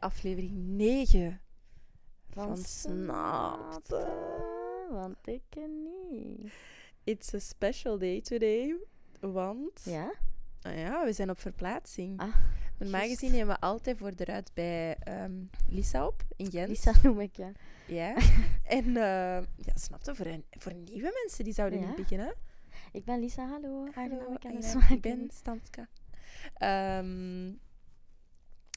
aflevering 9 van, Van Snapte. Want ik niet. It's a special day today, want Ja? ah ja, we zijn op verplaatsing. Ah, Normaal gezien nemen we altijd voor de ruit bij ehm, Lisa op in Gent. Lisa noem ik, ja. Ja. en uh, ja, snapte, voor, een, voor nieuwe mensen die zouden Ja. niet beginnen. Ik ben Lisa, hallo. Hallo, ik maken. ben Stanska. Ehm,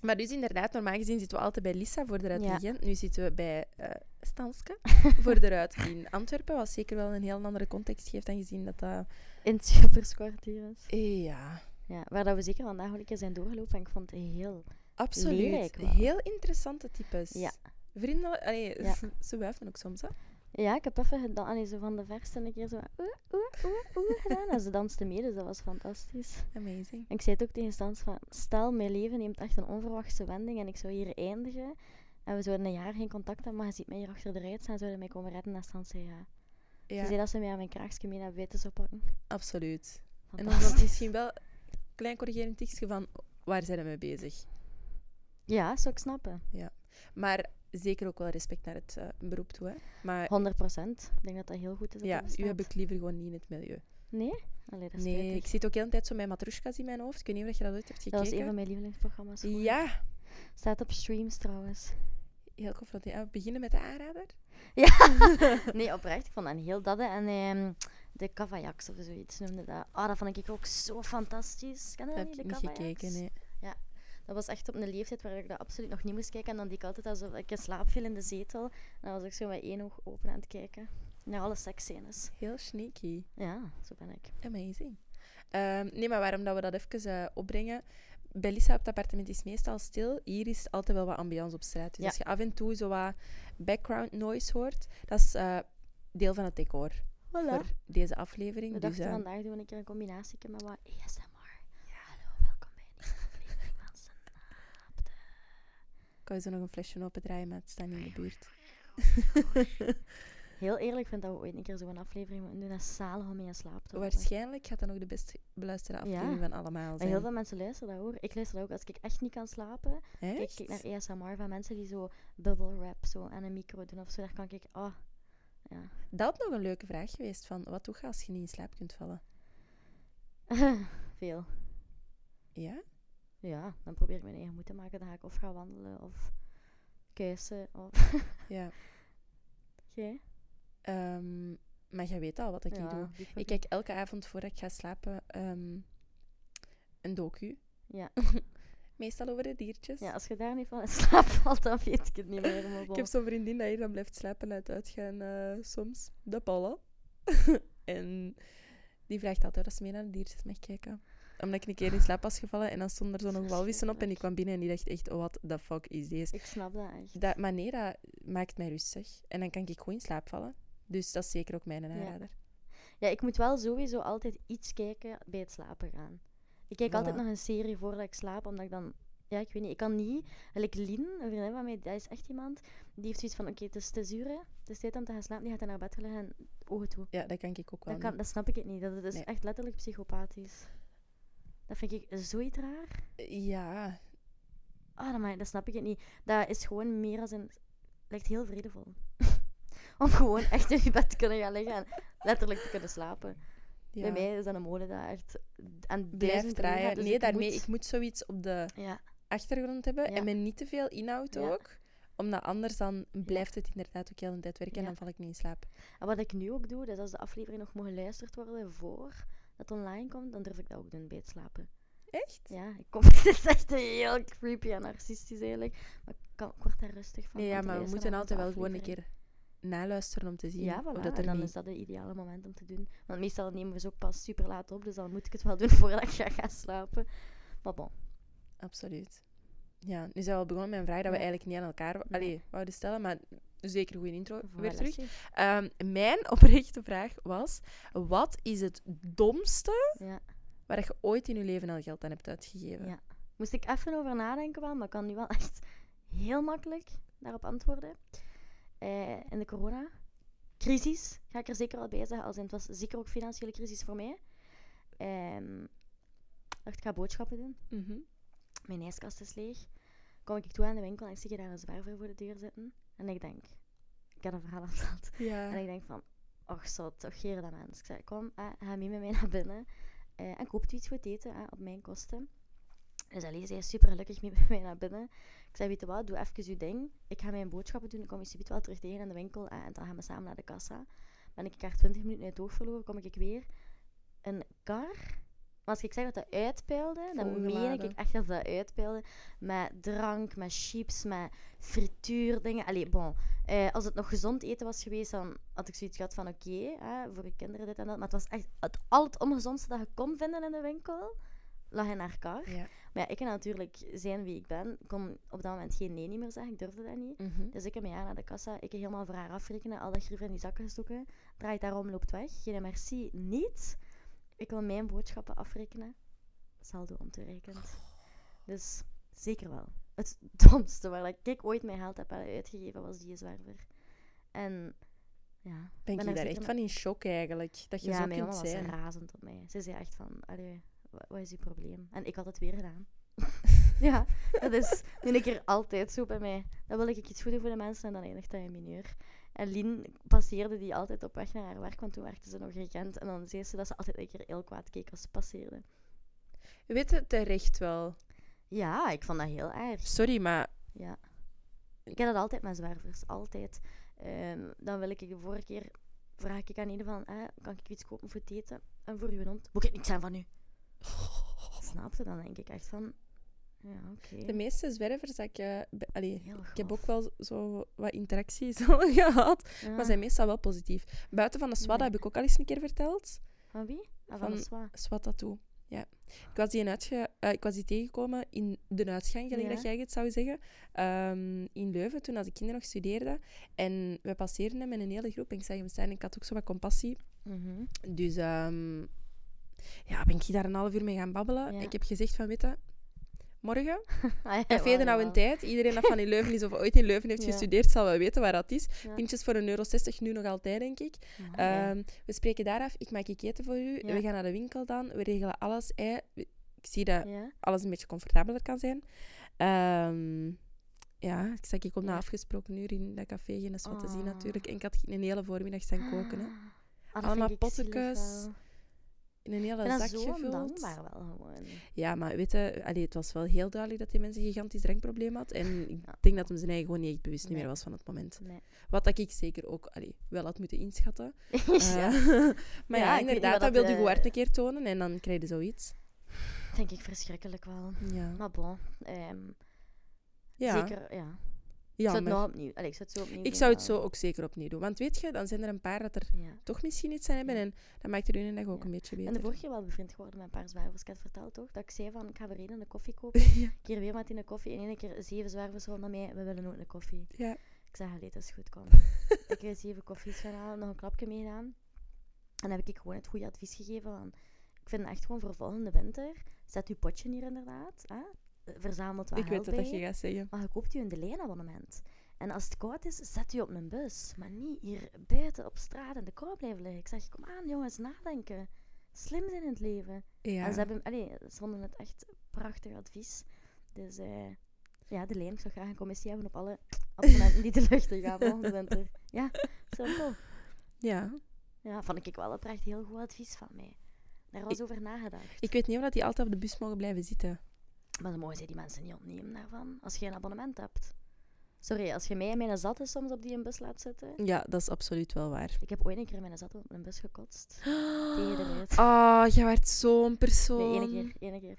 maar dus inderdaad, normaal gezien zitten we altijd bij Lisa voor de Ja. Gent. Nu zitten we bij eh Stanska voor de ruit in Antwerpen. Wat zeker wel een heel andere context geeft, aangezien dat dat... In het Schipperskwartier is. Ja, Ja, waar dat we zeker vandaag wel een keer zijn doorgelopen. En ik vond het heel... absoluut. Heel interessante types. Ja. Vriendelijk. Allee, Ja. ze wuiven ook soms, hè. Ja, ik heb even gedaan, allee, zo van de verste een keer zo oeh, oeh, oeh, oeh gedaan. En ze danste mee, dus dat was fantastisch. Amazing. En ik zei het ook tegen Stans van, stel, mijn leven neemt echt een onverwachte wending en ik zou hier eindigen. En we zouden een jaar geen contact hebben, maar je ziet mij hier achter de ruit staan, zouden mij komen redden. En Stans zei ja. Ze Ja, zei dat ze mij aan mijn kraagje mee hebben weten te pakken. absoluut. En dan was misschien wel een klein corrigerend tekstje van waar zijn we mee bezig. Ja, zou ik snappen. Maar zeker ook wel respect naar het eh, beroep toe. Hè. Maar 100 procent. Ik denk dat dat heel goed is. dat ja, u heb ik liever gewoon niet in het milieu. Nee? Allee, dat is Nee, spijtig. ik zit ook de tijd zo met matroeskas in mijn hoofd. Ik weet niet of je dat ooit hebt Dat was een gekeken. van mijn lievelingsprogramma's. ja, Staat op streams trouwens. heel confronterend. We beginnen met de aanrader. Ja. nee, oprecht. Ik vond dat heel dat. En ehm, de Cavajaks of zoiets noemde dat. Ah, dat vond ik ook zo fantastisch. Ken je dat heb niet, ik niet gekeken, nee. Dat was echt op een leeftijd waar ik dat absoluut nog niet moest kijken. En dan deed ik altijd alsof ik in slaap viel in de zetel. En dan was ik zo met één oog open aan het kijken. Naar alle seksscènes. Heel sneaky. Ja, zo ben ik. Amazing. Ehm, nee, maar waarom dat we dat even eh, opbrengen... Bij Lisa op het appartement is meestal stil. Hier is altijd wel wat ambiance op straat. Dus Ja. als je af en toe zo wat background noise hoort, dat is eh, deel van het decor voor deze aflevering. We Dus, dachten eh, vandaag doen we een keer een combinatie met wat ASMR. Hallo, welkom bij een nieuwe aflevering van Snapte. Kan je zo nog een flesje opendraaien, staat niet in de buurt. Heel eerlijk vind dat we ooit een keer zo'n aflevering moeten doen. Dat is zalig om mee in slaap te vallen. Waarschijnlijk gaat dat nog de best beluisterde aflevering Ja. van allemaal En zijn. heel veel mensen luisteren dat hoor. Ik luister dat ook als ik echt niet kan slapen. Kijk Echt? ik naar ASMR van mensen die zo bubble wrap zo aan een micro doen of zo. Daar kan ik, ah, ja. Dat nog een leuke vraag geweest van, wat doe je als je niet in slaap kunt vallen? Veel. Ja? Ja, dan probeer ik mijn eigen moed te maken. Dan ga ik of gaan wandelen of kuisen of... Ja. Jij? Ehm, maar jij weet al wat ik ja, doe. Ik kijk elke avond voordat ik ga slapen ehm, een docu. Ja. Meestal over de diertjes. ja, als je daar niet van in slaap valt, dan weet ik het niet meer. Maar Ik heb zo'n vriendin dat hier dan blijft slapen en uit uitgaan eh, soms. De Paula. en die vraagt altijd of ze mee naar de diertjes mag kijken. Omdat ik een keer in slaap was gevallen en dan stonden er zo nog walvissen op en die kwam binnen en die dacht echt, what the fuck is deze? Ik snap dat echt. Dat, maar nee, dat maakt mij rustig. En dan kan ik gewoon in slaap vallen. Dus dat is zeker ook mijn aanrader. Ja, ik moet wel sowieso altijd iets kijken bij het slapen gaan. Ik kijk altijd nog een serie voordat ik slaap, omdat ik dan... Ja, ik weet niet. Ik kan niet... Like Lien, een vriendin van mij, dat is echt iemand... Die heeft zoiets van, oké, het is te zuur. Het is tijd om te gaan slapen. Die gaat dan naar bed liggen en ogen toe. Ja, dat kan ik ook wel Dat, kan, dat snap ik het niet. Dat, dat is Nee. echt letterlijk psychopathisch. Dat vind ik zoiets raar. Ja, Ah, dat, maar, dat snap ik het niet. Dat is gewoon meer als een... Lijkt heel vredevol. om gewoon echt in je bed te kunnen gaan liggen en letterlijk te kunnen slapen. ja. Bij mij is dat een mode dat echt aan Blijf duizend uur gaat, draaien. dus nee, ik daarmee, moet- ik moet zoiets op de Ja, achtergrond hebben Ja. en met niet te veel inhoud ook. Omdat anders dan blijft het inderdaad ook heel een tijd werken en dan val ik niet in slaap. en wat ik nu ook doe, dus als de aflevering nog moet geluisterd worden voor dat online komt, dan durf ik dat ook doen bij het slapen. Echt? Ja, ik kom, het is echt heel creepy en narcistisch eigenlijk, maar ik, kan, ik word daar rustig van. Nee, ja, maar we moeten altijd wel gewoon een keer naluisteren om te zien Ja, voilà, dat er en dan niet... is dat het ideale moment om te doen. Want meestal nemen we ze ook pas super laat op, dus dan moet ik het wel doen voordat ik ga gaan slapen. Maar bon, Absoluut. Ja, nu zijn we al begonnen met een vraag dat we eigenlijk niet aan elkaar Nee. allee, wouden stellen, maar zeker goede intro weer terug. Ehm, mijn oprechte vraag was, wat is het domste Ja. waar je ooit in je leven al geld aan hebt uitgegeven? Ja. Moest ik even over nadenken wel, maar ik kan nu wel echt heel makkelijk daarop antwoorden. Eh, in de corona-crisis ga ik er zeker wel bij zeggen, als in het was zeker ook financiële crisis voor mij. Ehm, dacht ik ga boodschappen doen. Mhm. Mijn ijskast is leeg. kom ik toe aan de winkel en ik zie je daar een zwerver voor de deur zitten. En ik denk, ik heb een verhaal verteld. Ja. En ik denk van, och zo, toch geer dat mens. Ik zei, kom, eh, ga mee met mij naar binnen. eh, en koopt u iets goed eten, eh, op mijn kosten. Dus Allee, zij is super gelukkig mee met mij naar binnen. Ik zei, weet je wat, doe even uw ding. Ik ga mijn boodschappen doen, dan kom je subiet wel terug tegen in de winkel. en dan gaan we samen naar de kassa. Ben ik haar 20 minuten uit het oog verloren, kom ik weer een kar. Maar als ik zeg dat dat uitpeilde, dan meen ik echt dat dat uitpeilde. Met drank, met chips, met frituurdingen. Allee, bon. Eh, als het nog gezond eten was geweest, dan had ik zoiets gehad van oké, voor je kinderen dit en dat. Maar het was echt het, al het ongezondste dat je kon vinden in de winkel, lag in haar kar. Ja. Maar ja, ik kan natuurlijk zijn wie ik ben. Ik kon op dat moment geen nee niet meer zeggen, ik durfde dat niet. Mhm. Dus ik heb met haar naar de kassa, ik heb helemaal voor haar afrekenen, al dat grief in die zakken gestoken. Draait daarom, loopt weg. Geen merci, niet. Ik wil mijn boodschappen afrekenen. Saldo ontoereikend. Dus zeker wel. Het domste waar ik ooit mijn geld heb uitgegeven was die zwerver. En ja. Ben er je daar echt van in shock eigenlijk? Dat je ja, zo mijn kunt mama was zijn. razend op mij. Ze zei echt van, allee, wa- wat is uw probleem? En ik had het weer gedaan. ja, dat is nu een keer altijd zo bij mij. Dan wil ik iets goed doen voor de mensen en dan eindigt dat in mineur. En Lien passeerde die altijd op weg naar haar werk, want toen werkte ze nog regent. En dan zei ze dat ze altijd een keer heel kwaad keek als ze passeerde. Weet het terecht wel. Ja, ik vond dat heel erg. Sorry, maar Ja. Ik heb dat altijd met zwervers. Altijd. Ehm, dan wil ik de vorige keer... Vraag ik aan ieder van... Eh, kan ik iets kopen voor het eten? En voor uw hond? Moet ik niks aan van u? Snapte? Dan denk ik echt van... Ja, oké. de meeste zwervers dat ik... eh, allee, ik heb ook wel zo wat interacties al gehad, Ja. maar zijn meestal wel positief. Buiten van de SWAT Nee. heb ik ook al eens een keer verteld. Van wie? Ah, van, Van- de SWA. SWAT tattoo. Ja. Ik was die, uitge eh, ik was die tegengekomen in de uitgang, gelijk Ja. dat jij het zou zeggen. Ehm, in Leuven, toen als ik kinderen nog studeerde. En we passeerden hem met een hele groep. En ik zag hem en ik had ook zo wat compassie. Mhm. Dus ehm, ja, ben ik daar een half uur mee gaan babbelen. Ja. Ik heb gezegd van, weet je, morgen, Ah, café de nou een tijd. Iedereen dat van in Leuven is of ooit in Leuven heeft Ja. gestudeerd, zal wel weten waar dat is. Ja. Pintjes voor een euro 60 nu nog altijd, denk ik. Ehm, we spreken daar af. Ik maak ik eten voor u. We gaan naar de winkel dan. We regelen alles. Ik zie dat alles een beetje comfortabeler kan zijn. Ehm, ja, ik zag ik op na afgesproken uur in dat café geen wat te zien Oh. natuurlijk. En ik had een hele voormiddag staan koken. Hè. Ah, Allemaal pottekes. In een hele zak dat zo gevuld. ondankbaar wel gewoon. Ja, maar weet je, allee, het was wel heel duidelijk dat die mensen een gigantisch drankprobleem had. En ik Ja. denk dat hem zijn eigen gewoon niet echt bewust niet Nee. meer was van het moment. Nee. Wat dat ik zeker ook allee, wel had moeten inschatten. ja. Eh, maar Ja, ja, weet niet inderdaad, dat wilde je eh, gewoon een keer tonen en dan krijg je zoiets. Denk ik verschrikkelijk wel. Ja, Maar bon, ehm, ja. zeker, ja. Ik zou het nog opnieuw, allee, ik zou het zo opnieuw ik doen, zou het zo ook zeker opnieuw doen. Want weet je, dan zijn er een paar dat er Ja. toch misschien iets aan hebben en dan maakt er hun dag ook Ja. een beetje En de beter. vorige keer wel bevriend geworden met een paar zwervers. Ik had verteld toch? Dat ik zei van, ik ga één een koffie kopen. ja. Een keer weer met die een koffie. En één keer zeven zwervers rondom mij. We willen ook een koffie. ja. Ik zeg, allee, dat is goed, kom. ik heb zeven koffies gaan halen, nog een klapje meegedaan. En dan heb ik gewoon het goede advies gegeven van... Ik vind echt gewoon voor volgende winter... Zet uw potje hier inderdaad. Hè? Verzamelt wat Ik weet dat je gaat zeggen. Maar je koopt u een Delane-abonnement. En als het koud is, zet u op een bus. Maar niet hier buiten op straat in de kou blijven liggen. Ik zeg, kom aan jongens, nadenken. Slim zijn in het leven. Ja. En ze, hebben, allee, ze vonden het echt prachtig advies. Dus eh, ja, de Leen, ik zou graag een commissie hebben op alle abonnementen die de lucht in gaan volgende winter. Ja, simpel. ja. Ja, vond ik wel oprecht heel goed advies van mij. Daar was over nagedacht. Ik weet niet of dat die altijd op de bus mogen blijven zitten. Maar dan mogen zij die mensen niet ontnemen daarvan, als je een abonnement hebt. Sorry, als je mij en mijn zatte soms op die een bus laat zitten. Ja, dat is absoluut wel waar. Ik heb ooit een keer mijn zatte op een bus gekotst. Tegen de rit. Ah, jij werd zo'n persoon. Nee, één keer, één keer.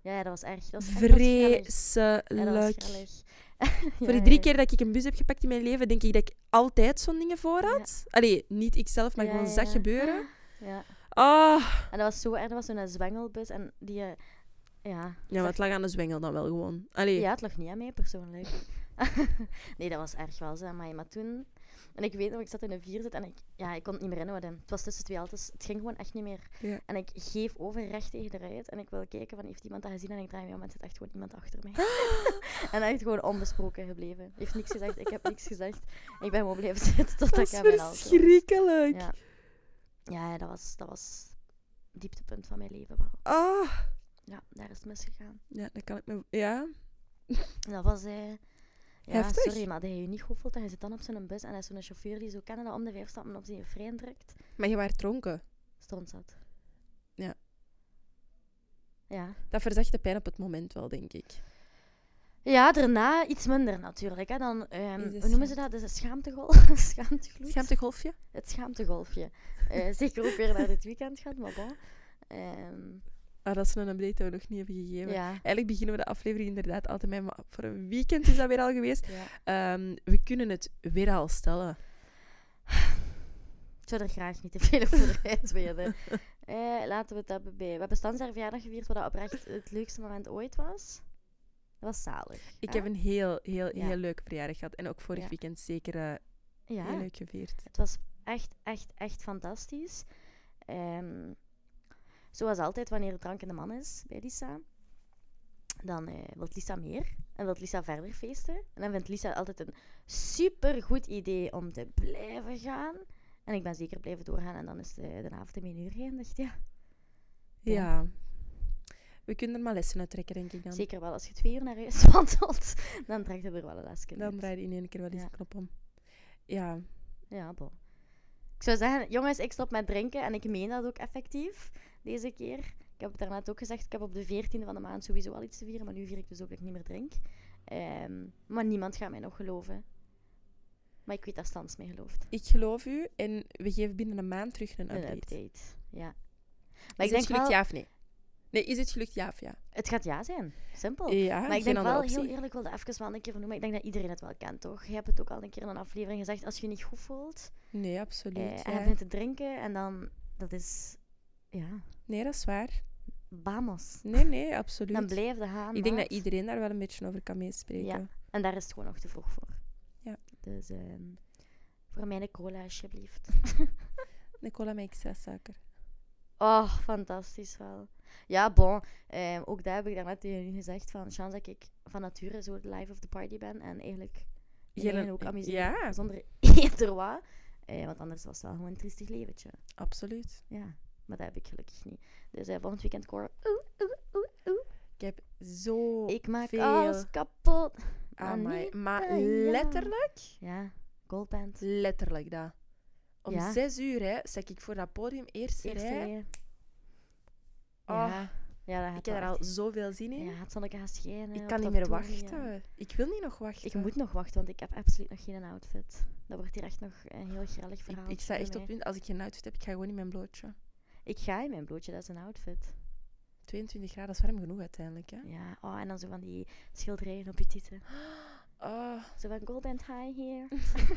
Ja, ja, dat was erg. Dat was. Vreselijk. Ja. Voor Ja, die drie ja. keer dat ik een bus heb gepakt in mijn leven, denk ik dat ik altijd zo'n dingen voor had. Allee, niet ikzelf, maar Ja, gewoon ja, zag ja. gebeuren. Ja. Ah. En dat was zo erg. Dat was zo'n zwengelbus. En die... ja. Ja, maar het lag aan de zwengel dan wel gewoon. Allee. Ja, het lag niet aan mij persoonlijk. nee, dat was erg wel zo. Maar, maar toen... En ik weet nog, ik zat in een vierzit en ik, ja, ik kon het niet meer inhouden. Het was tussen twee auto's. Het ging gewoon echt niet meer. Ja. En ik geef over recht tegen de rijt. En ik wil kijken van, heeft iemand dat gezien? En ik draai me om en zit echt gewoon iemand achter mij. en echt gewoon onbesproken gebleven. Heeft niks gezegd, ik heb niks gezegd. Ik ben gewoon blijven zitten tot dat ik aan mijn auto verschrikkelijk. Ja. Ja, dat was, dat was het dieptepunt van mijn leven wel. Ah. Ja, daar is het misgegaan. Ja, dat kan ik me... Ja. Dat was... eh ja, Heftig. sorry, maar dat je je niet goed voelt en je zit dan op zo'n bus en dat is zo'n chauffeur die zo Canada om de vijf stappen op zijn frein drukt. Maar je was dronken. Stond zat. Ja. Ja. Dat verzacht de pijn op het moment wel, denk ik. Ja, daarna iets minder natuurlijk. Hè. Dan, ehm, hoe noemen ze dat? Dus een. Schaamtegloed. Schaamtegolfje? Het schaamtegolfje. Eh, zeker ook weer naar dit weekend gaat, maar bon. Ehm, Ah, dat is een update dat we nog niet hebben gegeven. ja. Eigenlijk beginnen we de aflevering inderdaad altijd met... Maar voor een weekend is dat weer al geweest. ja. Ehm, we kunnen het weer al stellen. Ik zou er graag niet te veel over uitweiden. Eh, laten we het hebben bij... We hebben Stans haar verjaardag gevierd, wat dat oprecht het leukste moment ooit was. Dat was zalig. Ik hè? heb een heel, heel, Ja. heel leuke verjaardag gehad. En ook vorig weekend zeker Ja, heel leuk gevierd. het was echt, echt, echt fantastisch. Ehm, zoals altijd, wanneer het drank in de man is bij Lisa, dan eh wil Lisa meer. En wil Lisa verder feesten. En dan vindt Lisa altijd een super goed idee om te blijven gaan. En ik ben zeker blijven doorgaan. En dan is de, de avond in mijn uur geëindigd. Ja, Ja. Ja. We kunnen er maar lessen uit trekken, denk ik dan. zeker wel. Als je twee uur naar huis wandelt, dan trekt je er wel een lesje Dan uit. draai je in één keer wel eens Ja. knop om. Ja, Ja, bon. Ik zou zeggen, jongens, ik stop met drinken. En ik meen dat ook effectief deze keer. Ik heb het daarnet ook gezegd, ik heb op de 14e van de maand sowieso al iets te vieren. Maar nu vier ik dus ook dat ik niet meer drink. Ehm, maar niemand gaat mij nog geloven. Maar ik weet dat Stans mij gelooft. ik geloof u. En we geven binnen een maand terug een Een update. update. Ja. Maar is ik het denk gelukt wel, ja of nee? Nee, is het gelukt ja of ja? het gaat ja zijn. Simpel. Ja, maar ik denk wel, optie. heel eerlijk, wilde even wel een keer vernoemen. Ik denk dat iedereen het wel kent, toch? Je hebt het ook al een keer in een aflevering gezegd. Als je je niet goed voelt, Nee, absoluut. eh, en ja. je begint te drinken, en dan, dat is, ja, Nee, dat is waar. Vamos. Nee, nee, absoluut. Dan blijf je gaan. ik denk dat iedereen daar wel een beetje over kan meespreken. Ja. En daar is het gewoon nog te vroeg voor. Ja. Dus ehm, voor mij een cola, alsjeblieft. Nicola met extra suiker. Oh, fantastisch wel. Ja, bon. ehm, ook daar heb ik daarnet tegen u gezegd van chance dat ik van nature zo de life of the party ben. En eigenlijk iedereen ook amuseer ja. zonder eender wat. Eh, want anders was het wel gewoon een triestig leventje. Absoluut. Ja, maar dat heb ik gelukkig niet. Dus eh, volgend weekend koor. Oeh, oeh, oeh, oeh. Ik heb zo Ik maak veel alles kapot. Maar Amai. Maar jou. letterlijk, Ja, goldband. letterlijk dat. Om Ja. zes uur hè, zat ik voor dat podium eerste, Eerste rij. rij. Oh, Ja, ja, dat ik heb er al zoveel zin in. Ja, het gaat schijnen. ik kan niet meer wachten. Ik wil niet nog wachten. Ik moet nog wachten, want ik heb absoluut nog geen outfit. Dat wordt hier echt nog een heel grellig Ik, verhaal. ik sta echt op punt, als ik geen outfit heb, ik ga gewoon in mijn blootje. Ik ga in mijn blootje, dat is een outfit. 22 graden, dat is warm genoeg uiteindelijk. Hè? Ja, oh, en dan zo van die schilderijen op je tieten. Oh, Zo van gold and high here.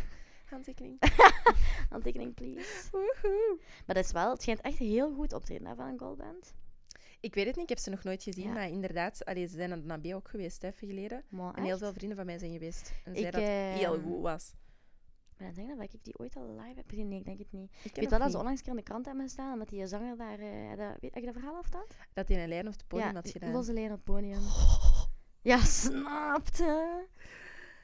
handtekening. Handtekening, please. Woehoe. Maar dat is wel, het schijnt echt heel goed optreden hè, van een goldband. Ik weet het niet, ik heb ze nog nooit gezien, Ja. maar inderdaad, allee, ze zijn aan de nabij ook geweest, hè, even geleden. Maar En heel veel vrienden van mij zijn geweest. En zeiden dat het heel ehm, goed was. Dan denk ik dat ik die ooit al live heb gezien. Nee, ik denk het niet. Ik Ik weet wel dat ze onlangs een keer in de krant hebben gestaan, omdat die zanger daar... had dat- weet, heb je dat verhaal afgedaan? dat hij een lijn op het podium had die gedaan. losse lijn op het podium. Ja, snapte.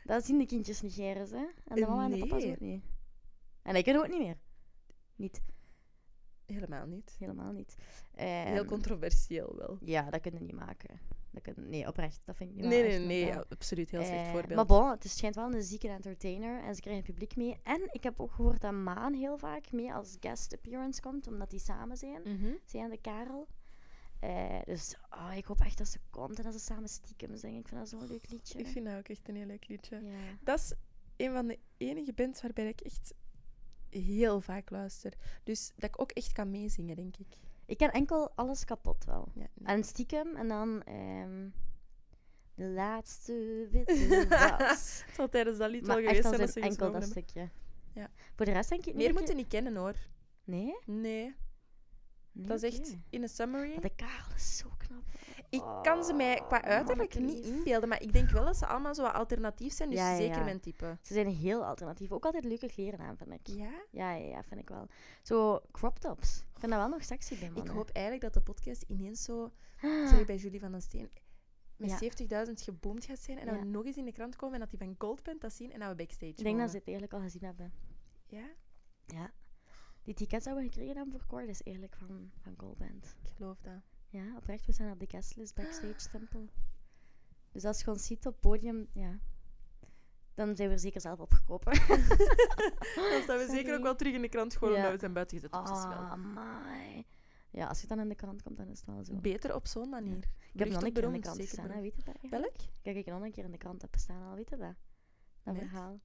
Dat zien de kindjes niet, Geris, hè? En de mama en de papa ook niet. En ik ook niet meer. Niet, Helemaal niet. helemaal niet. Heel Ehm, controversieel wel. Ja, dat kun je niet maken. Dat nee, oprecht, dat vind ik niet Nee, nee, nee, absoluut. Heel slecht Eh, voorbeeld. Maar bon, het is- schijnt wel een zieke entertainer en ze krijgen het publiek mee. En ik heb ook gehoord dat Maan heel vaak mee als guest appearance komt, omdat die samen zijn. Mhm. Zij en de Karel. Eh, dus oh, ik hoop echt dat ze komt en dat ze samen stiekem zingen. Ik vind dat zo'n leuk liedje. Ik vind dat ook echt een heel leuk liedje. Ja. Dat is een van de enige bands waarbij ik echt heel vaak luister. Dus dat ik ook echt kan meezingen, denk ik. Ik ken enkel alles kapot wel. Ja, nee. En stiekem en dan ehm, de laatste witte was. Het zal tijdens dat lied maar wel geweest zijn dat een ze enkel dat stukje. Ja. Voor de rest denk ik niet. Meer moeten je- niet kennen hoor. Nee? Nee. Nee, Dat is echt in een summary. Maar de Karel is zo knap. Ik kan ze mij qua Oh, uiterlijk niet inbeelden, maar ik denk wel dat ze allemaal zo wat alternatief zijn. Dus Ja, ja, zeker ja. mijn type. Ze zijn heel alternatief. Ook altijd leuke kleren aan, vind ik. Ja? Ja, ja, ja, vind ik wel. Zo crop tops. Ik vind dat wel nog sexy bij Ik mannen. hoop eigenlijk dat de podcast ineens zo, Ah, sorry bij Julie van den Steen, met Ja. 70.000 geboomd gaat zijn. En dat Ja. we nog eens in de krant komen en dat die van Goldband dat zien en dat we backstage Ik denk dat ze het eigenlijk al gezien hebben. Ja? Ja. Die tickets dat we gekregen hebben voor Cord is eigenlijk van, van Goldband. Ik geloof dat. Ja, oprecht. We zijn op de guestlist backstage stempel. Dus als je ons ziet op het podium, ja, dan zijn we er zeker zelf opgekomen. Dan staan we zeker ook wel terug in de krant gewoon Ja. omdat we zijn buiten gezet. Wel Ah, my. Ja, als je dan in de krant komt, dan is het wel zo. beter op zo'n manier. Ik heb nog een keer in de krant gestaan, hè, weet je dat? Welk? Kijk, ik nog een keer in de krant heb gestaan al, weet je dat? Dat Nee. verhaal.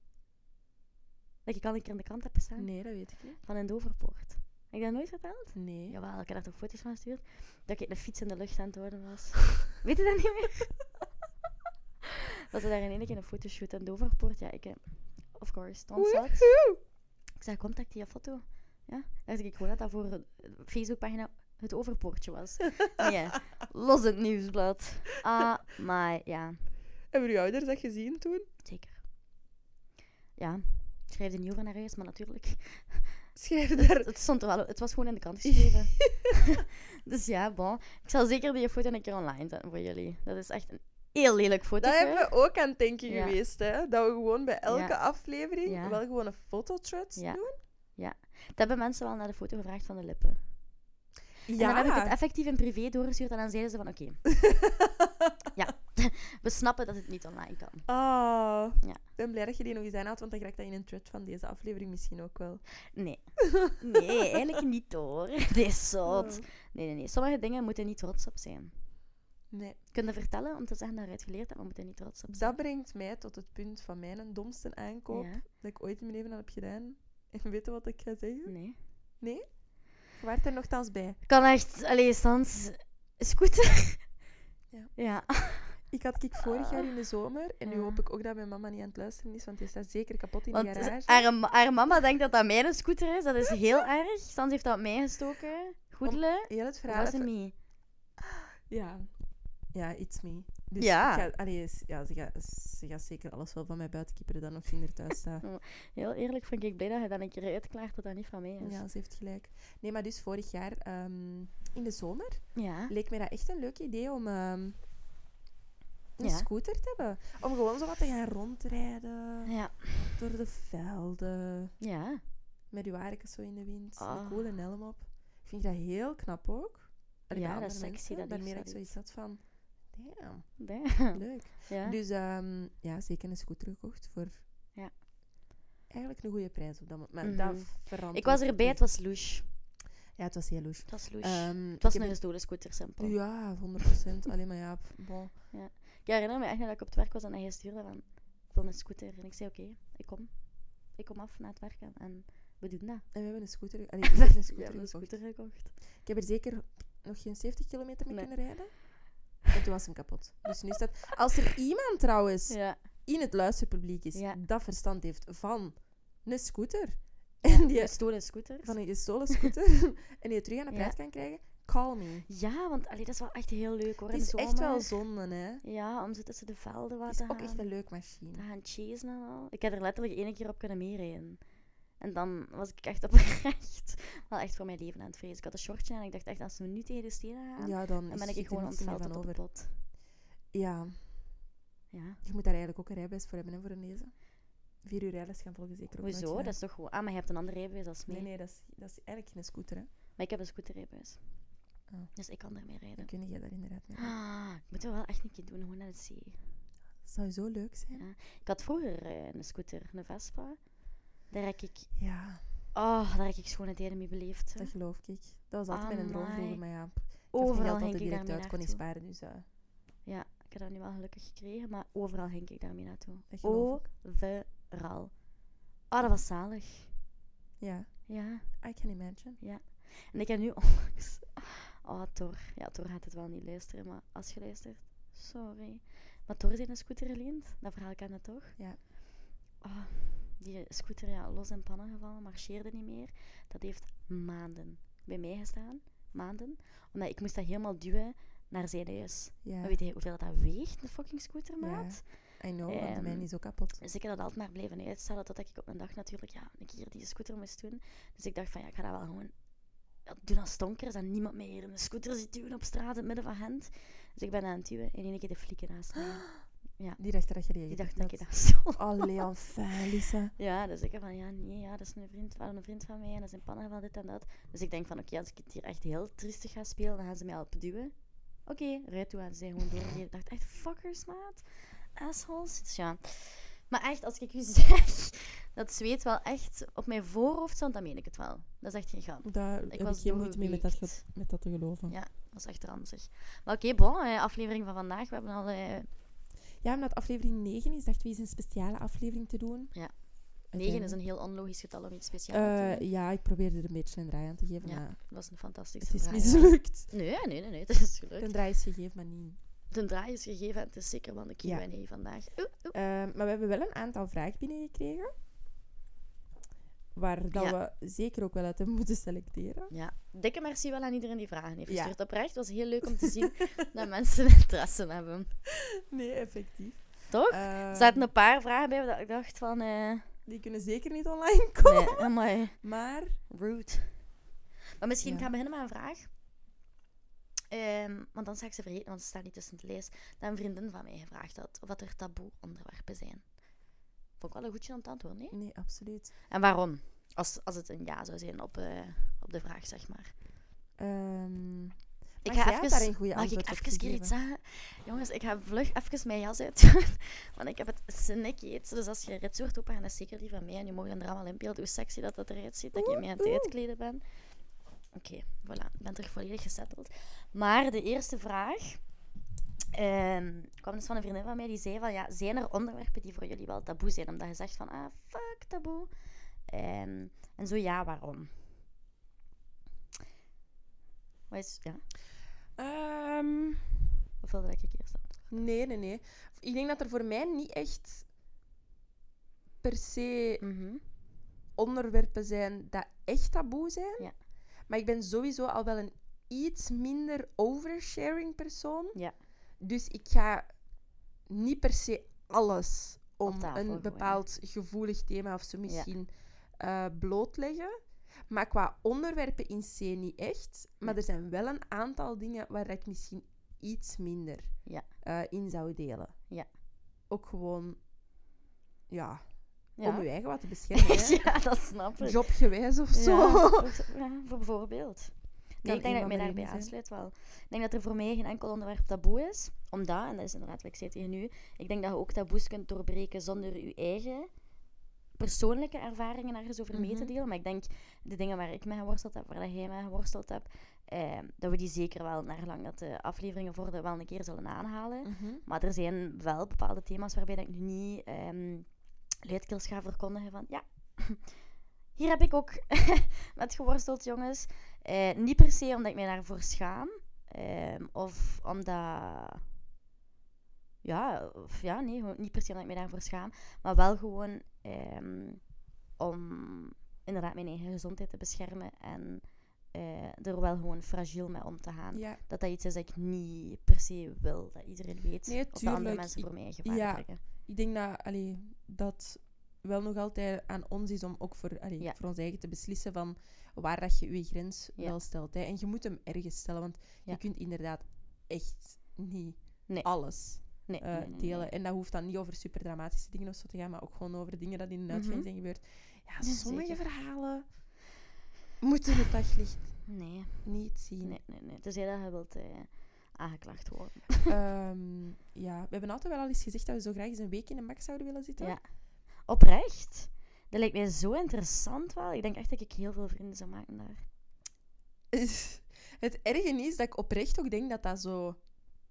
Dat ik al een keer in de krant heb gestaan? Nee, dat weet ik niet. Van in Doverpoort. Heb ik dat nooit verteld? Nee. Jawel, ik heb daar toch foto's van gestuurd. Dat ik een fiets in de lucht aan het houden was. weet je dat niet meer? dat ze daar in één keer een fotoshoot in Doverpoort. Ja, ik... eh, Of course, stond zat. Ik zei, dat die foto? Ja, dacht ik gewoon dat dat voor de Facebookpagina het overpoortje was. nee, los het nieuwsblad. Ah, maar ja, Hebben uw ouders dat gezien toen? zeker. Ja, ik er niet over naar huis, maar natuurlijk. Schrijf Het, daar... het stond er wel, het was gewoon in de krant geschreven. dus ja, bon. Ik zal zeker die foto een keer online zetten voor jullie. Dat is echt een heel lelijk foto. Dat hebben we ook aan het denken Ja. geweest, hè. Dat we gewoon bij elke Ja. aflevering Ja. wel gewoon een fotothread Ja. doen. Dat hebben mensen wel naar de foto gevraagd van de lippen. En dan heb ik het effectief in privé doorgestuurd en dan zeiden ze van oké, ja, we snappen dat het niet online kan. Ah, Ja. ik ben blij dat je die nog eens aanhaalt, want dan krijg ik dat in een thread van deze aflevering misschien ook wel. Nee. Nee, eigenlijk niet hoor. Dit is zot. Oh. Nee, nee, nee. Sommige dingen moeten niet trots op zijn. Nee. Kunnen vertellen om te zeggen dat je het geleerd hebt, maar moeten niet trots op zijn. Dat brengt mij tot het punt van mijn domste aankoop Ja. dat ik ooit in mijn leven al heb gedaan. En weet je wat ik ga zeggen? Nee. Nee? Je waart er nogthans bij. Kan echt, allee, Stans, scooter. Ja. Ja. Ik had ik vorig jaar in de zomer, en nu Ja. hoop ik ook dat mijn mama niet aan het luisteren is, want die staat zeker kapot in de Want garage. haar, haar mama denkt dat dat mijn scooter is. Dat is heel erg. Stans heeft dat op mij gestoken. Goedele. Heel het verhaal... Even- me? Ja. Ja, it's me. Dus Ja. ik ga, allee, s- ja, ze, gaat, ze gaat zeker alles wel van mij buiten kipperen dat nog vinder thuis staat. Heel eerlijk vind ik blij dat je dat een keer uitklaart dat dat niet van mij is. Ja, ze heeft gelijk. Nee, maar dus vorig jaar ehm, in de zomer Ja. leek mij dat echt een leuk idee om ehm, een Ja. scooter te hebben. Om gewoon zo wat te gaan rondrijden Ja. door de velden. Ja. Met uw haartjes zo in de wind. Ah. Een coole helm op. Ik vind dat heel knap ook. Allee, Ja, dat is sexy, dat Daarmee ik zoiets had van... Damn, Damn. leuk. Ja. Dus ehm, ja, zeker een scooter gekocht voor... Ja. Eigenlijk een goede prijs op dat moment. Maar Mhm. dat verandert. Ik was erbij, het was louche. Ja, het was heel loes. Het was louche. Ehm, het was een gestolen scooter, simpel. Ja, 100%. Alleen maar ja, bon. Ik herinner me echt dat ik op het werk was en hij stuurde van... Ik wil een scooter. En ik zei, oké, ik kom. Ik kom af na het werken. En we doen dat. En we hebben een scooter, allee, heb een We scooter een gekocht. scooter gekocht. Ik heb er zeker nog geen 70 kilometer mee Nee. kunnen rijden. En toen was hem kapot. Dus nu staat... Als er iemand trouwens Ja. in het luisterpubliek is Ja. dat verstand heeft van een scooter en die gestolen scooter. van een gestolen scooter en die het terug aan de prijs kan krijgen, call me. Ja, want allee, dat is wel echt heel leuk hoor. Het is echt wel zonde, hè. Ja, om zo tussen de velden wat Het is te ook gaan. echt een leuk machine. te gaan chasen en al. Ik heb er letterlijk één keer op kunnen meerijden. En dan was ik echt oprecht wel echt voor mijn leven aan het vrezen. Ik had een shortje en ik dacht echt, als we nu tegen de stenen gaan, Ja, dan, ben ik gewoon meer ontveld van tot over. pot. Ja, Ja. je moet daar eigenlijk ook een rijbewijs voor hebben, hè, voor een deze. Vier uur rijles gaan volgen zeker ook Hoezo? Dat is toch gewoon... Ah, maar je hebt een andere rijbewijs als mij. Nee, nee, dat is, dat is eigenlijk geen scooter, hè. Maar ik heb een scooterrijbewijs. Oh. Dus ik kan ermee rijden. Dan kun je daar inderdaad mee. Ah, ik moet wel echt een keer doen, gewoon naar de zee. Dat zou zo leuk zijn. Ja. Ik had vroeger eh, een scooter, een Vespa. Daar heb ik... Ja, Oh, daar heb ik schone tijden mee beleefd. hè. dat geloof ik. Dat was altijd mijn droom vroeger, maar ja, ik Overal geld ging altijd ik direct daarmee uit, kon niet sparen, dus uh, Ja, ik heb dat nu wel gelukkig gekregen, maar overal ging ik daarmee naartoe. dat geloof ik. Overal. Ah, dat was zalig. Ja, Ja. I can imagine. En ik heb nu onlangs... Oh, Thor. Ja, Thor gaat het wel niet luisteren, maar als je luistert, sorry. Maar Thor heeft een scooter geleend. Dat verhaal ken je toch? Ja. Oh, die scooter, ja, los in pannen gevallen, marcheerde niet meer. Dat heeft maanden bij mij gestaan. Maanden. Omdat ik moest dat helemaal duwen naar zijn huis. Ja, Maar weet je hoeveel dat weegt, een fucking scooter, maat? I know, want de Ehm, mijne is ook kapot. Dus ik heb dat altijd maar blijven uitstellen totdat ik op een dag natuurlijk ja, een keer die scooter moest doen. Dus ik dacht van ja, ik ga dat wel gewoon ja, doen als stonker. is dat niemand meer hier in de scooter zit duwen op straat in het midden van Gent. Dus ik ben aan het duwen en in één keer de flikken naast mij. Die dacht dat je die Die dacht dat ik dat zo. Allee, enfin, Lisa. Ja, dus ik heb van ja, nee, ja, dat is een vriend, een vriend van mij en dat is een pannen van dit en dat. Dus ik denk van oké, als ik het hier echt heel triestig ga spelen, dan gaan ze mij helpen duwen. Oké, rijd toe en zij gewoon doorgeven. Ik dacht echt, fuckers, maat. Assholes. Dus ja. Maar echt, als ik u zeg dat zweet wel echt op mijn voorhoofd stond, dan meen ik het wel. Dat is echt geen grap. Daar heb ik was geen moeite mee met dat, ge- met dat te geloven. Ja, dat is echt ranzig. Maar oké, bon, eh, aflevering van vandaag. We hebben al... eh, Ja, omdat aflevering 9 is, dachten we eens een speciale aflevering te doen. Ja. Het 9 zijn- is een heel onlogisch getal om iets speciaals te Eh, doen. ja, ik probeerde er een beetje een draai aan te geven, Ja, maar Dat is een fantastische het is draai, mislukt. Nee, nee, nee, nee, het is gelukt. Een draai is gegeven, maar niet. De draai is gegeven en het is zeker wel een Q&A Ja. vandaag. Oeh, oeh. Eh, maar we hebben wel een aantal vragen binnengekregen. Waar dat Ja. we zeker ook wel uit hebben moeten selecteren. Ja, dikke merci wel aan iedereen die vragen heeft Ja. gestuurd. Oprecht, het was heel leuk om te zien dat mensen interesse hebben. Nee, effectief. Toch? Eh, Er zaten een paar vragen bij dat ik dacht van... eh Die kunnen zeker niet online komen. nee, amai, Maar rude. Maar misschien Ja. gaan we beginnen met een vraag. Ehm, want dan zou ik ze vergeten, want ze staan niet tussen het lees. Dat een vriendin van mij gevraagd had of dat er taboe onderwerpen zijn. Vond ik wel een goedje om te antwoorden, nee? nee, absoluut. En waarom? Als, als het een ja zou zijn op, eh, op de vraag, zeg maar. Ehm, Ik Mag ga even, daar een goede mag ik antwoord even keer iets zeggen? Jongens, ik ga vlug even mijn jas uit. Want ik heb het snikkeet. Dus als je ritsoort op dan is zeker die van mij. En je mag er allemaal inbeelden hoe sexy dat, dat eruit ziet. Dat ik mij aan het Oeh. uitkleden ben. Oké, voilà. Ik ben terug volledig gesetteld. Maar de eerste vraag ehm, kwam dus van een vriendin van mij. Die zei van, ja, zijn er onderwerpen die voor jullie wel taboe zijn? Omdat je zegt van, ah, fuck, taboe. Ehm, en zo ja, waarom? Wat is, ja, ehm, of wilde dat ik eerst antwoord? nee, nee, nee. Ik denk dat er voor mij niet echt per se Mhm. onderwerpen zijn dat echt taboe zijn. Ja. Maar ik ben sowieso al wel een iets minder oversharing persoon. Ja. Dus ik ga niet per se alles om tafel een bepaald gevoelig thema of zo misschien eh, blootleggen. Maar qua onderwerpen in C niet echt. Maar Ja. er zijn wel een aantal dingen waar ik misschien iets minder Ja. eh, in zou delen. Ja. Ook gewoon, ja, Ja. om je eigen wat te beschermen. hè. ja, dat snap ik. Jobgewijs of zo. Ja, voor- voor bijvoorbeeld. Nee, ik denk dat ik mij daarbij aansluit wel. Ik denk dat er voor mij geen enkel onderwerp taboe is. Omdat, en dat is inderdaad wat ik zei tegen u, ik denk dat je ook taboes kunt doorbreken zonder je eigen persoonlijke ervaringen ergens over mee te Mhm. delen. Maar ik denk, de dingen waar ik mee geworsteld heb, waar jij mee geworsteld hebt, eh, dat we die zeker wel, naar gelang dat de afleveringen worden, wel een keer zullen aanhalen. Mhm. Maar er zijn wel bepaalde thema's waarbij dat ik nu niet ehm luidkeels ga verkondigen van ja, hier heb ik ook met geworsteld, jongens. Eh, niet per se omdat ik mij daarvoor schaam. ehm, of omdat... Ja, of ja, nee, niet per se omdat ik mij daarvoor schaam. Maar wel gewoon ehm, om inderdaad mijn eigen gezondheid te beschermen. En eh, er wel gewoon fragiel mee om te gaan Ja, dat dat iets is dat ik niet per se wil dat iedereen weet. Nee, of dat andere mensen voor mij gevaar ja. brengen. Ik denk dat allee, dat wel nog altijd aan ons is om ook voor, allee, Ja. voor ons eigen te beslissen van waar dat je je grens Ja. wel stelt. Hè. En je moet hem ergens stellen, want Ja. je kunt inderdaad echt niet Nee. alles Nee, eh, nee, delen. En dat hoeft dan niet over super dramatische dingen of zo te gaan, maar ook gewoon over dingen dat in een uitgang Mhm. zijn gebeurd. Ja, sommige zeker. verhalen moeten het daglicht Nee, niet zien. nee, nee, nee. Tenzij dat je wilt eh, aangeklaagd worden. Ehm, ja, we hebben altijd wel al eens gezegd dat we zo graag eens een week in een bak zouden willen zitten. Ja. Oprecht. Dat lijkt mij zo interessant wel. Ik denk echt dat ik heel veel vrienden zou maken daar. Het erge is dat ik oprecht ook denk dat dat zo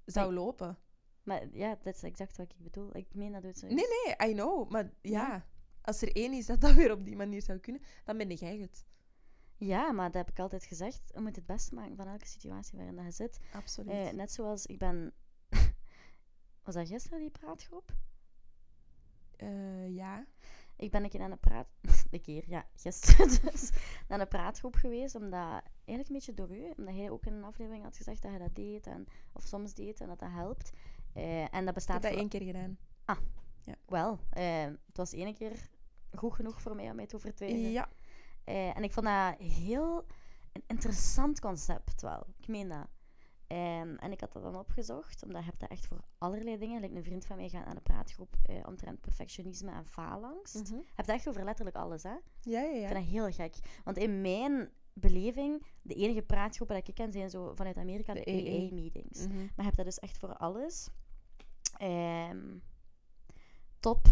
zou Nee. lopen. Maar ja, dat is exact wat ik bedoel. Ik meen dat het Nee, nee, I know. Maar ja, Ja. als er één is dat dat weer op die manier zou kunnen, dan ben jij het. Ja, maar dat heb ik altijd gezegd. Je moet het beste maken van elke situatie waarin je zit. Absoluut. Eh, net zoals ik ben... Was dat gisteren die praatgroep? Eh, ja. Ik ben een keer aan de praat... Een keer, ja, gisteren dus. Naar een praatgroep geweest, omdat... Eigenlijk een beetje door u, omdat jij ook in een aflevering had gezegd dat je dat deed, en, of soms deed, en dat dat helpt. Eh, en dat Ik bestaat heb dat één keer gedaan. Wel, eh, het was één keer goed genoeg voor mij om mij te overtuigen. Ja. Eh, en ik vond dat heel een interessant concept wel. Ik meen dat. Ehm, en ik had dat dan opgezocht, omdat je hebt dat echt voor allerlei dingen. Like een vriend van mij gaat aan een praatgroep eh, omtrent perfectionisme en faalangst. Je hebt het echt over letterlijk alles, hè? Ja, ja, Ik ja. vind dat heel gek. Want in mijn beleving, de enige praatgroepen dat ik ken zijn zo vanuit Amerika de, De AA. AA-meetings. Mhm. Maar je hebt dat dus echt voor alles. Ehm, top.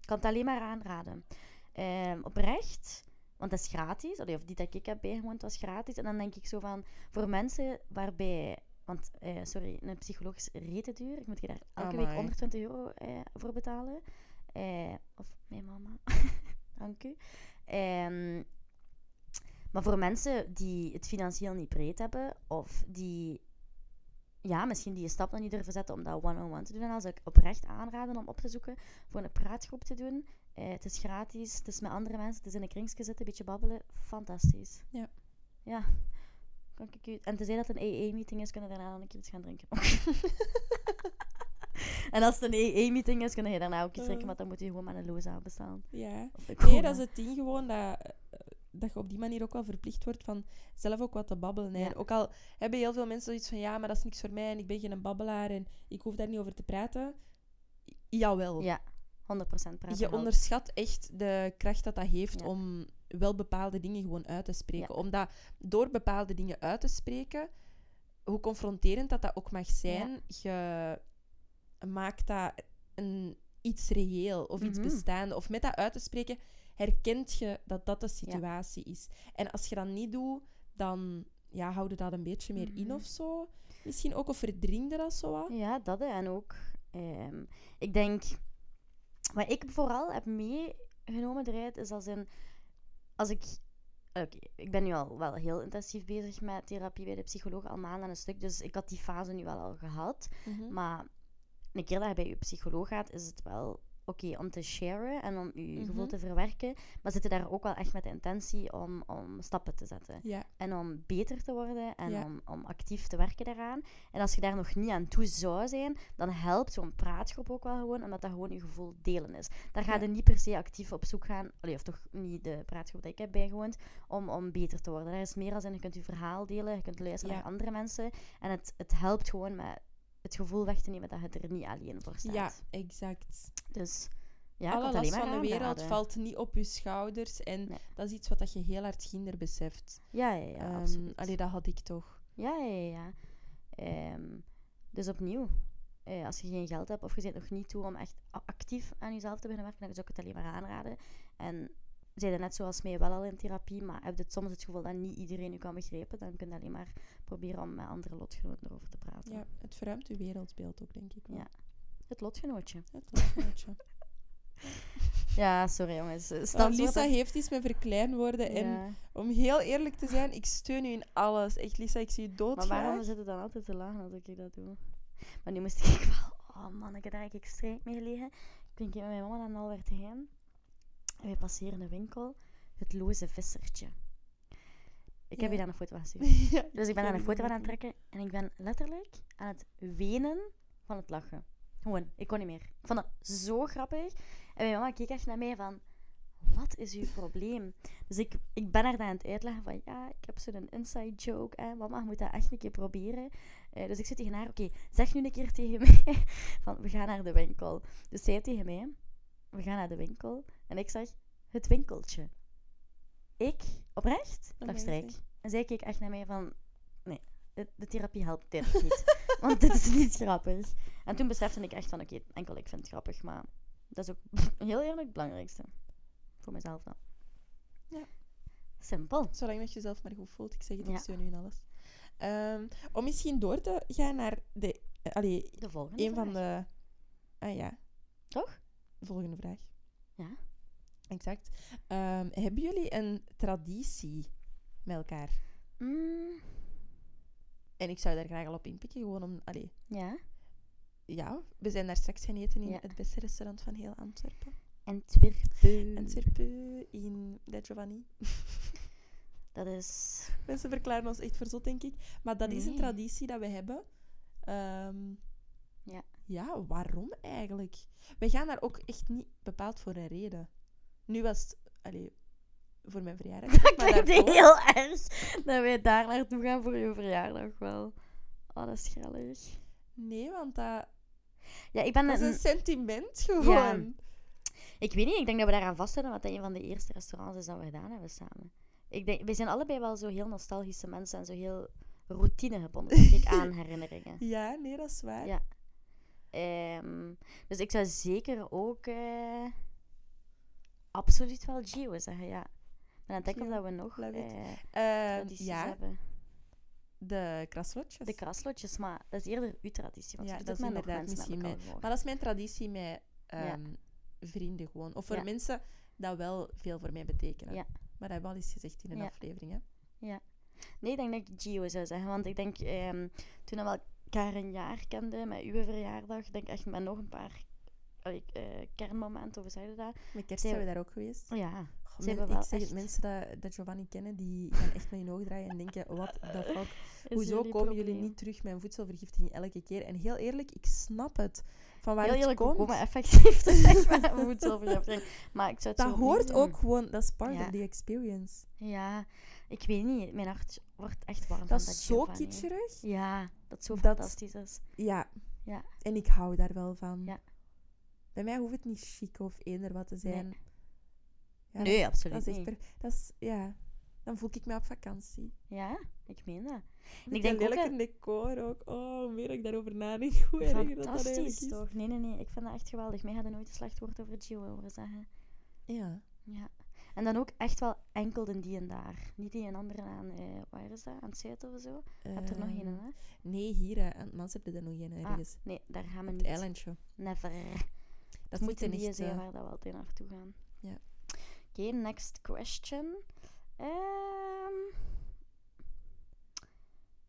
Ik kan het alleen maar aanraden. Ehm, oprecht, want dat is gratis. Allee, of die dat ik heb bijgewoond was gratis. En dan denk ik zo van, voor mensen waarbij... Want, eh, sorry, een psycholoog is rete duur. Ik moet je daar elke week Amai. 120 euro eh, voor betalen. Eh, of mijn mama. Dank u. Ehm, maar voor mensen die het financieel niet breed hebben, of die ja, misschien die een stap nog niet durven zetten om dat one-on-one te doen, dan zou ik oprecht aanraden om op te zoeken voor een praatgroep te doen. Eh, het is gratis, het is met andere mensen, het is in een kringetje zitten, een beetje babbelen. Fantastisch. Ja. Ja. Kan ik u... En tenzij dat het een AA-meeting is, kunnen we daarna dan een keer iets gaan drinken. en als het een AA-meeting is, kunnen je daarna ook iets drinken, Eh. want dan moet je gewoon met een loza bestaan. Ja. Nee, dat is het ding gewoon dat, eh, dat je op die manier ook wel verplicht wordt van zelf ook wat te babbelen. Ja. Ook al hebben heel veel mensen zoiets van ja, maar dat is niks voor mij en ik ben geen babbelaar en ik hoef daar niet over te praten. Jawel. Ja, 100% praten Je onderschat echt de kracht dat dat heeft Ja. om wel bepaalde dingen gewoon uit te spreken. Ja. Omdat door bepaalde dingen uit te spreken, hoe confronterend dat dat ook mag zijn, je maakt dat een, iets reëel of iets Mhm. bestaande. Of met dat uit te spreken, herkent je dat dat de situatie is. En als je dat niet doet, dan ja, hou je dat een beetje meer in Mhm. of zo. Misschien ook, of verdring je dat zo wat. Ja, dat en ook. ehm, ik denk, wat ik vooral heb meegenomen eruit is als in, als ik, oké, ik ben nu al wel heel intensief bezig met therapie bij de psycholoog, al maanden aan een stuk, dus ik had die fase nu wel al gehad. Mhm. Maar een keer dat je bij je psycholoog gaat, is het wel oké om te sharen en om je gevoel Mhm. te verwerken, maar zitten daar ook wel echt met de intentie om, om stappen te zetten Ja, en om beter te worden en Ja. om, om actief te werken daaraan. En als je daar nog niet aan toe zou zijn, dan helpt zo'n praatgroep ook wel gewoon, omdat dat gewoon je gevoel delen is. Daar ga Ja. je niet per se actief op zoek gaan, allee, of toch niet de praatgroep die ik heb bijgewoond, om, om beter te worden. Daar is meer als in, je kunt je verhaal delen, je kunt luisteren naar andere mensen. En het, het helpt gewoon met het gevoel weg te nemen dat je er niet alleen voor staat. ja exact. Dus ja, Alle het last van de wereld valt niet op je schouders. En Nee. dat is iets wat dat je heel hard ginder beseft. Ja, ja, ja, Ehm, absoluut. allee, dat had ik toch. Ja, ja, ja. Ehm, dus opnieuw, eh, als je geen geld hebt of je zit nog niet toe om echt actief aan jezelf te beginnen werken, dan zou ik het alleen maar aanraden. En zij net zoals mij wel al in therapie, maar heb je het soms het gevoel dat niet iedereen je kan begrijpen, dan kun je alleen maar proberen om met andere lotgenoten erover te praten. Ja, het verruimt je wereldbeeld ook, denk ik. wel. Ja. Het lotgenootje. Het lotgenootje. Ja, sorry jongens. Standwoord Lisa dat- heeft iets met verkleinwoorden. En Ja. om heel eerlijk te zijn, ik steun u in alles. Echt, Lisa, ik zie je Maar waarom zit het dan altijd te lachen als ik dat doe? Maar nu moest ik wel... Oh man, ik heb daar eigenlijk strijd mee gelegen. Ik denk met mijn mama naar Nalwert heen. En wij passeren een winkel. Het loze vissertje. Ik heb je daar een foto van gestuurd. Ja, Dus ik ben daar een foto van aan het trekken. En ik ben letterlijk aan het wenen van het lachen. Gewoon, ik kon niet meer. Ik vond dat zo grappig. En mijn mama keek echt naar mij van... Wat is uw probleem? Dus ik, ik ben haar dan aan het uitleggen van... Ja, ik heb zo'n inside joke. Hè. Mama, moet dat echt een keer proberen. Eh, dus ik zit tegen haar... Oké, zeg nu een keer tegen mij... Van, we gaan naar de winkel. Dus zij tegen mij... We gaan naar de winkel. En ik zeg... Het winkeltje. Ik, oprecht, Amazing. strijk. En zij keek echt naar mij van... Nee, de, de therapie helpt dit niet. want dit is niet grappig. En toen besefte ik echt van... Oké, enkel ik vind het grappig, maar... Dat is ook heel eerlijk het belangrijkste. Voor mezelf dan. Ja. Simpel. Zolang dat je jezelf maar goed voelt. Ik zeg het, Ja. ik steun u in alles. Ehm, om misschien door te gaan naar de... eh, allee, De volgende een van de... Ah ja, Toch? Volgende vraag. Ja. Exact. Ehm, hebben jullie een traditie met elkaar? Mm, En ik zou daar graag al op inpikken, gewoon om... Allee, ja. ja, we zijn daar straks gaan eten in Ja. het beste restaurant van heel Antwerpen. Antwerpen. Antwerpen, in De Giovanni. Dat is... Mensen verklaren ons echt verzot, denk ik. Maar dat is een traditie dat we hebben. Ehm, Ja. Waarom eigenlijk? We gaan daar ook echt niet bepaald voor een reden. Nu was het... Allee, voor mijn verjaardag. Dat klinkt daarvoor- heel erg. Dat wij daar naartoe gaan voor je verjaardag wel. Oh, dat is grellig. Nee, want dat, Ja, ik ben dat is een... sentiment gewoon. Ik weet niet, ik denk dat we daaraan vasthouden, want dat een van de eerste restaurants is dat we gedaan hebben samen. Ik denk, we zijn allebei wel zo heel nostalgische mensen en zo heel routine gebonden, denk ik, aan herinneringen. Ja, nee, dat is waar. Ja. Ehm, dus ik zou zeker ook eh, absoluut wel Gio zeggen, ja. Ik het denken of Gio, dat we nog Eh, tradities ja, hebben. de kraslotjes. De kraslotjes, maar dat is eerder uw traditie. Want Ja, dat is inderdaad misschien. Maar dat is mijn traditie met Ja. ehm, vrienden gewoon. Of voor Ja. mensen dat wel veel voor mij betekenen. Ja. Maar dat hebben we al eens gezegd in een Ja. aflevering. Hè? Nee, ik denk dat ik Gio zou zeggen. Want ik denk, ehm, toen we elkaar een jaar kenden, met uw verjaardag, denk echt met nog een paar allee, eh, kernmomenten, hoe zei je dat? Met kerst Zij- zijn we daar ook geweest. Ja, Goh, men- ik zeg het, mensen dat, dat Giovanni kennen, die gaan echt met hun ogen draaien en denken, what the fuck. Hoezo jullie komen jullie niet terug met een voedselvergiftiging elke keer? En heel eerlijk, ik snap het. Van waar Heel het eerlijk, komt. komen effectief een voedselvergiftiging. Maar ik zou het dat hoort doen. ook gewoon, dat is part Ja. of the experience. Ja, ik weet niet. Mijn hart wordt echt warm Dat van is dat zo kitscherig. Ja, dat zo Dat- fantastisch is. Ja. Ja. En ik hou daar wel van. Ja. Bij mij hoeft het niet chic of eender wat te zijn. Nee. Ja, nee, dat, absoluut dat is niet. per- dat is, ja. Dan voel ik me op vakantie. Ja, ik meen dat. Met ik denk ook dat- decor ook. Oh, hoe meer ik daarover nadenk, hoe erger dat dat eigenlijk Fantastisch, is. toch? Nee, nee, nee. Ik vind dat echt geweldig. Mij gaat er nooit een slecht woord over Gio horen zeggen. Ja. Ja. En dan ook echt wel enkel de die en daar. Niet die en andere aan, eh, waar is dat? Aan het zuiden of zo? Heb je er nog een, Ehm, hè? Nee, hier hè, aan het Mans heb je er nog een Ah, ergens. nee, daar gaan we Op niet. het eilandje. Never. Dat moet niet in die eh, waar dat we altijd naartoe gaan. Ja. Oké, next question. Ehm,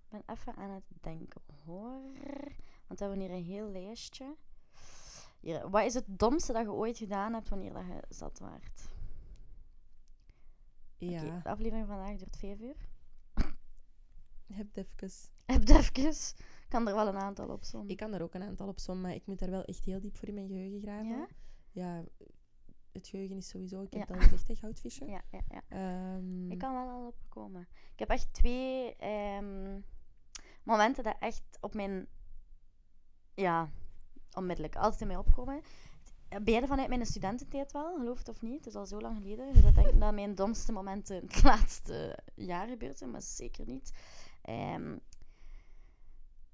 ik ben even aan het denken hoor. Want we hebben hier een heel lijstje. Hier, wat is het domste dat je ooit gedaan hebt wanneer dat je zat waart? Ja, de aflevering van vandaag duurt 5 uur. heb even. Heb even? Ik kan er wel een aantal op sommen. Ik kan er ook een aantal op som, maar ik moet daar wel echt heel diep voor in mijn geheugen graven. Ja? Ja, het geheugen is sowieso, ik heb Ja. al gezegd, hè, goudvisje. Ja, ja, ja. Ehm, Ik kan wel al opkomen. Ik heb echt twee ehm, momenten dat echt op mijn... Ja, onmiddellijk. Altijd in mij opkomen. Beide vanuit mijn studententijd wel, geloof het of niet. Het is al zo lang geleden. Dus ik denk dat mijn domste momenten het laatste jaar gebeurd zijn, maar zeker niet. Ehm,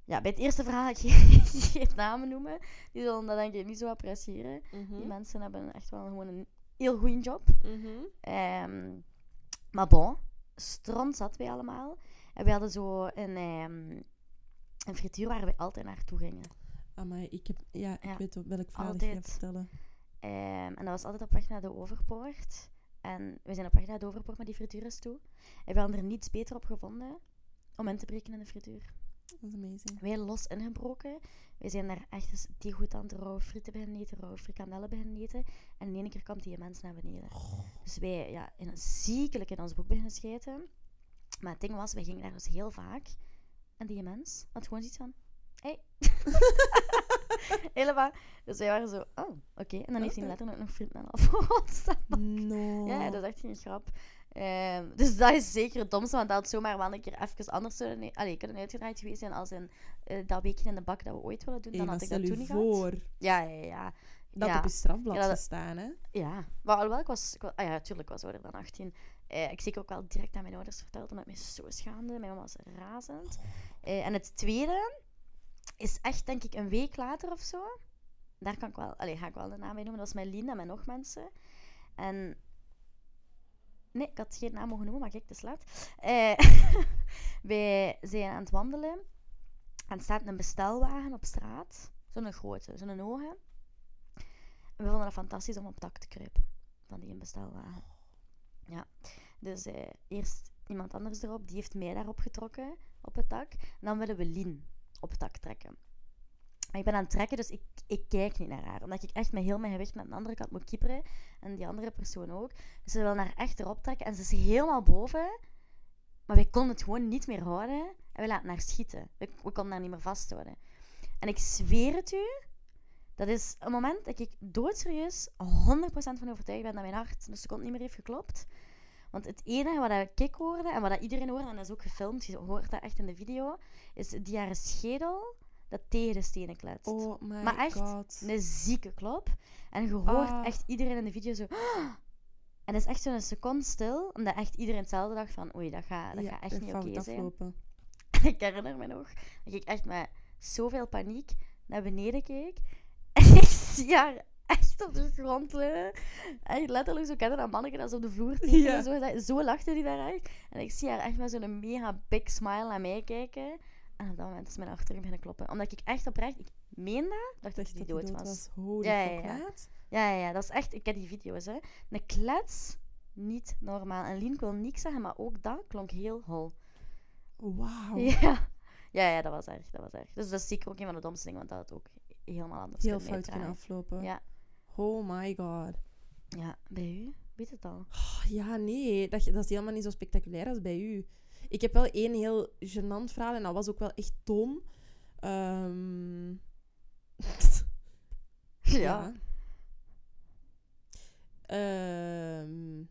ja, bij het eerste verhaal ik geen, geen namen noemen. Die zullen dat denk ik niet zo appreciëren. mhm, Die mensen hebben echt wel gewoon een heel goede job. mhm. Ehm, maar bon, stront zat wij allemaal. En we hadden zo een, ehm, een frituur waar we altijd naartoe gingen. Amai, ik heb... Ja, ik Ja, weet op welk verhaal dat je altijd. gaat vertellen. Ehm, en dat was altijd op weg naar de Overpoort. En we zijn op weg naar de Overpoort met die frituurs toe. En we hadden er niets beter op gevonden om in te breken in de frituur. Dat is amazing. Wij los ingebroken. Wij zijn daar echt eens die goed aan het rauwe frieten beginnen eten, rauwe frikandellen beginnen eten. En in één keer kwam die mens naar beneden. Dus wij ja, in een ziekelijk in ons boek beginnen schijten. Maar het ding was, wij gingen daar dus heel vaak. En die mens had gewoon zoiets van... Hey. Helemaal. Dus wij waren zo... Oh, oké. En dan heeft hij letterlijk nog frieten en al voor ons staan. No. Ja, dat is echt geen grap. Ehm, dus dat is zeker het domste, want dat had zomaar wel een keer even anders zullen, allee, kunnen uitgedraaid geweest zijn als in eh, dat weekje in de bak dat we ooit willen doen. Dan had ik dat toen niet gehad. voor Ja, ja, ja. dat ja. op je strafblad Ja, dat- gestaan, hè? Ja, maar alhoewel, ik was, ik was... Ah ja, natuurlijk was ouder dan 18. Eh, ik zeker ook wel direct aan mijn ouders verteld, omdat ik me zo schaamde. Mijn mama was razend. Eh, en het tweede is echt, denk ik, een week later of zo. Daar kan ik wel... Allee, ga ik wel de naam bij noemen. Dat was met Lien en met nog mensen. En... Nee, ik had geen naam mogen noemen, maar kijk, het is laat. Eh, wij zijn aan het wandelen. En staat een bestelwagen op straat. Zo'n grote, zo'n ogen. En we vonden het fantastisch om op het dak te kruipen. Van die bestelwagen. Ja. Dus eh, eerst iemand anders erop. Die heeft mij daarop getrokken. Op het dak. En dan willen we Lien op het dak trekken. Maar ik ben aan het trekken, dus ik, ik kijk niet naar haar. Omdat ik echt met heel mijn gewicht naar de andere kant moet kieperen. En die andere persoon ook. Dus ze wil haar echt erop trekken. En ze is helemaal boven. Maar wij konden het gewoon niet meer houden. En we laten haar schieten. We, we konden haar niet meer vasthouden. En ik zweer het u. Dat is een moment dat ik doodserieus 100% van overtuigd ben dat mijn hart een seconde niet meer heeft geklopt. Want het enige wat ik hoorde en wat iedereen hoorde, en dat is ook gefilmd, je hoort dat echt in de video, is die haar schedel dat tegen de stenen kletst. Oh my Maar echt, god. Een zieke klop. En je hoort Ah. echt iedereen in de video zo... En het is echt zo'n seconde stil, omdat echt iedereen hetzelfde dacht van, oei, dat gaat, dat Ja, gaat echt dat niet oké zijn. aflopen. ik herinner me nog dat ik echt met zoveel paniek naar beneden keek. En ik zie haar echt op de grond liggen. Echt letterlijk zo kennen dat manneke dat ze op de vloer tekenen. Ja. Zo, zo lachte die daar echt. En ik zie haar echt met zo'n mega big smile naar mij kijken. En op dat moment is mijn terug beginnen kloppen. Omdat ik echt oprecht, ik meen dat, dacht dat Dacht die dat dood was. Holy Ja, ja, ja. Ja, ja, dat is echt, ik heb die video's, hè. Een klets, niet normaal. En Lien, ik wil niks zeggen, maar ook dat klonk heel hol. Wauw. Ja. ja, ja, dat was erg, dat was erg. Dus dat is zeker ook een van de domste dingen, want dat had ook helemaal anders Heel fout kunnen aflopen. Ja. Oh my god. Ja, bij u? Weet het al? Oh, ja, nee. Dat, dat is helemaal niet zo spectaculair als bij u. Ik heb wel één heel gênant verhaal en dat was ook wel echt dom. Ehm, ja.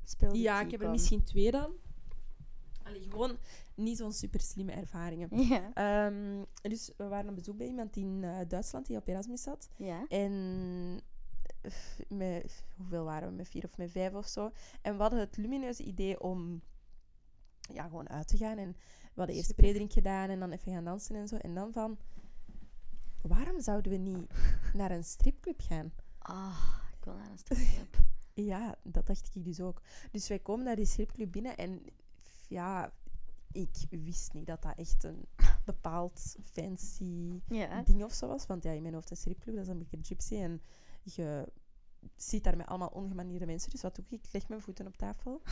Speel die ja, ik heb er misschien twee dan. Allee, gewoon niet zo'n super slimme ervaringen. Ja. Ehm, dus we waren op bezoek bij iemand in eh, Duitsland die op Erasmus zat. Ja. En met, hoeveel waren we? Met vier of met vijf of zo. En we hadden het lumineuze idee om ja, gewoon uit te gaan. En we hadden eerst predrink gedaan en dan even gaan dansen en zo. En dan van, waarom zouden we niet naar een stripclub gaan? Ah, ik wil naar een stripclub. Ja, dat dacht ik dus ook. Dus wij komen naar die stripclub binnen en ja, ik wist niet dat dat echt een bepaald fancy ja. ding of zo was. Want ja, in mijn hoofd een stripclub, dat is een beetje gypsy. En je ziet daar met allemaal ongemanierde mensen. Dus wat doe ik? Ik leg mijn voeten op tafel.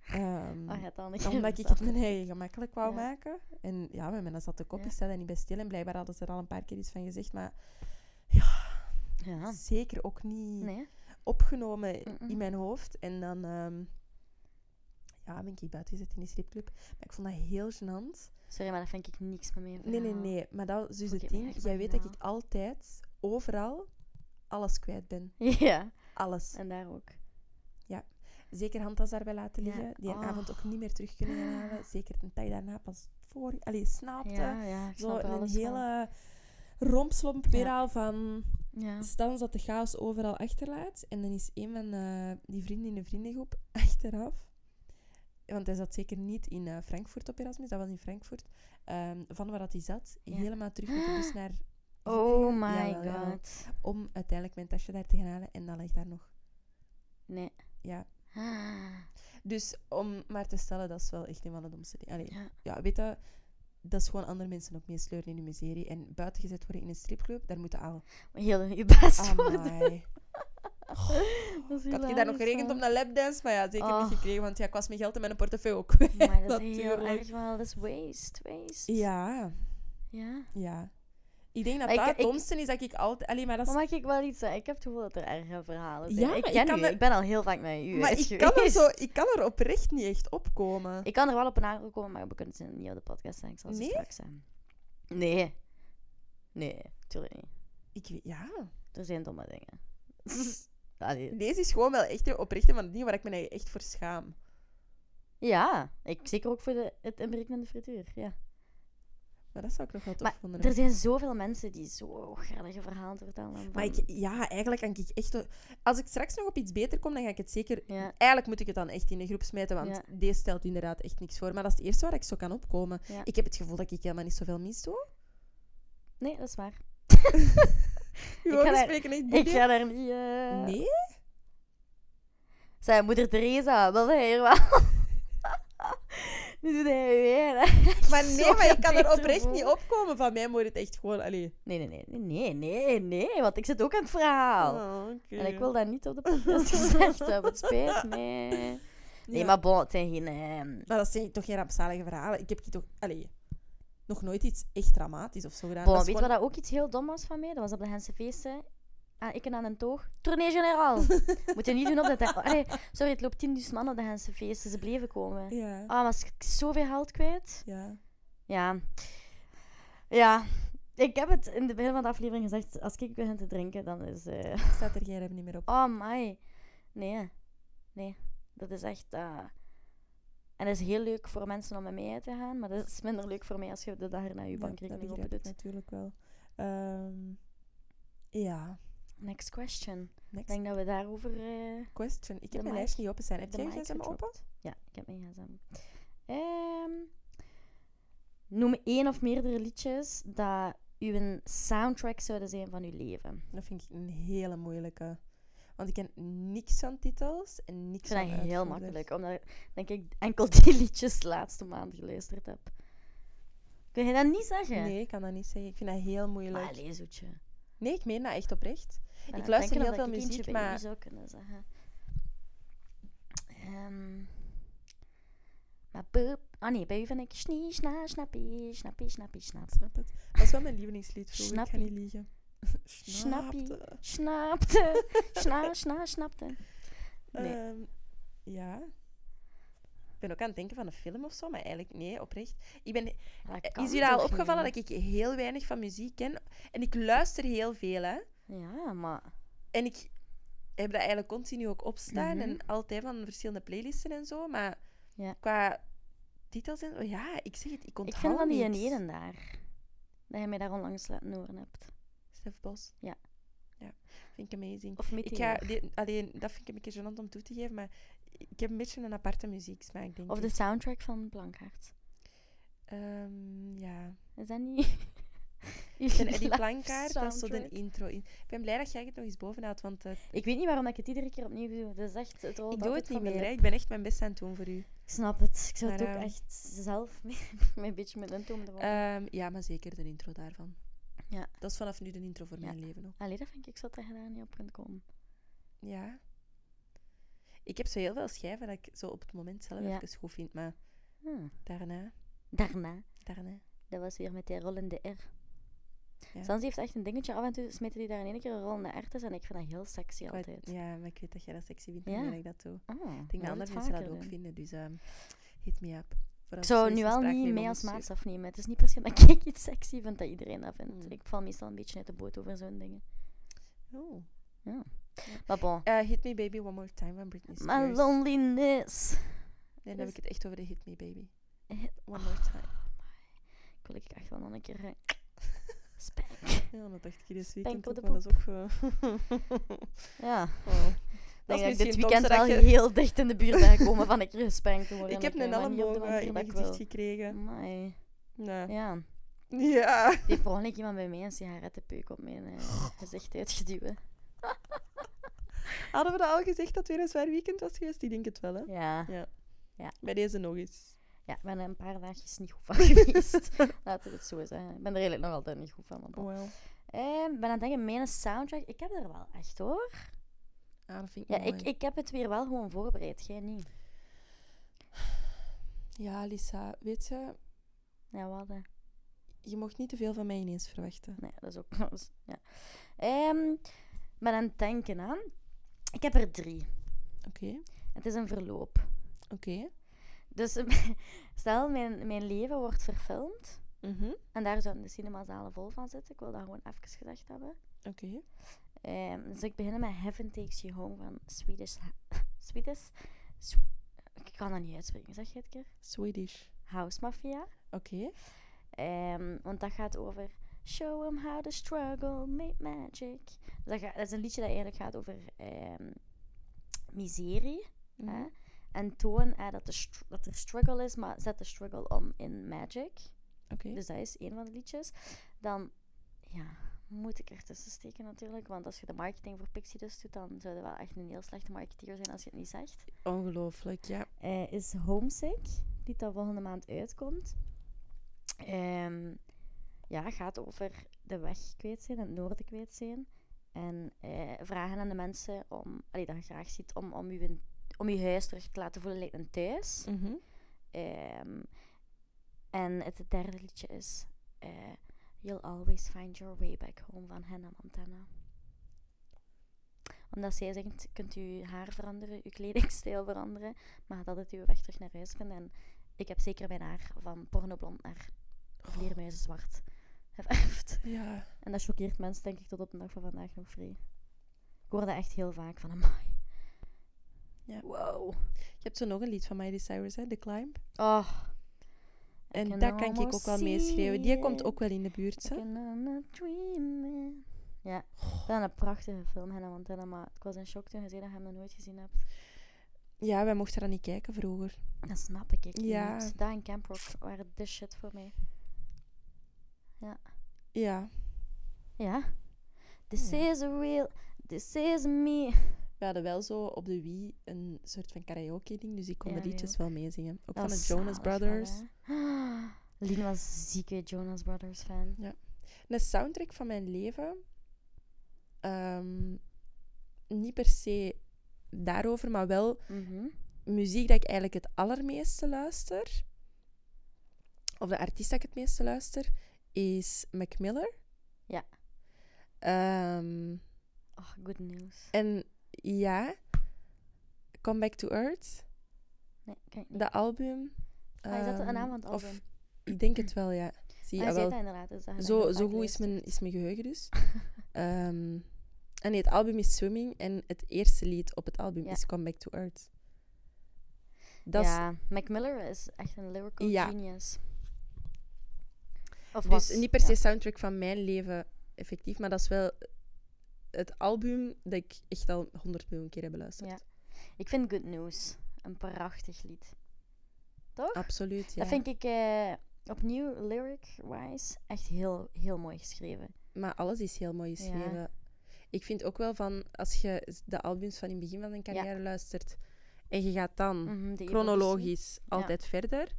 Ehm, Oh, omdat ik het mijn eigen gemakkelijk wou Ja. maken. En ja, met mijn zat de kop, Ja. ik sta daar niet bij stil. En blijkbaar hadden ze er al een paar keer iets van gezegd. Maar Ja. zeker ook niet Nee. opgenomen in mijn hoofd. En dan ehm, ja, ben ik buiten gezet in die stripclub. Maar ik vond dat heel gênant. Sorry, maar daar vind ik niks meer mee. Nee, nee, nee. Maar dat is dus het ding. Jij weet dat ik altijd, overal, alles kwijt ben. Ja, Alles. en daar ook. Zeker handtas daarbij laten Ja. liggen. Die een Oh. avond ook niet meer terug kunnen gaan halen. Zeker een dag daarna pas voor... Allee, snaapte. Ja, ja, Zo een van. hele rompslomp weer al van... Ja. Stans dat de chaos overal achterlaat. En dan is een van eh, die vrienden in de vriendengroep achteraf. Want hij zat zeker niet in eh, Frankfurt op Erasmus, dat was in Frankfurt. Ehm, van waar dat hij zat, Ja. helemaal terug met de bus naar... Oh my Jawel, jawel. god. Om uiteindelijk mijn tasje daar te gaan halen. En dat ligt daar nog. Nee. Ja. Ah, Dus om maar te stellen, dat is wel echt een van de domste dingen. Allee, Ja. ja, weet je, dat is gewoon andere mensen ook meesleuren in de miserie. En buiten gezet worden in een stripclub, daar moeten al... Heel je best worden. Is Ik had je daar nog gerekend op een lapdance, maar ja, zeker Oh. niet gekregen, want ja, ik was mijn geld en mijn portefeuille ook. Maar dat is heel erg wel. Dat is waste, waste. Ja, Ja. ja. Ik denk dat Maar dat het domste is dat ik altijd... Allee, maar dat is... Maar mag ik wel iets zeggen? Ik heb het gevoel dat er erge verhalen zijn. Ja, ik maar ken ik kan u. er- Ik ben al heel vaak met u maar ik kan, er zo, ik kan er oprecht niet echt opkomen. Ik kan er wel op een aankomen, maar we kunnen het niet op de podcast zeggen. Ik zal Nee? straks zeggen. Nee. Nee, tuurlijk niet. Ik weet- ja. Er zijn domme dingen. Allee. Deze is gewoon wel echt oprechte van de dingen waar ik me echt voor schaam. Ja, ik, zeker ook voor de, het inbreken in de frituur. Ja. Maar dat zou ik nog wel tof Maar er zijn zoveel mensen die zo graag verhalen te vertellen. Maar ik, ja, eigenlijk kan ik echt... wel- Als ik straks nog op iets beter kom, dan ga ik het zeker... Ja. Eigenlijk moet ik het dan echt in de groep smijten, want Ja. deze stelt inderdaad echt niks voor. Maar dat is het eerste waar ik zo kan opkomen. Ja. Ik heb het gevoel dat ik helemaal niet zoveel mis doe. Nee, dat is waar. Uw ga daar- echt Ik ga daar niet... Nee? Zij, moeder Teresa, hij hier wel? nu doet hij weer. Maar nee, maar ik kan er oprecht niet opkomen. Van mij moet het echt gewoon... Allee. Nee, nee, nee, nee, nee, nee, nee, want ik zit ook aan het verhaal. Oh. En ik wil dat niet op de podcast gezegd hebben. Het spijt me. Nee, Ja. maar bon, het zijn geen... ehm, Maar dat zijn toch geen rampzalige verhalen? Ik heb hier toch... Allee, nog nooit iets echt dramatisch of zo gedaan. Bon, weet je gewoon- wat dat ook iets heel dom was van mij? Dat was op de Hense feesten. Ah, ik en aan een toog. Tournee generaal. Moet je niet doen op dat... Allee, sorry, het loopt 10.000 man op de Hense feesten. Ze bleven komen. Ja. Ah, was ik zoveel geld kwijt. Ja. Ja. Ja. Ik heb het in het begin van de aflevering gezegd. Als ik begin te drinken, dan is... eh Staat er geen rem niet meer op. Oh, my. Nee. Nee. Dat is echt... eh, En dat is heel leuk voor mensen om met mij uit te gaan. Maar dat is minder leuk voor mij als je de dag erna je Ja, bankrekening open begrijp ik doet. natuurlijk wel. Ehm, ja. Next question. Ik Next denk dat we daarover eh, question. Ik heb mijn mic- lijst niet open zijn. Heb de jij mic je gsm open? gedropt. Ja, ik heb mijn gsm. Ehm, noem één of meerdere liedjes dat uw soundtrack zouden zijn van uw leven. Dat vind ik een hele moeilijke. Want ik ken niks van titels en niks Ik vind dat heel uitvoerders. makkelijk, omdat ik denk ik enkel die liedjes de laatste maand geluisterd heb. Kun je dat niet zeggen? Nee, ik kan dat niet zeggen. Ik vind dat heel moeilijk. Maar allee, zoetje. Nee, ik meen dat echt oprecht. Ik luister heel veel muziek, maar- zou kunnen zeggen. Ehm maar boep. Ah nee, bij u vind ik snie, sna, snappie, snappie, snappie, snap. Snap het. Dat is wel mijn lievelingslied vroeger. Ik ga niet liegen. Snappie. Snapte. Sna, sna, snapte. Nee. Ehm, ja. Ik ben ook aan het denken van een film of zo, maar eigenlijk nee, oprecht. Ik ben, dat is u al opgevallen niet? dat ik heel weinig van muziek ken? En ik luister heel veel, hè. Ja, maar... En ik heb dat eigenlijk continu ook opstaan Mhm. en altijd van verschillende playlisten en zo. Maar Ja. qua titels en ja, ik zeg het, ik onthoud Ik vind van die ene daar. Dat je mij daar onlangs laten horen hebt. Stef Bos. Ja. Ja, vind ik amazing. Of Ik ga, die, alleen, dat vind ik een beetje gênant om toe te geven, maar ik heb een beetje een aparte muzieksmaak, denk Of ik. de soundtrack van Blankaart. Ehm, ja. Is dat niet... En die plankaart, dat is zo de intro. in. Ik ben blij dat jij het nog eens boven had, want eh, Ik weet niet waarom ik het iedere keer opnieuw doe. Dat is echt... Het rolt ik doe het niet meer. Hè. Ik ben echt mijn best aan het doen voor u. Ik snap het. Ik zou het ook ehm, echt zelf een beetje met intomen erop. Ehm, ja, maar zeker de intro daarvan. Ja. Dat is vanaf nu de intro voor Ja. mijn leven ook. Allee, dat vind ik zo dat je daar niet op kunt komen. Ja. Ik heb zo heel veel schijven dat ik zo op het moment zelf Ja. even goed vind, maar Hm. daarna, Daarna, daarna. dat was weer met die rollende R. Ja. Heeft echt een dingetje. Af en toe smeten die daar in één keer een rollende R tussen. En ik vind dat heel sexy altijd. Ja, maar ik weet dat jij dat sexy vindt, Ja. ja. ik dat doe. Oh, Ik denk dat andere mensen dat ook vinden, dus ehm, hit me up. Ik zou nu wel niet mee als moet maats sturen. afnemen. Het is niet precies dat ik iets sexy vind dat iedereen dat vindt. Mm. Ik val meestal een beetje uit de boot over zo'n dingen. Oh. Maar bon. Eh, hit me baby one more time van Britney My Spears. loneliness. Nee, dan heb ik het echt over de hit me baby. Hit- One more time. Ik wil ik echt wel nog een keer... Spank. Ja, dat dacht ik dit weekend ook, maar dat is ook... eh, Ja. oh. Ik denk dat ik dit weekend wel je- heel dicht in de buurt ben gekomen van keer gespankt te worden. Ik heb een elleboog in mijn ik gezicht gekregen. Amai. Ja. Ja. Ja. Die heeft per ongeluk iemand bij mij een sigarettenpeuk op mijn eh, gezicht uitgeduwd. Hadden we dat al gezegd dat het weer een zwaar weekend was geweest? Ik denk het wel, hè? Ja. Ja. Ja. Bij deze nog eens. Ja, ik ben een paar dagjes niet goed van geweest. Laten we het zo zeggen. Ik ben er eigenlijk nog altijd niet goed van. maar. Eh, Ik ben aan het denken, mijn soundtrack, ik heb er wel echt hoor. Ah, dat vind ik Ja, mooi. ik, ik heb het weer wel gewoon voorbereid, jij niet. Ja, Lisa, weet je, Ja, wat hè? je mocht niet te veel van mij ineens verwachten. Nee, dat is ook ja. Ik ben aan het denken aan. Ik heb er drie. Oké, Het is een verloop. oké. Dus stel, mijn, mijn leven wordt verfilmd. Mhm. En daar zouden de cinemazalen vol van zitten. Ik wil dat gewoon even gezegd hebben. Oké. Ehm, dus ik begin met Heaven Takes You Home van Swedish... Swedish... Sw- ik kan dat niet uitspreken, zeg je het keer? Swedish. House Mafia. Oké. Ehm, want dat gaat over... Show 'em how to struggle, make magic. Dus dat, gaat- dat is een liedje dat eigenlijk gaat over ehm, miserie. Hè? En toon eh, dat, de dat er struggle is, maar zet de struggle om in magic. Oké. Dus dat is een van de liedjes. Dan, ja, moet ik er tussen steken natuurlijk. Want als je de marketing voor Pixie dus doet, dan zou je wel echt een heel slechte marketeer zijn als je het niet zegt. Ongelooflijk, ja. Eh, is Homesick, die dat volgende maand uitkomt. Ehm, ja, gaat over de weg kwijt zijn, het noorden kwijt zijn. En eh, vragen aan de mensen om, allee, dat je graag ziet, om, om, je, om je huis terug te laten voelen lijkt een thuis. Mhm. Ehm, en het derde liedje is eh, You'll Always Find Your Way Back Home van Hannah Montana. Omdat zij zegt, kunt u haar veranderen, uw kledingstijl veranderen, maar gaat altijd uw weg terug naar huis vinden. En ik heb zeker mijn haar van pornoblond naar vleermuizenzwart geverfd. Ja. En dat choqueert mensen denk ik tot op de dag van vandaag nog vrij. Ik hoor dat echt heel vaak van, amai. Ja. Wow. Je hebt zo nog een lied van Miley Cyrus, hè? The Climb. Oh. En dat kan ik ook wel see meeschreeuwen. Die komt ook wel in de buurt, hè? Ja, dat is een prachtige film, Hannah Montana. Maar ik was in shock toen je zei dat je hem nog nooit gezien hebt. Ja, wij mochten dat niet kijken vroeger. Dat snap ik. ik Ja. niet. Dat en Camp Rock waren de shit voor mij. Ja. Ja. This Ja. is a real... This is me. We hadden wel zo op de Wii een soort van karaoke-ding, dus ik kon Ja, de liedjes ja. wel meezingen. Ook Dat van de Jonas wel, Brothers. Lien was zieke Jonas Brothers fan. Een soundtrack van mijn leven. ehm, niet per se daarover, maar wel Mhm. muziek dat ik eigenlijk het allermeeste luister. Of de artiest dat ik het meeste luister, is Mac Miller. Ja. Ehm, Oh, good news. en ja, Come Back to Earth, Nee, kijk de album. Ah, is dat de ehm, naam van het Of, album? ik denk het wel, ja. Zie, Ah, ah, wel. inderdaad. Dus Zo, zo goed is mijn, is mijn geheugen dus. Ehm, en nee, het album is Swimming en het eerste lied op het album Ja. is Come Back to Earth. Dat is, ja, Mac Miller is echt een lyrical Ja. genius. Of dus was, niet per ja. se soundtrack van mijn leven effectief, maar dat is wel het album dat ik echt al honderd miljoen keer heb beluisterd. Ja. Ik vind Good News een prachtig lied. Toch? Absoluut, ja. Dat vind ik eh, opnieuw lyric-wise echt heel, heel mooi geschreven. Maar alles is heel mooi Ja. geschreven. Ik vind ook wel van, als je de albums van in het begin van een carrière luistert en je gaat dan Mhm, chronologisch altijd verder,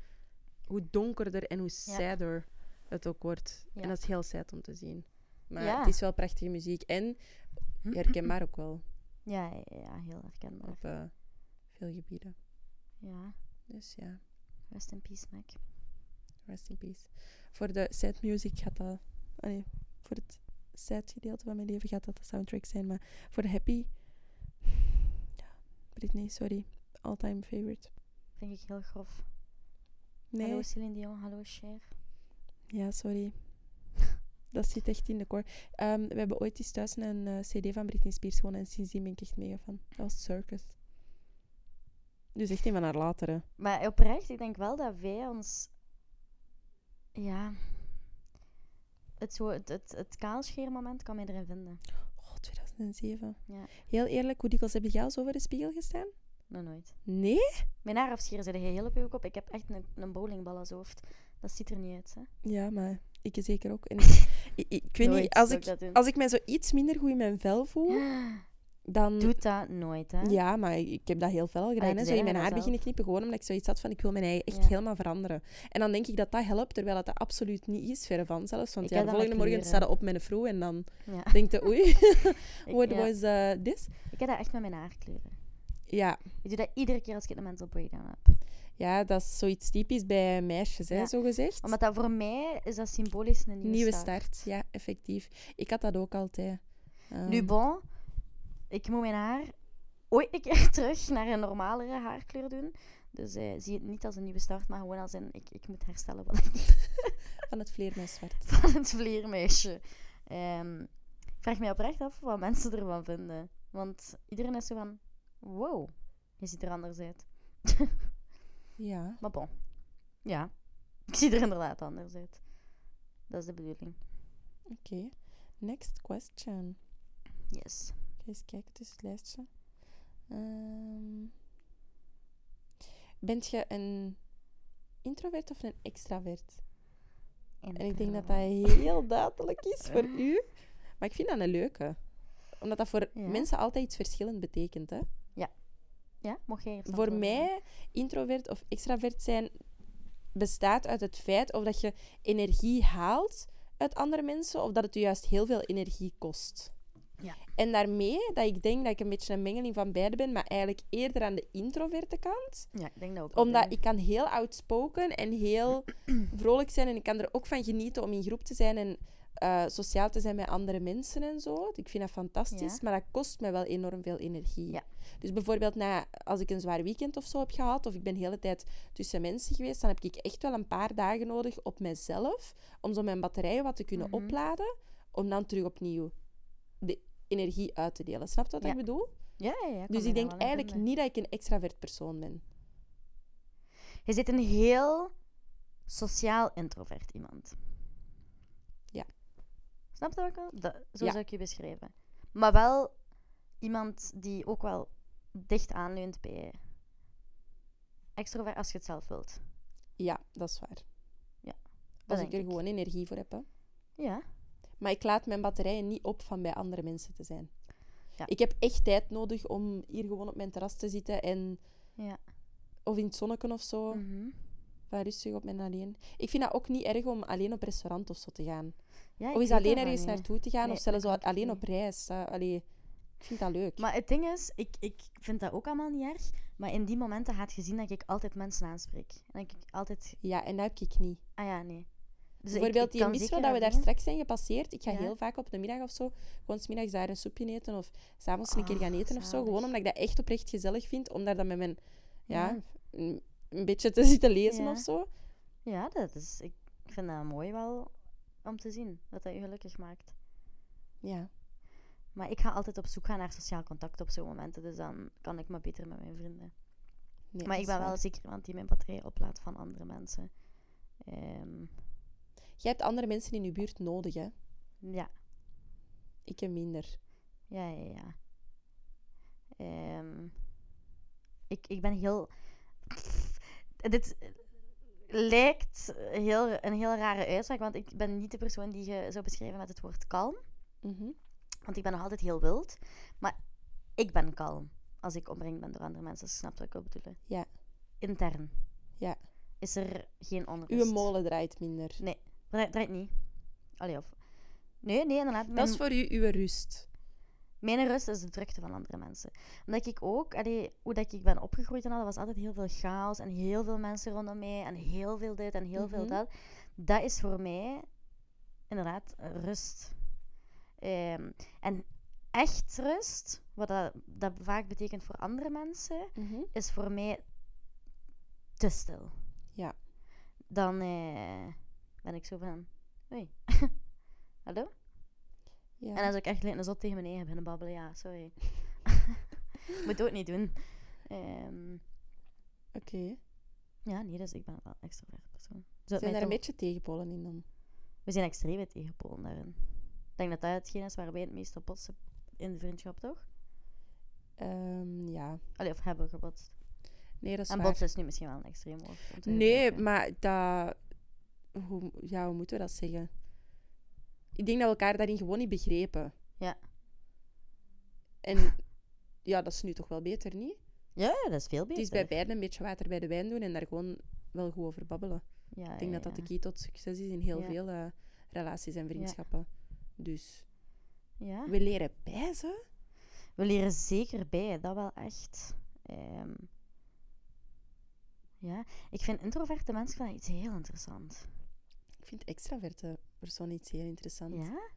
hoe donkerder en hoe sadder het ook wordt. En dat is heel sad om te zien. Maar het is wel prachtige muziek en herkenbaar ook wel Ja, ja, heel herkenbaar. op eh, veel gebieden. Ja, Dus ja, rest in peace, Mac. rest in peace. Voor de sad music gaat dat... allee, voor het sad gedeelte van mijn leven gaat dat de soundtrack zijn. Maar voor de happy... Ja, Britney, sorry. All-time favorite. Vind ik heel grof. Nee, Hallo Celine Dion, hallo Cher. ja, sorry. Dat zit echt in de core. Ehm, we hebben ooit eens thuis een eh, cd van Britney Spears gewonnen en sindsdien ben ik echt mega fan. Dat was Circus. Dus echt een van haar latere. Maar oprecht, ik denk wel dat wij ons... Ja... Het, zo, het, het, het kaalscheermoment kan mij erin vinden. Oh, 2007. Ja. Heel eerlijk, hoe dikwijls heb jij al zo voor de spiegel gestaan? Nog nooit. Nee? Mijn haar afscheren zit heel op je kop. Ik heb echt een, een bowlingbal als hoofd. Dat ziet er niet uit, hè. Ja, maar ik zeker ook. En ik, ik, ik weet Nooit niet, als ik, als ik mij zo iets minder goed in mijn vel voel, dan... Doet dat nooit, hè. Ja, maar ik heb dat heel veel al gedaan. hè. Zo in mijn haar zelf. beginnen knippen, gewoon omdat ik zoiets had van ik wil mijn eigen echt Ja. helemaal veranderen. En dan denk ik dat dat helpt, terwijl dat, dat absoluut niet is, verre van zelfs. Want ja, de volgende morgen staat dat op mijn vrouw en dan Ja. denkt je, oei, what was eh, this? ik heb dat echt met mijn haarkleuren. Ja. Ik doe dat iedere keer als ik een mental breakdown heb. Ja, dat is zoiets typisch bij meisjes, hè, Ja. zo gezegd. Omdat dat voor mij is dat symbolisch een nieuwe, Nieuwe start. start, ja, effectief. Ik had dat ook altijd. Nu Ehm, bon, ik moet mijn haar ooit een keer terug naar een normalere haarkleur doen. Dus eh, zie het niet als een nieuwe start, maar gewoon als een ik, ik moet herstellen wat ik van het vleermuiszwart. van het vleermeisje. Ehm, ik vraag me oprecht af wat mensen ervan vinden. Want iedereen is zo van, wow, je ziet er anders uit. Ja. Maar bon, ja, ik zie er inderdaad anders uit. Dat is de bedoeling. Oké. Next question. Yes. Ga eens kijken tussen het lijstje. Ehm bent je een introvert of een extravert? En ik denk dat dat heel duidelijk is voor u. Maar ik vind dat een leuke. Omdat dat voor Ja. mensen altijd iets verschillend betekent. Hè? Ja, mocht jij Voor antwoorden? mij, introvert of extravert zijn bestaat uit het feit of dat je energie haalt uit andere mensen of dat het je juist heel veel energie kost. Ja. En daarmee dat ik denk dat ik een beetje een mengeling van beide ben, maar eigenlijk eerder aan de introverte kant. Ja, ik denk dat ook. Omdat ik kan heel outspoken en heel vrolijk zijn en ik kan er ook van genieten om in groep te zijn en eh, sociaal te zijn met andere mensen en zo. Ik vind dat fantastisch, Ja. maar dat kost mij wel enorm veel energie. Ja. Dus bijvoorbeeld na, als ik een zwaar weekend of zo heb gehad, of ik ben de hele tijd tussen mensen geweest, dan heb ik echt wel een paar dagen nodig op mezelf om zo mijn batterijen wat te kunnen Mhm. opladen, om dan terug opnieuw de energie uit te delen. Snap je wat Ja. ik bedoel? Ja, ja, Dus ik denk eigenlijk vinden. niet dat ik een extravert persoon ben. Je zit een heel sociaal introvert iemand. Ja. Snap je wat ik wil? Dat, zo Ja. zou ik je beschrijven. Maar wel iemand die ook wel dicht aanleunt bij extrovert als je het zelf wilt. Ja, dat is waar. dat Als ik er ik. gewoon energie voor heb. Hè. Ja. Maar ik laat mijn batterijen niet op van bij andere mensen te zijn. Ja. Ik heb echt tijd nodig om hier gewoon op mijn terras te zitten en... Ja. Of in het zonneken of zo. Van rustig op mijn alleen. Ik vind dat ook niet erg om alleen op restaurant of zo te gaan. Ja of eens weet alleen ergens niet. naartoe te gaan. Nee, of zelfs alleen niet. op reis. Allee, ik vind dat leuk. Maar het ding is, ik, ik vind dat ook allemaal niet erg. Maar in die momenten gaat je zien dat ik altijd mensen aanspreek. En dat ik altijd... Ja, en dat heb ik niet. Ah ja, nee. Dus Bijvoorbeeld ik die zeker dat we daar straks zijn gepasseerd. Ik ga Ja. heel vaak op de middag of zo, gewoon 's middags daar een soepje eten of s'avonds een keer gaan Ah, eten of zo. Gewoon omdat ik dat echt oprecht gezellig vind, om daar dan met mijn, ja, Ja. een, beetje te zitten lezen of zo. Ja, dat is... Ik vind dat mooi wel om te zien. Dat dat je gelukkig maakt. Ja. Maar ik ga altijd op zoek gaan naar sociaal contact op zo'n momenten. Dus dan kan ik maar beter met mijn vrienden. Nee, maar ik ben wel zeker iemand die mijn batterij oplaadt van andere mensen. Ehm, Jij hebt andere mensen in je buurt nodig, hè? ja, Ik heb minder. ja, ja, ja. Ehm, ik, ik ben heel... Dit lijkt heel, een heel rare uitspraak, want ik ben niet de persoon die je zou beschrijven met het woord kalm. Mhm. Want ik ben nog altijd heel wild. Maar ik ben kalm als ik omringd ben door andere mensen. Snap wat ik wil bedoelen? Ja. Intern. Ja. Is er geen onrust. Uw molen draait minder. Nee, draait, draait niet. Allee, of... Nee, nee, inderdaad. Mijn, Dat is voor u uw rust. Mijn rust is de drukte van andere mensen. Omdat ik ook, allee, hoe dat ik ben opgegroeid en al, er was altijd heel veel chaos en heel veel mensen rondom mij en heel veel dit en heel veel Mhm. dat. Dat is voor mij inderdaad rust. Ehm, en echt rust, wat dat, dat vaak betekent voor andere mensen, Mhm. is voor mij te stil. Ja. Dan eh, ben ik zo van, oei, hallo? Ja. En dan zou ik echt een zot tegen mijn eigen beginnen babbelen. Ja, sorry. Moet ook niet doen. Ehm, Oké. ja, nee, dus ik ben wel een extrovert persoon. Zou Zijn daar een beetje tegenpolen in dan? We zijn extreme tegenpolen daarin. Ik denk dat dat hetgeen is waar wij het meest op botsen in de vriendschap, toch? Ehm, ja. Allee, of hebben gebotst. Nee, dat is En botsen is nu misschien wel een extreem woord. Nee, maar dat... Hoe, ja, hoe moeten we dat zeggen? Ik denk dat we elkaar daarin gewoon niet begrepen. Ja. En ja, dat is nu toch wel beter, niet? Ja, dat is veel beter. Het is bij beiden een beetje water bij de wijn doen en daar gewoon wel goed over babbelen. Ja, Ik denk ja, dat dat de key tot succes is in heel veel eh, relaties en vriendschappen. Dus Ja. we leren bij ze. We leren zeker bij, dat wel echt. Ehm, ja, ik vind introverte mensen van iets heel interessant. Ik vind extraverte persoon iets heel interessant. Ja?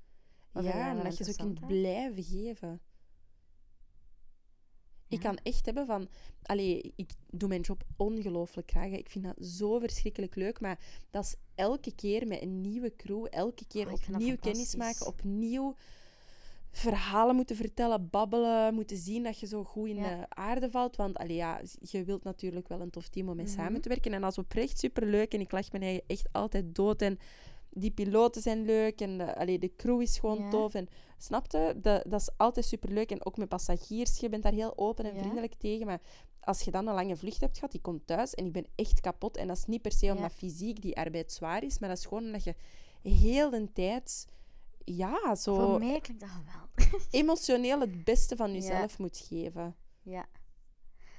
Wat Ja, omdat je ze kunt aan? blijven geven. Ik kan echt hebben van... Allee, ik doe mijn job ongelooflijk graag. hè. Ik vind dat zo verschrikkelijk leuk. Maar dat is elke keer met een nieuwe crew. Elke keer Oh, dat opnieuw kennis maken. Opnieuw verhalen moeten vertellen, babbelen. Moeten zien dat je zo goed in Ja. de aarde valt. Want allee, ja, je wilt natuurlijk wel een tof team om mee Mhm. samen te werken. En dat is oprecht superleuk. En ik lach mijn eigen echt altijd dood. En die piloten zijn leuk. En de, allee, de crew is gewoon Ja. tof. En snapte? Dat, dat is altijd superleuk. En ook met passagiers. Je bent daar heel open en Ja. vriendelijk tegen. Maar als je dan een lange vlucht hebt gehad, die komt thuis en ik ben echt kapot. En dat is niet per se omdat fysiek die arbeid zwaar is, maar dat is gewoon omdat je heel de tijd, ja, zo Voor mij klinkt dat geweldig. emotioneel het beste van jezelf moet geven. ja.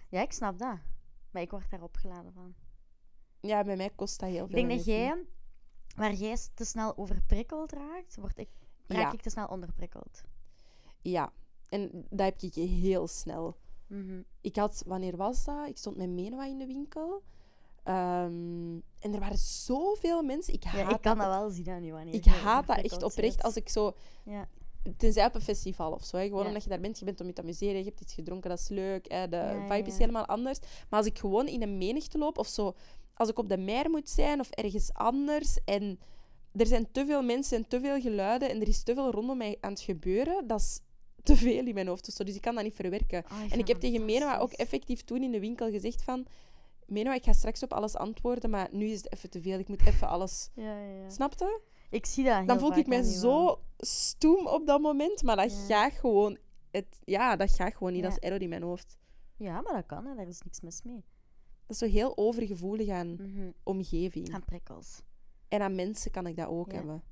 ja, ik snap dat. Maar ik word daar opgeladen van. Ja, bij mij kost dat heel Ik veel denk dat jij, waar jij te snel overprikkeld raakt, word ik, raak Ja. ik te snel onderprikkeld. Ja, en dat heb ik heel snel. Mhm. Ik had, wanneer was dat? Ik stond met Menua in de winkel. Ehm, en er waren zoveel mensen. Ik haat Ja, ik kan dat dat wel zien aan Ik haat dat echt oprecht als ik zo... Ja. Tenzij op een festival of zo. Hè. Gewoon Ja. omdat je daar bent, je bent om je te amuseren, je hebt iets gedronken, dat is leuk. Hè. De Ja, vibe is helemaal anders. Maar als ik gewoon in een menigte loop of zo... Als ik op de mer moet zijn of ergens anders en er zijn te veel mensen en te veel geluiden en er is te veel rondom mij aan het gebeuren, dat is te veel in mijn hoofd. Dus ik kan dat niet verwerken. Oh, En ik heb tegen Menua ook effectief toen in de winkel gezegd van... Menua, ik ga straks op alles antwoorden, maar nu is het even te veel. Ik moet even alles... Ja, ja, ja. Snapte? Ik zie dat Dan voel ik mij wel. zo stoem op dat moment, maar dat gaat gewoon... Het, ja, dat gaat gewoon niet. Dat is error in mijn hoofd. Ja, maar dat kan, hè. daar is niks mis mee. Dat is zo heel overgevoelig aan Mhm. omgeving. Aan prikkels. En aan mensen kan ik dat ook hebben.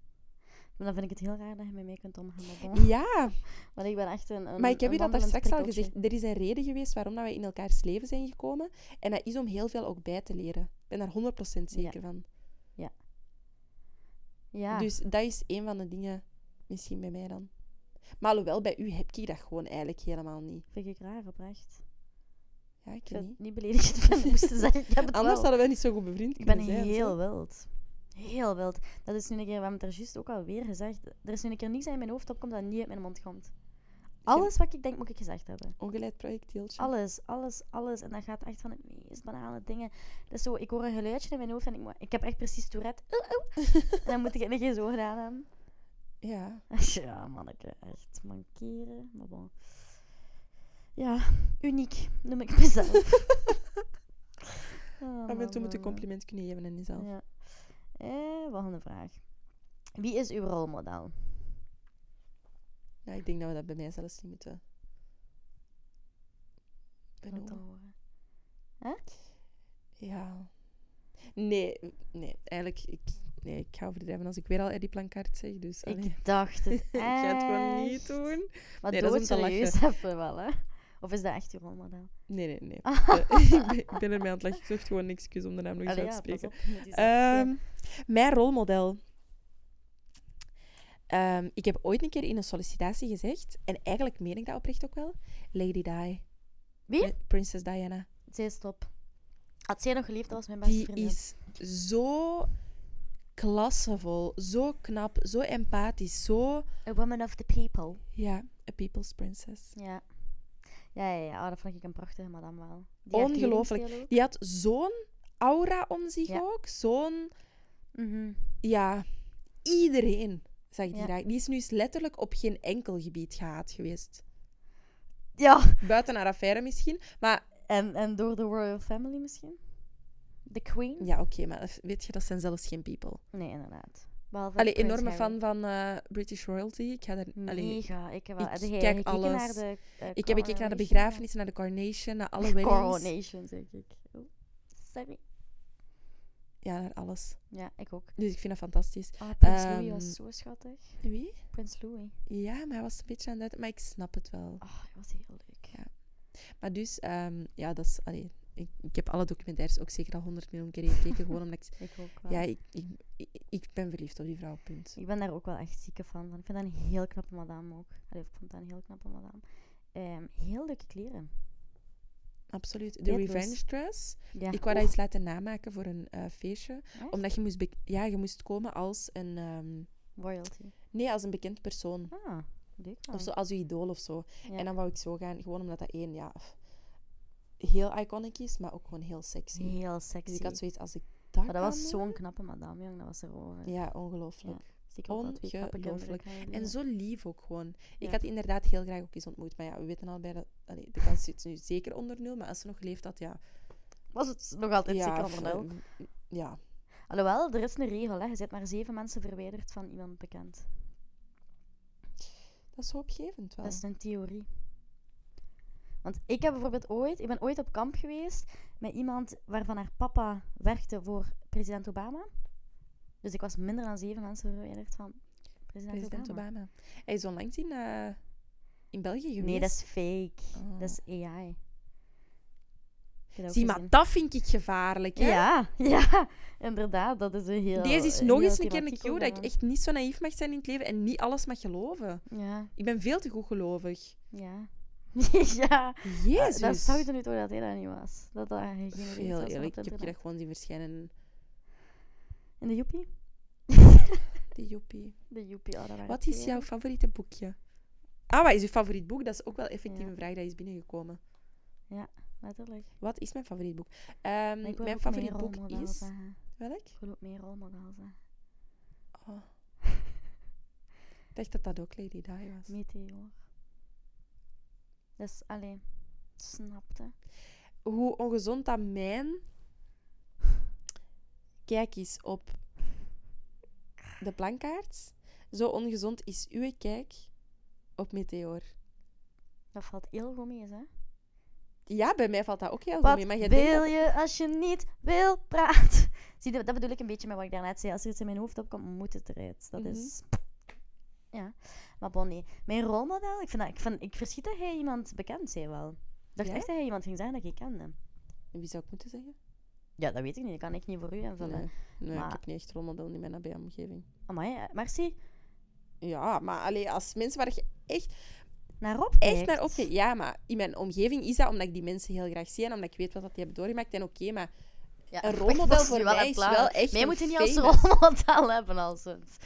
Maar dan vind ik het heel raar dat je met mij kunt omgaan. Ja, Want ik ben echt een, een maar ik heb je dat daar straks al gezegd. Er is een reden geweest waarom dat wij in elkaars leven zijn gekomen. En dat is om heel veel ook bij te leren. Ik ben daar 100% zeker van. Ja, Dus dat is een van de dingen, misschien bij mij dan. Maar alhoewel, bij u heb ik dat gewoon eigenlijk helemaal niet. vind ik raar, oprecht. Ja, ik Ik weet niet. niet beledigend van moesten zeggen. Ik heb het Anders wel. hadden we niet zo goed bevriend Ik ben zijn, heel zo. wild. Heel wild. Dat is nu een keer, we hebben het er juist ook alweer gezegd. Er is nu een keer niets in mijn hoofd opkomt dat niet uit mijn mond komt. Alles wat ik denk, moet ik gezegd hebben. Ongeleid projectieltje. Alles, alles, alles. En dat gaat echt van de meest banale dingen. Dat is zo, ik hoor een geluidje in mijn hoofd en ik, moet- ik heb echt precies Tourette. Oeh, oeh. en dan moet ik het nog eens zo gedaan hebben. Ja. Ja, manneke, echt mankeren. Maar bon. Ja, uniek noem ik mezelf. Af en toe moet je man, compliment kunnen geven aan jezelf. Ja. Eh, volgende vraag. Wie is uw rolmodel? Ja, ik denk dat we dat bij mij zelfs niet moeten benoemen. horen. Ja. Nee, nee, eigenlijk, ik, nee, ik ga overdrijven als ik weer al Eddie Plankart zeg. Dus, allee. Ik dacht het ik ga het gewoon niet doen. Maar Nee, dat is om te doodserieus even wel, hè? Of is dat echt uw rolmodel? Nee, nee, nee. Eh, ik, ben, ik ben ermee aan het lachen. Ik zocht gewoon een excuus om de naam nog eens Allee, uit te ja, spreken. op, je. Ehm, mijn rolmodel. Ehm, ik heb ooit een keer in een sollicitatie gezegd, en eigenlijk meen ik dat oprecht ook wel, Lady Di. Wie? Pri- Princess Diana. Zij is top. Had zij nog geleefd, dat was mijn beste Die vriendin. is zo klassevol, zo knap, zo empathisch, zo... A woman of the people. Ja, a people's princess. Ja. Ja, ja, ja. Oh, dat vond ik een prachtige madame wel. Die haar Ongelooflijk. kledingstijl ook. Die had zo'n aura om zich Ja. ook. Zo'n... Mhm. Ja, iedereen zag die Ja. graag. Die is nu eens letterlijk op geen enkel gebied gehaat geweest. Ja. Buiten haar affaire misschien. Maar En, en door de royal family misschien? De queen? ja, oké, maar weet je, dat zijn zelfs geen people. Nee, inderdaad. Allee, Prins enorme fan van eh, British royalty. Ik ga daar... Allee, Mega. Ik heb wel... ik jij kijk alles. Naar de, eh, ik heb gekeken naar de begrafenis, naar de coronation, naar alle weddings. Coronation, zeg ik. Oh, sorry. Ja, naar alles. Ja, ik ook. Dus ik vind dat fantastisch. Ah, Prins Louis Ehm, was zo schattig. Wie? Prins Louis. Ja, maar hij was een beetje aan het uit... Maar ik snap het wel. Oh, hij was heel leuk. Maar dus, ehm, ja, dat is... Allee, ik, ik heb alle documentaires ook zeker al honderd miljoen keer gekeken. gewoon omdat ik... Ik ook wel. Ja, ik, ik, ben verliefd op die vrouw, punt. Ik ben daar ook wel echt zieke van. Ik vind dat een heel knappe madame ook. Allee, ik vond dat een heel knappe madame. Ehm, heel leuke kleren. Absoluut. De revenge dress. Ja. Ik wou dat eens laten namaken voor een eh, feestje. Echt? Omdat je moest, ja, je moest komen als een... ehm, Royalty. nee, als een bekend persoon. Ah, leuk. Of zo, als je idool of zo. Ja. En dan wou ik zo gaan, gewoon omdat dat één, ja... Heel iconic is, maar ook gewoon heel sexy. Heel sexy. Dus ik had zoiets, als ik dat maar dat was zo'n knappe madame, jong. Dat was erover. Ja, ongelooflijk. Zeker ongelooflijk. En zo lief ook gewoon. Ik Ja. had inderdaad heel graag ook eens ontmoet. Maar ja, we weten allebei dat... Allee, de kans zit nu zeker onder nul. Maar als ze nog geleefd had, ja... Was het nog altijd ja, zeker onder nul? eh, Ja. Alhoewel, er is een regel. Hè. Je zit maar zeven mensen verwijderd van iemand bekend. Dat is hoopgevend wel. Dat is een theorie. Want ik heb bijvoorbeeld ooit... Ik ben ooit op kamp geweest met iemand waarvan haar papa werkte voor president Obama. Dus ik was minder dan zeven mensen verwijderd van president, President Obama. Obama. Hij is onlangs in, eh, in België geweest. Nee, dat is fake. Oh. Dat is AI. Zie, maar dat vind ik gevaarlijk, hè? Ja, ja, inderdaad. Dat is een heel... Deze is nog eens een keer een cue dat ik echt niet zo naïef mag zijn in het leven en niet alles mag geloven. Ja, Ik ben veel te goed gelovig. ja. ja. Jezus. Dat zou je er nu toch dat hij dat niet was. Dat dat gegenereerd Heel was eerlijk, ik heb je dat gewoon zien verschijnen. In de joepie? Die joepie. De joepie, oh, dat Wat is jouw favoriete boekje? Ah, wat is uw favoriet boek? Dat is ook wel effectief Ja. een vraag die is binnengekomen. Letterlijk. Wat is mijn favoriet boek? Ehm, mijn favoriet boek is... zeggen. Welk? Ik wil ook meer rolmodel. Oh. Ik dacht dat dat ook Lady Di was. Meteor. Dus, alleen, snapte. Hoe ongezond dat mijn kijk is op de plankaart. Zo ongezond is uw kijk op Meteor. Dat valt heel goed mee, hè? Ja, bij mij valt dat ook heel goed Wat mee. Maar jij wil dat- je als je niet wil praten? Zie je, dat bedoel ik een beetje met wat ik daarnet zei. Als er iets in mijn hoofd opkomt, moet het eruit. Dat Mhm. is... Ja. Maar bon, nee. Mijn rolmodel, ik, vind dat, ik, vind, ik verschiet dat hij iemand bekend zei wel. Ik dacht Ja? echt dat hij iemand ging zeggen dat ik kende. Wie zou ik moeten zeggen? Ja, dat weet ik niet. Dat kan ik niet voor u invullen. Nee, nee Maar- ik heb niet echt rolmodel in mijn nabije omgeving. Amai, eh, merci. Ja, maar allee, als mensen waar je echt, Naar op echt naar opkijkt... Ja, maar in mijn omgeving is dat omdat ik die mensen heel graag zie en omdat ik weet wat dat die hebben doorgemaakt. En oké, maar Ja, een rolmodel voor mij is wel echt een moet je niet als rolmodel hebben, als het.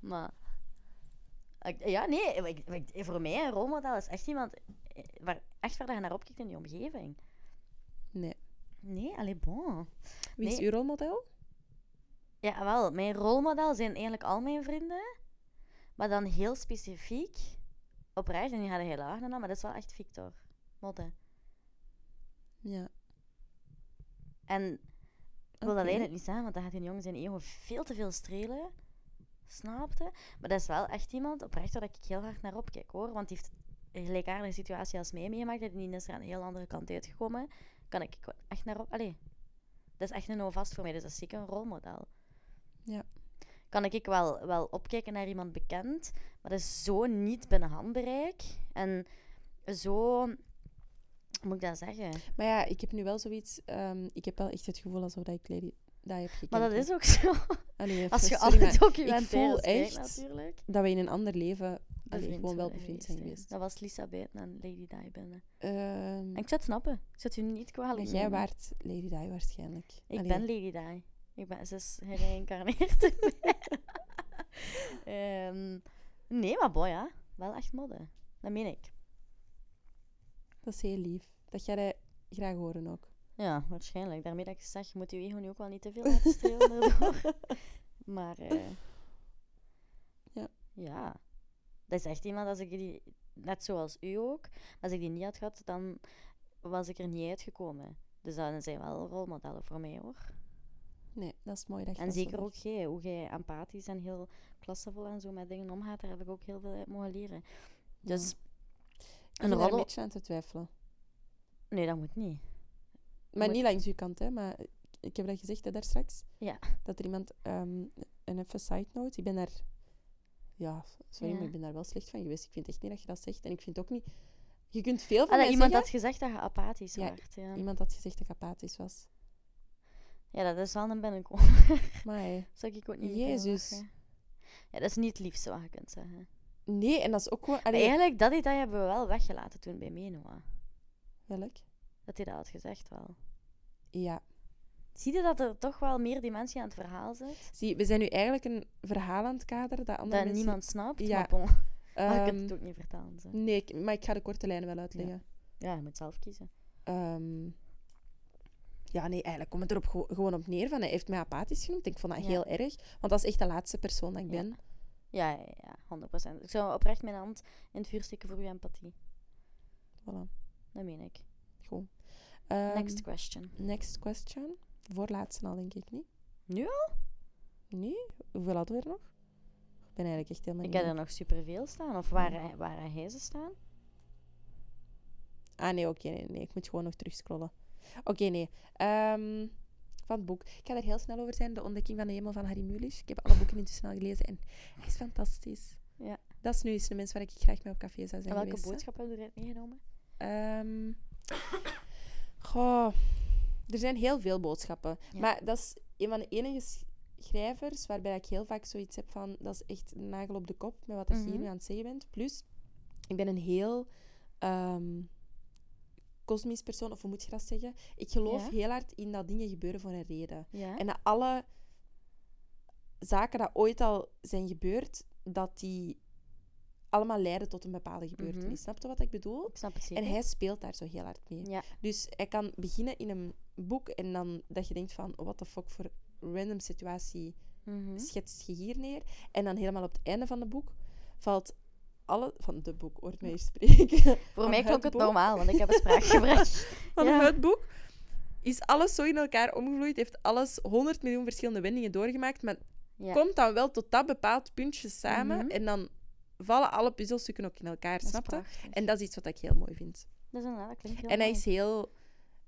Maar... Ja, nee. ik- ik- voor mij een rolmodel is echt iemand... eh, Waar, echt waar je naar opkijkt in die omgeving. Nee. Nee, allee, bon. Wie is uw rolmodel? Ja, wel. Mijn rolmodel zijn eigenlijk al mijn vrienden. Maar dan heel specifiek. Oprecht, en die hadden heel laag maar dat is wel echt Victor. Motte. Ja. En ik wil dat eigenlijk niet zeggen, want dan gaat die jongen zijn ego veel te veel strelen. Snapte? Maar dat is wel echt iemand, oprecht, waar ik heel hard naar opkijk, hoor. Want die heeft een gelijkaardige situatie als mij meegemaakt. En die is er aan een heel andere kant uitgekomen. Kan ik echt naar op... Allee. Dat is echt een vast voor mij, dus dat is zeker een rolmodel. Ja. Kan ik wel, wel opkijken naar iemand bekend, maar dat is zo niet binnen handbereik. En zo... Moet ik dat zeggen? Maar ja, ik heb nu wel zoiets... ehm, ik heb wel echt het gevoel alsof dat ik Lady heb. Maar dat is ook zo. Allee, Als je alle documentaires voel kijkt, echt natuurlijk. dat we in een ander leven allee, gewoon wel bevriend zijn geweest. Dat was Lisa Buiten en Lady Di binnen. Ehm, En ik zou het snappen. Ik zou het u niet kwalijk jij waart Lady Di waarschijnlijk. Ik Allee, ben Lady Di. Ik ben, ze is gereïncarneerd. Ehm, nee, maar boy, ja. Wel echt modde. Dat meen ik. Dat is heel lief. Dat jij dat graag horen ook. Ja, waarschijnlijk. Daarmee dat ik zeg, je moet je ego nu ook wel niet te veel laten strelen daardoor. Maar, eh, Ja. Ja. Dat is echt iemand, als ik die, net zoals u ook, als ik die niet had gehad, dan was ik er niet uitgekomen. Dus dat zijn wel rolmodellen voor mij, hoor. Nee, dat is mooi dat je En dat zeker ook jij, hoe jij empathisch en heel klassevol en zo met dingen omgaat, daar heb ik ook heel veel uit mogen leren. Dus, Ik een daar een beetje aan te twijfelen. Nee, dat moet niet. Maar Moet- niet langs uw kant, hè. Maar ik heb dat gezegd hè, daar straks. Ja. Dat er iemand... ehm een even side note. Ik ben daar... Ja, sorry, Ja. maar ik ben daar wel slecht van geweest. Ik vind echt niet dat je dat zegt. En ik vind ook niet... Je kunt veel van Ah, dat iemand zeggen. had gezegd dat je apathisch Ja, werd. Ja. Iemand had gezegd dat ik apathisch was. ja, dat is wel een binnenkomen. Maar Zou ik ook niet Jezus. Ja, dat is niet het liefste wat je kunt zeggen. nee, en dat is ook gewoon... Allee, Eigenlijk, dat detail hebben we wel weggelaten toen bij Menua. welk? Dat hij dat had gezegd wel. Ja. Zie je dat er toch wel meer dimensie aan het verhaal zit? Zie, we zijn nu eigenlijk een verhaal aan het kaderen dat andere dat mensen... niemand snapt? Ja. Maar bon, maar je kunt Ehm, het ook niet vertalen. Zo. nee, ik- maar ik ga de korte lijnen wel uitleggen. Ja, je moet zelf kiezen. Ehm, ja, nee, eigenlijk komt het erop gewo- gewoon op neer van hij heeft mij apathisch genoemd. Ik vond dat Ja. heel erg, want dat is echt de laatste persoon dat ik Ja. ben. Ja, ja, ja, 100%. Ik zou oprecht mijn hand in het vuur steken voor uw empathie. Voilà, Dat meen ik. Goed. Ehm, Next question. next question. Voorlaatste al, denk ik niet. Nu Nee? Hoeveel hadden we er nog? Ik ben eigenlijk echt helemaal Ik niet heb er nog superveel staan. Of waar, waar hij ze staan? Ah, nee, oké, nee, nee. Ik moet gewoon nog terugscrollen. Oké, nee. Ehm, van het boek. Ik ga er heel snel over zijn. De ontdekking van de hemel van Harry Mulisch. Ik heb alle boeken intussen al gelezen en hij is fantastisch. Ja. Dat is nu eens een mens waar ik graag mee op café zou En zijn welke geweest. boodschap heb je eruit meegenomen? Ehm, goh, er zijn heel veel boodschappen. Ja. Maar dat is een van de enige sch- schrijvers waarbij ik heel vaak zoiets heb van... Dat is echt een nagel op de kop met wat dat je hier Mhm. nu aan het zeggen bent. Plus, ik ben een heel... ehm kosmisch persoon, of hoe moet je dat zeggen? Ik geloof Ja. heel hard in dat dingen gebeuren voor een reden. Ja. En dat alle zaken die ooit al zijn gebeurd, dat die allemaal leiden tot een bepaalde gebeurtenis. Mhm. Snap je wat ik bedoel? ik snap het zeker. En hij speelt daar zo heel hard mee. Ja. Dus hij kan beginnen in een boek en dan dat je denkt van, what the fuck voor random situatie Mhm. schetst je hier neer? En dan helemaal op het einde van het boek valt alle... Van de boek, hoort mij hier spreken. Voor mij klonk het boek. normaal, want ik heb een spraakgebrek. van Ja. het boek is alles zo in elkaar omgevloeid, heeft alles 100 miljoen verschillende wendingen doorgemaakt, maar Ja. komt dan wel tot dat bepaald puntje samen. Mhm. En dan vallen alle puzzelstukken ook in elkaar, Dat is snap je? prachtig. En dat is iets wat ik heel mooi vind. Dat is inderdaad, dat klinkt heel en hij mooi. is heel...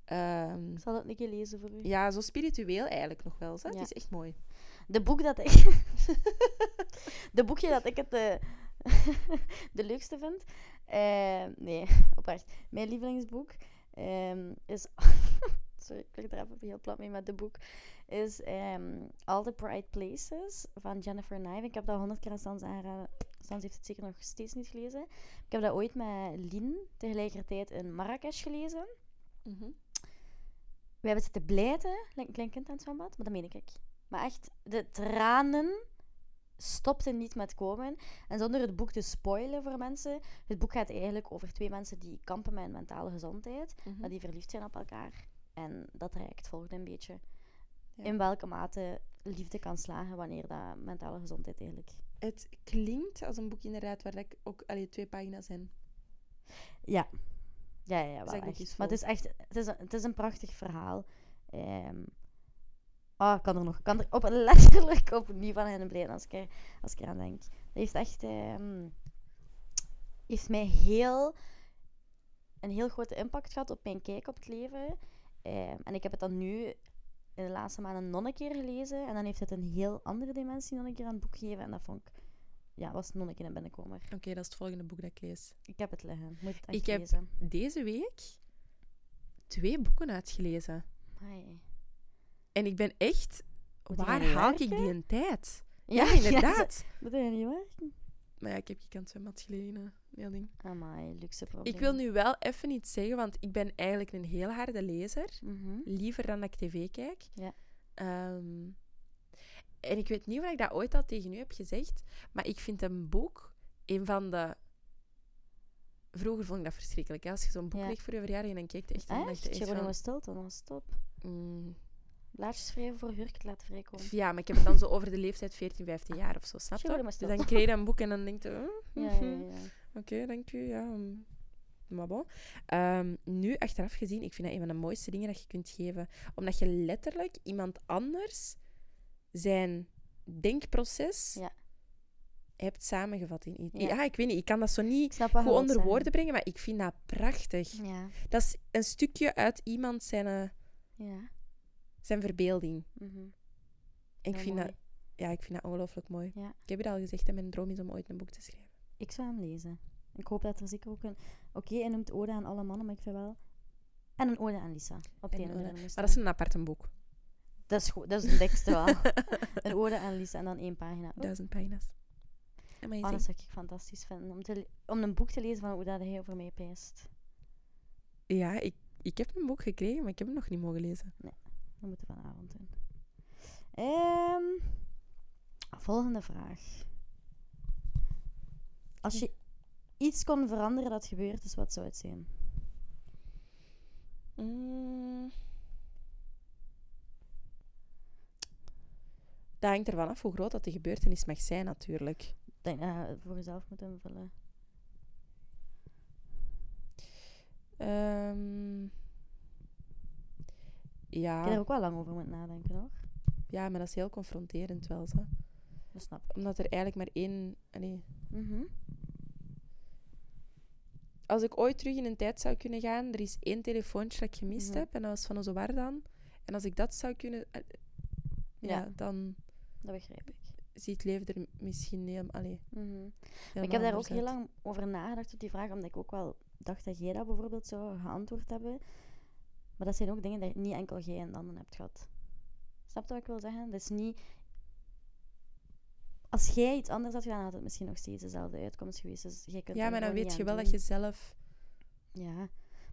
ehm, Ik zal het een keer lezen voor u. ja, zo spiritueel eigenlijk nog wel. Hè? Ja. Het is echt mooi. De boek dat ik... de boekje dat ik het de, de leukste vind... eh, nee, oprecht. Mijn lievelingsboek ehm, is... Sorry, ik lig er even heel plat mee met de boek. Is ehm, All the Bright Places van Jennifer Knive. Ik heb dat honderd keer aan Stans aangeraden. Stans heeft het zeker nog steeds niet gelezen. Ik heb dat ooit met Lien tegelijkertijd in Marrakesh gelezen. Mhm. We hebben zitten blijten, een klein kind aan het zwembad, maar dat meen ik. Maar echt, de tranen stopten niet met komen. En zonder het boek te spoilen voor mensen, het boek gaat eigenlijk over twee mensen die kampen met mentale gezondheid, Mhm. maar die verliefd zijn op elkaar. En dat reikt volgende een beetje. Ja. In welke mate liefde kan slagen wanneer dat mentale gezondheid eigenlijk... Het klinkt als een boek inderdaad waar ik ook allee, twee pagina's in. Ja. Ja, ja, ja wel echt. Maar het is echt... Het is een, het is een prachtig verhaal. Oh, ik kan er nog... kan er op, letterlijk opnieuw van hen blij als ik, er, als ik eraan denk. Dat heeft echt... ehm, heeft mij heel... Een heel grote impact gehad op mijn kijk op het leven. Ehm, en ik heb het dan nu in de laatste maanden nog een keer gelezen. En dan heeft het een heel andere dimensie nog een keer aan het boek gegeven. En dat vond ik... Ja, was nog een keer een binnenkomer. Oké, dat is het volgende boek dat ik lees. Ik heb het liggen. Moet het echt Ik heb- lezen. Deze week twee boeken uitgelezen. Amai. En ik ben echt... Moet waar haal ik die een tijd? Ja, Ja, inderdaad. Moet je niet werken? Maar ja, ik heb het zwembad gelegen. Heel ding. Amai, luxe probleem. Ik wil nu wel even iets zeggen, want ik ben eigenlijk een heel harde lezer. Mhm. Liever dan dat ik tv kijk. Ja. Ehm, en ik weet niet of ik dat ooit al tegen u heb gezegd, maar ik vind een boek een van de... Vroeger vond ik dat verschrikkelijk. Hè? Als je zo'n boek Ja. kreeg voor je verjaardag en dan keek je echt... dacht Echt? je echt Geronimo van, Stilton, dat was top. mm, Blaadjes wrijven voor hurk laten vrijkomen. ja, maar ik heb het dan zo over de leeftijd 14, 15 jaar of zo, snap je? Dus dan kreeg je een boek en dan denk je... "Hm, Ja, hm, ja, hm." ja. Oké, dank u. Ja, mm. maar bon. Ehm, nu, achteraf gezien, ik vind dat een van de mooiste dingen dat je kunt geven. Omdat je letterlijk iemand anders zijn denkproces Ja. hebt samengevat in iets. Ja. Ja. ik weet niet. Ik kan dat zo niet goed onder woorden brengen, maar ik vind dat prachtig. Ja, Dat is een stukje uit iemand zijn, eh, ja. Zijn verbeelding. mhm. En ik vind, mooi. dat, ja, ik vind dat ongelooflijk mooi. Ja. Ik heb het al gezegd, hè, mijn droom is om ooit een boek te schrijven. Ik zou hem lezen. Ik hoop dat er zeker ook een... Oké, hij noemt ode aan alle mannen, maar ik vind wel... En een ode aan Lisa. Op de ode- Maar dat is dat. een apart boek. Dat is goed. Dat is de dikste wel. een ode aan Lisa en dan één pagina. Oh, Duizend pagina's. oh, Amazing. dat zou ik fantastisch vinden. Om, te, om een boek te lezen van hoe dat hij over mij pijst. Ja, ik, ik heb een boek gekregen, maar ik heb hem nog niet mogen lezen. Dat moeten we vanavond doen. Ehm, volgende vraag. Als je iets kon veranderen dat gebeurd is, wat zou het zijn? Mm. Dat hangt ervan af hoe groot dat de gebeurtenis mag zijn, natuurlijk. Ik denk dat je voor jezelf moet invullen. Ehm, Ik heb er ja, ook wel lang over moeten nadenken, hoor. ja, maar dat is heel confronterend wel. Zo. Dat snap ik. Omdat er eigenlijk maar één... allee, Mhm. als ik ooit terug in een tijd zou kunnen gaan, er is één telefoontje dat ik gemist Mhm. heb, en dat was van onze Wardan. En als ik dat zou kunnen... ja, Ja. dan Dat begrijp ik. ziet het leven er misschien heel... Allee, Mhm. Maar ik heb daar ook heel lang over nagedacht op die vraag, omdat ik ook wel dacht dat jij dat bijvoorbeeld zou geantwoord hebben. Maar dat zijn ook dingen die niet enkel jij en dan hebt gehad. Snap je wat ik wil zeggen? Is niet... Als jij iets anders had gedaan, had het misschien nog steeds dezelfde uitkomst geweest. Dus jij kunt Ja, maar dan weet je wel dat je zelf... Ja,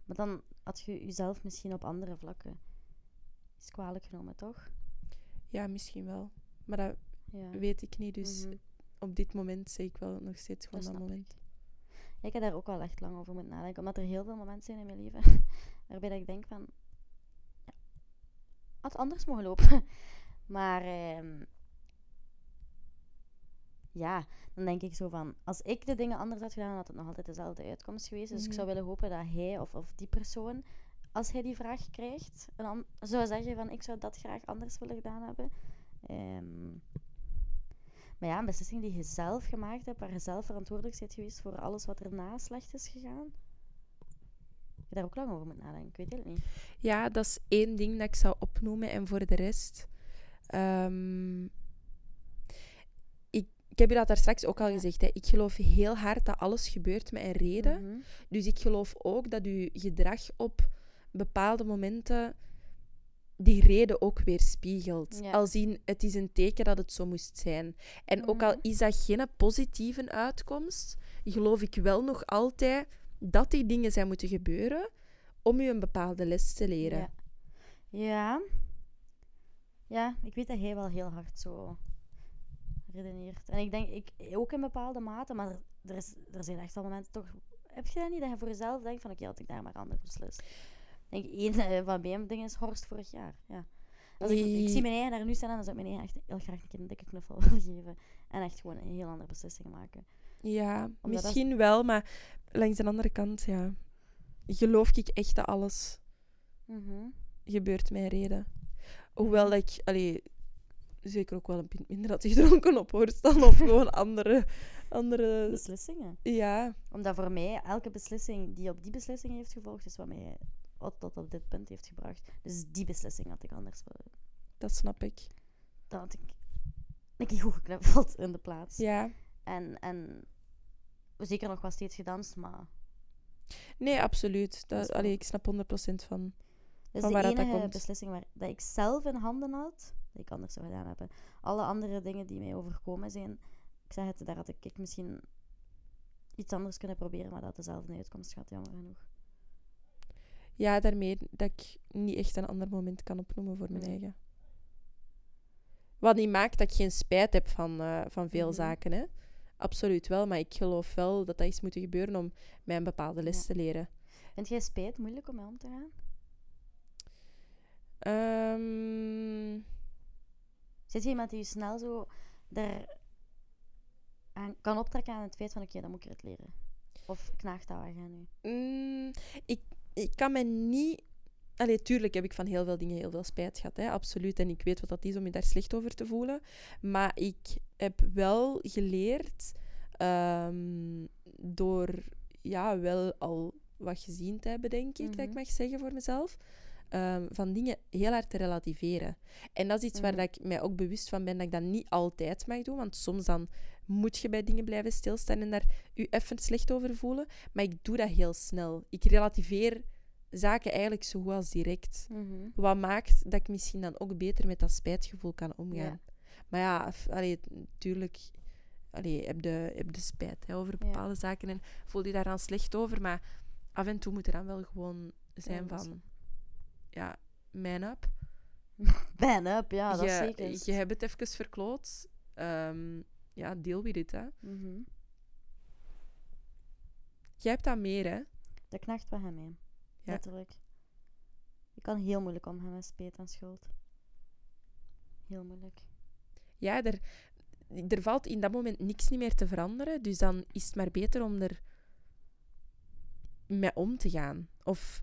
maar dan had je jezelf misschien op andere vlakken iets kwalijk genomen, toch? Ja, misschien wel. Maar dat Ja. weet ik niet. Dus Mhm. op dit moment zeg ik wel nog steeds gewoon Dat dat, moment. Ja, ik heb daar ook wel echt lang over moeten nadenken. Omdat er heel veel momenten zijn in mijn leven waarbij dat ik denk van... Ja, had anders mogen lopen. maar... ehm, ja, dan denk ik zo van... Als ik de dingen anders had gedaan, dan had het nog altijd dezelfde uitkomst geweest. Dus ik Mhm. zou willen hopen dat hij of, of die persoon... Als hij die vraag krijgt, een an- zou zeggen van... Ik zou dat graag anders willen gedaan hebben. Ehm, Maar ja, een beslissing die je zelf gemaakt hebt, waar je zelf verantwoordelijk bent geweest voor alles wat erna slecht is gegaan. Je daar ook lang over moet nadenken, ik weet het niet. Ja, dat is één ding dat ik zou opnoemen. En voor de rest... ehm, ik, ik heb je dat daar straks ook al Ja. gezegd. Hè. Ik geloof heel hard dat alles gebeurt met een reden. Mhm. Dus ik geloof ook dat je gedrag op bepaalde momenten die reden ook weer spiegelt. Ja. Al zien, het is een teken dat het zo moest zijn. En ook al Mhm. is dat geen positieve uitkomst, geloof ik wel nog altijd dat die dingen zijn moeten gebeuren om je een bepaalde les te leren. Ja. ja. Ja, ik weet dat hij wel heel hard zo redeneert. En ik denk, ik ook in bepaalde mate, maar er, is, er zijn echt wel momenten toch... Heb je dat niet, dat je voor jezelf denkt van, oké, had ik daar maar anders beslist. Ik denk, één eh, van mijn dingen is Horst vorig jaar, ja. Als ik, ik zie mijn eigen daar nu staan, dan zou ik mijn eigen echt heel graag een keer een dikke knuffel willen geven. En echt gewoon een heel andere beslissing maken. Ja, misschien wel, maar langs de andere kant, ja, geloof ik echt dat alles Mhm. gebeurt met een reden. Hoewel dat ik, allee, zeker ook wel een pint minder had gedronken op Horst of gewoon andere, andere... Beslissingen. Ja, Omdat voor mij elke beslissing die op die beslissing heeft gevolgd, is wat mij tot- op dit punt heeft gebracht. Dus die beslissing had ik anders wel. dat snap ik. Dan had ik een keer goed geknuffeld in de plaats. Ja. En, en zeker nog wel steeds gedanst, maar Nee, absoluut. Dat Dat, is wel- allee, ik snap 100% van. dat is Van waar dat dat enige komt. beslissing waar, dat ik zelf in handen had, dat ik anders zou gedaan hebben. Alle andere dingen die mij overkomen zijn, ik zeg het, daar had ik, ik misschien iets anders kunnen proberen, maar dat dezelfde uitkomst gehad, jammer genoeg. Ja, daarmee dat ik niet echt een ander moment kan opnoemen voor mijn Nee. eigen. Wat niet maakt dat ik geen spijt heb van, eh, van veel Mhm. zaken, hè. Absoluut wel, maar ik geloof wel dat dat is moeten gebeuren om mij een bepaalde les Ja. te leren. Vind jij spijt moeilijk om mee om te gaan? Ehm, Zit je iemand die je snel zo daar aan kan optrekken aan het feit van oké, dan moet ik het leren? Of knaagt dat aan nu? mm, ik, ik kan me niet... Allee, tuurlijk heb ik van heel veel dingen heel veel spijt gehad, hè, absoluut. En ik weet wat dat is om je daar slecht over te voelen. Maar ik heb wel geleerd, ehm, door ja, wel al wat gezien te hebben, denk ik, dat ik Mhm. mag zeggen voor mezelf, ehm, van dingen heel hard te relativeren. En dat is iets waar Mhm. dat ik mij ook bewust van ben dat ik dat niet altijd mag doen, want soms dan moet je bij dingen blijven stilstaan en daar je even slecht over voelen. Maar ik doe dat heel snel. Ik relativeer zaken eigenlijk zo goed als direct. Wat maakt dat ik misschien dan ook beter met dat spijtgevoel kan omgaan. Ja. Maar ja, allee, natuurlijk allee, heb, de, heb de spijt hè, over Ja. bepaalde zaken en voel je daar dan slecht over. Maar af en toe moet er dan wel gewoon zijn van... Ja, mijn up. Ben up, ja, dat is je, zeker. je hebt het even verkloot. Ehm, ja, deal with it, hè. Mhm. Jij hebt dat meer, hè. Dat knaagt bij hem mee. Ja. Letterlijk. Je kan heel moeilijk omgaan met spijt en schuld. Heel moeilijk. ja, er, er valt in dat moment niks niet meer te veranderen. Dus dan is het maar beter om er mee om te gaan. Of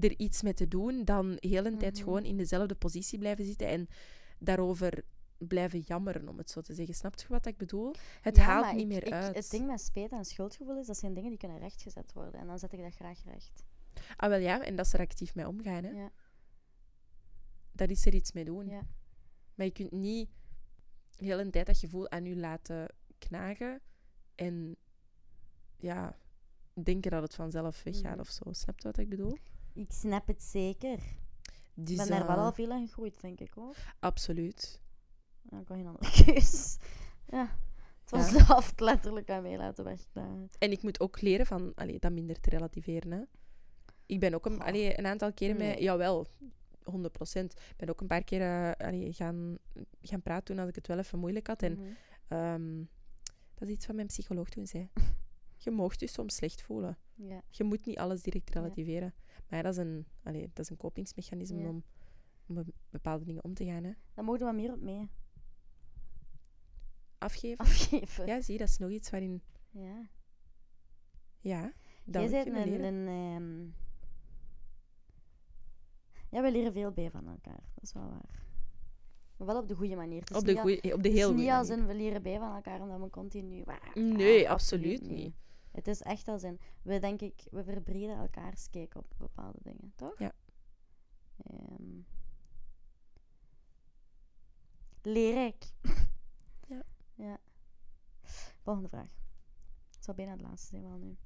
er iets mee te doen dan heel een tijd Mhm. gewoon in dezelfde positie blijven zitten en daarover blijven jammeren, om het zo te zeggen. Snap je wat ik bedoel? Het Ja, haalt niet ik- meer ik- uit. Het ding met spijt en schuldgevoel is, dat zijn dingen die kunnen rechtgezet worden. En dan zet ik dat graag recht. Ah, wel ja, en dat ze er actief mee omgaan. Hè. Ja, Dat is er iets mee doen. ja. Maar je kunt niet heel een tijd dat gevoel aan je laten knagen en ja, denken dat het vanzelf weggaat Mhm. of zo. Snap je wat ik bedoel? Ik snap het zeker. Ik Dus, ben daar wel eh, al veel in gegroeid, denk ik hoor. Absoluut. Ja, ik had geen andere keus. Ja. Het was zelf letterlijk aan mij laten wegdagen. En ik moet ook leren van allee, dat minder te relativeren. Hè. Ik ben ook een, allee, een aantal keren met... Nee. Jawel, 100 procent. Ik ben ook een paar keer allee, gaan, gaan praten toen als ik het wel even moeilijk had. En Mhm. ehm, dat is iets wat mijn psycholoog toen zei. Je moogt je soms slecht voelen. Ja. Je moet niet alles direct Ja. relativeren. Maar ja, dat, is een, allee, dat is een kopingsmechanisme om, om met bepaalde dingen om te gaan. Hè. Dan mogen we wat meer op mee Afgeven. afgeven. Ja, zie, dat is nog iets waarin... ja. Ja, dat Jij bent een... ehm, Ja, we leren veel bij van elkaar. Dat is wel waar. Maar wel op de goede manier. Op de, goeie, op de het is heel niet als manier. in we leren bij van elkaar omdat we continu... Nee, Ah, absoluut niet. Het is echt als in... We denk ik, we verbreden elkaars kijk op bepaalde dingen, toch? Ja. Ehm, leerrijk. Ja. Ja. Volgende vraag. Het zal bijna het laatste zijn wel nu.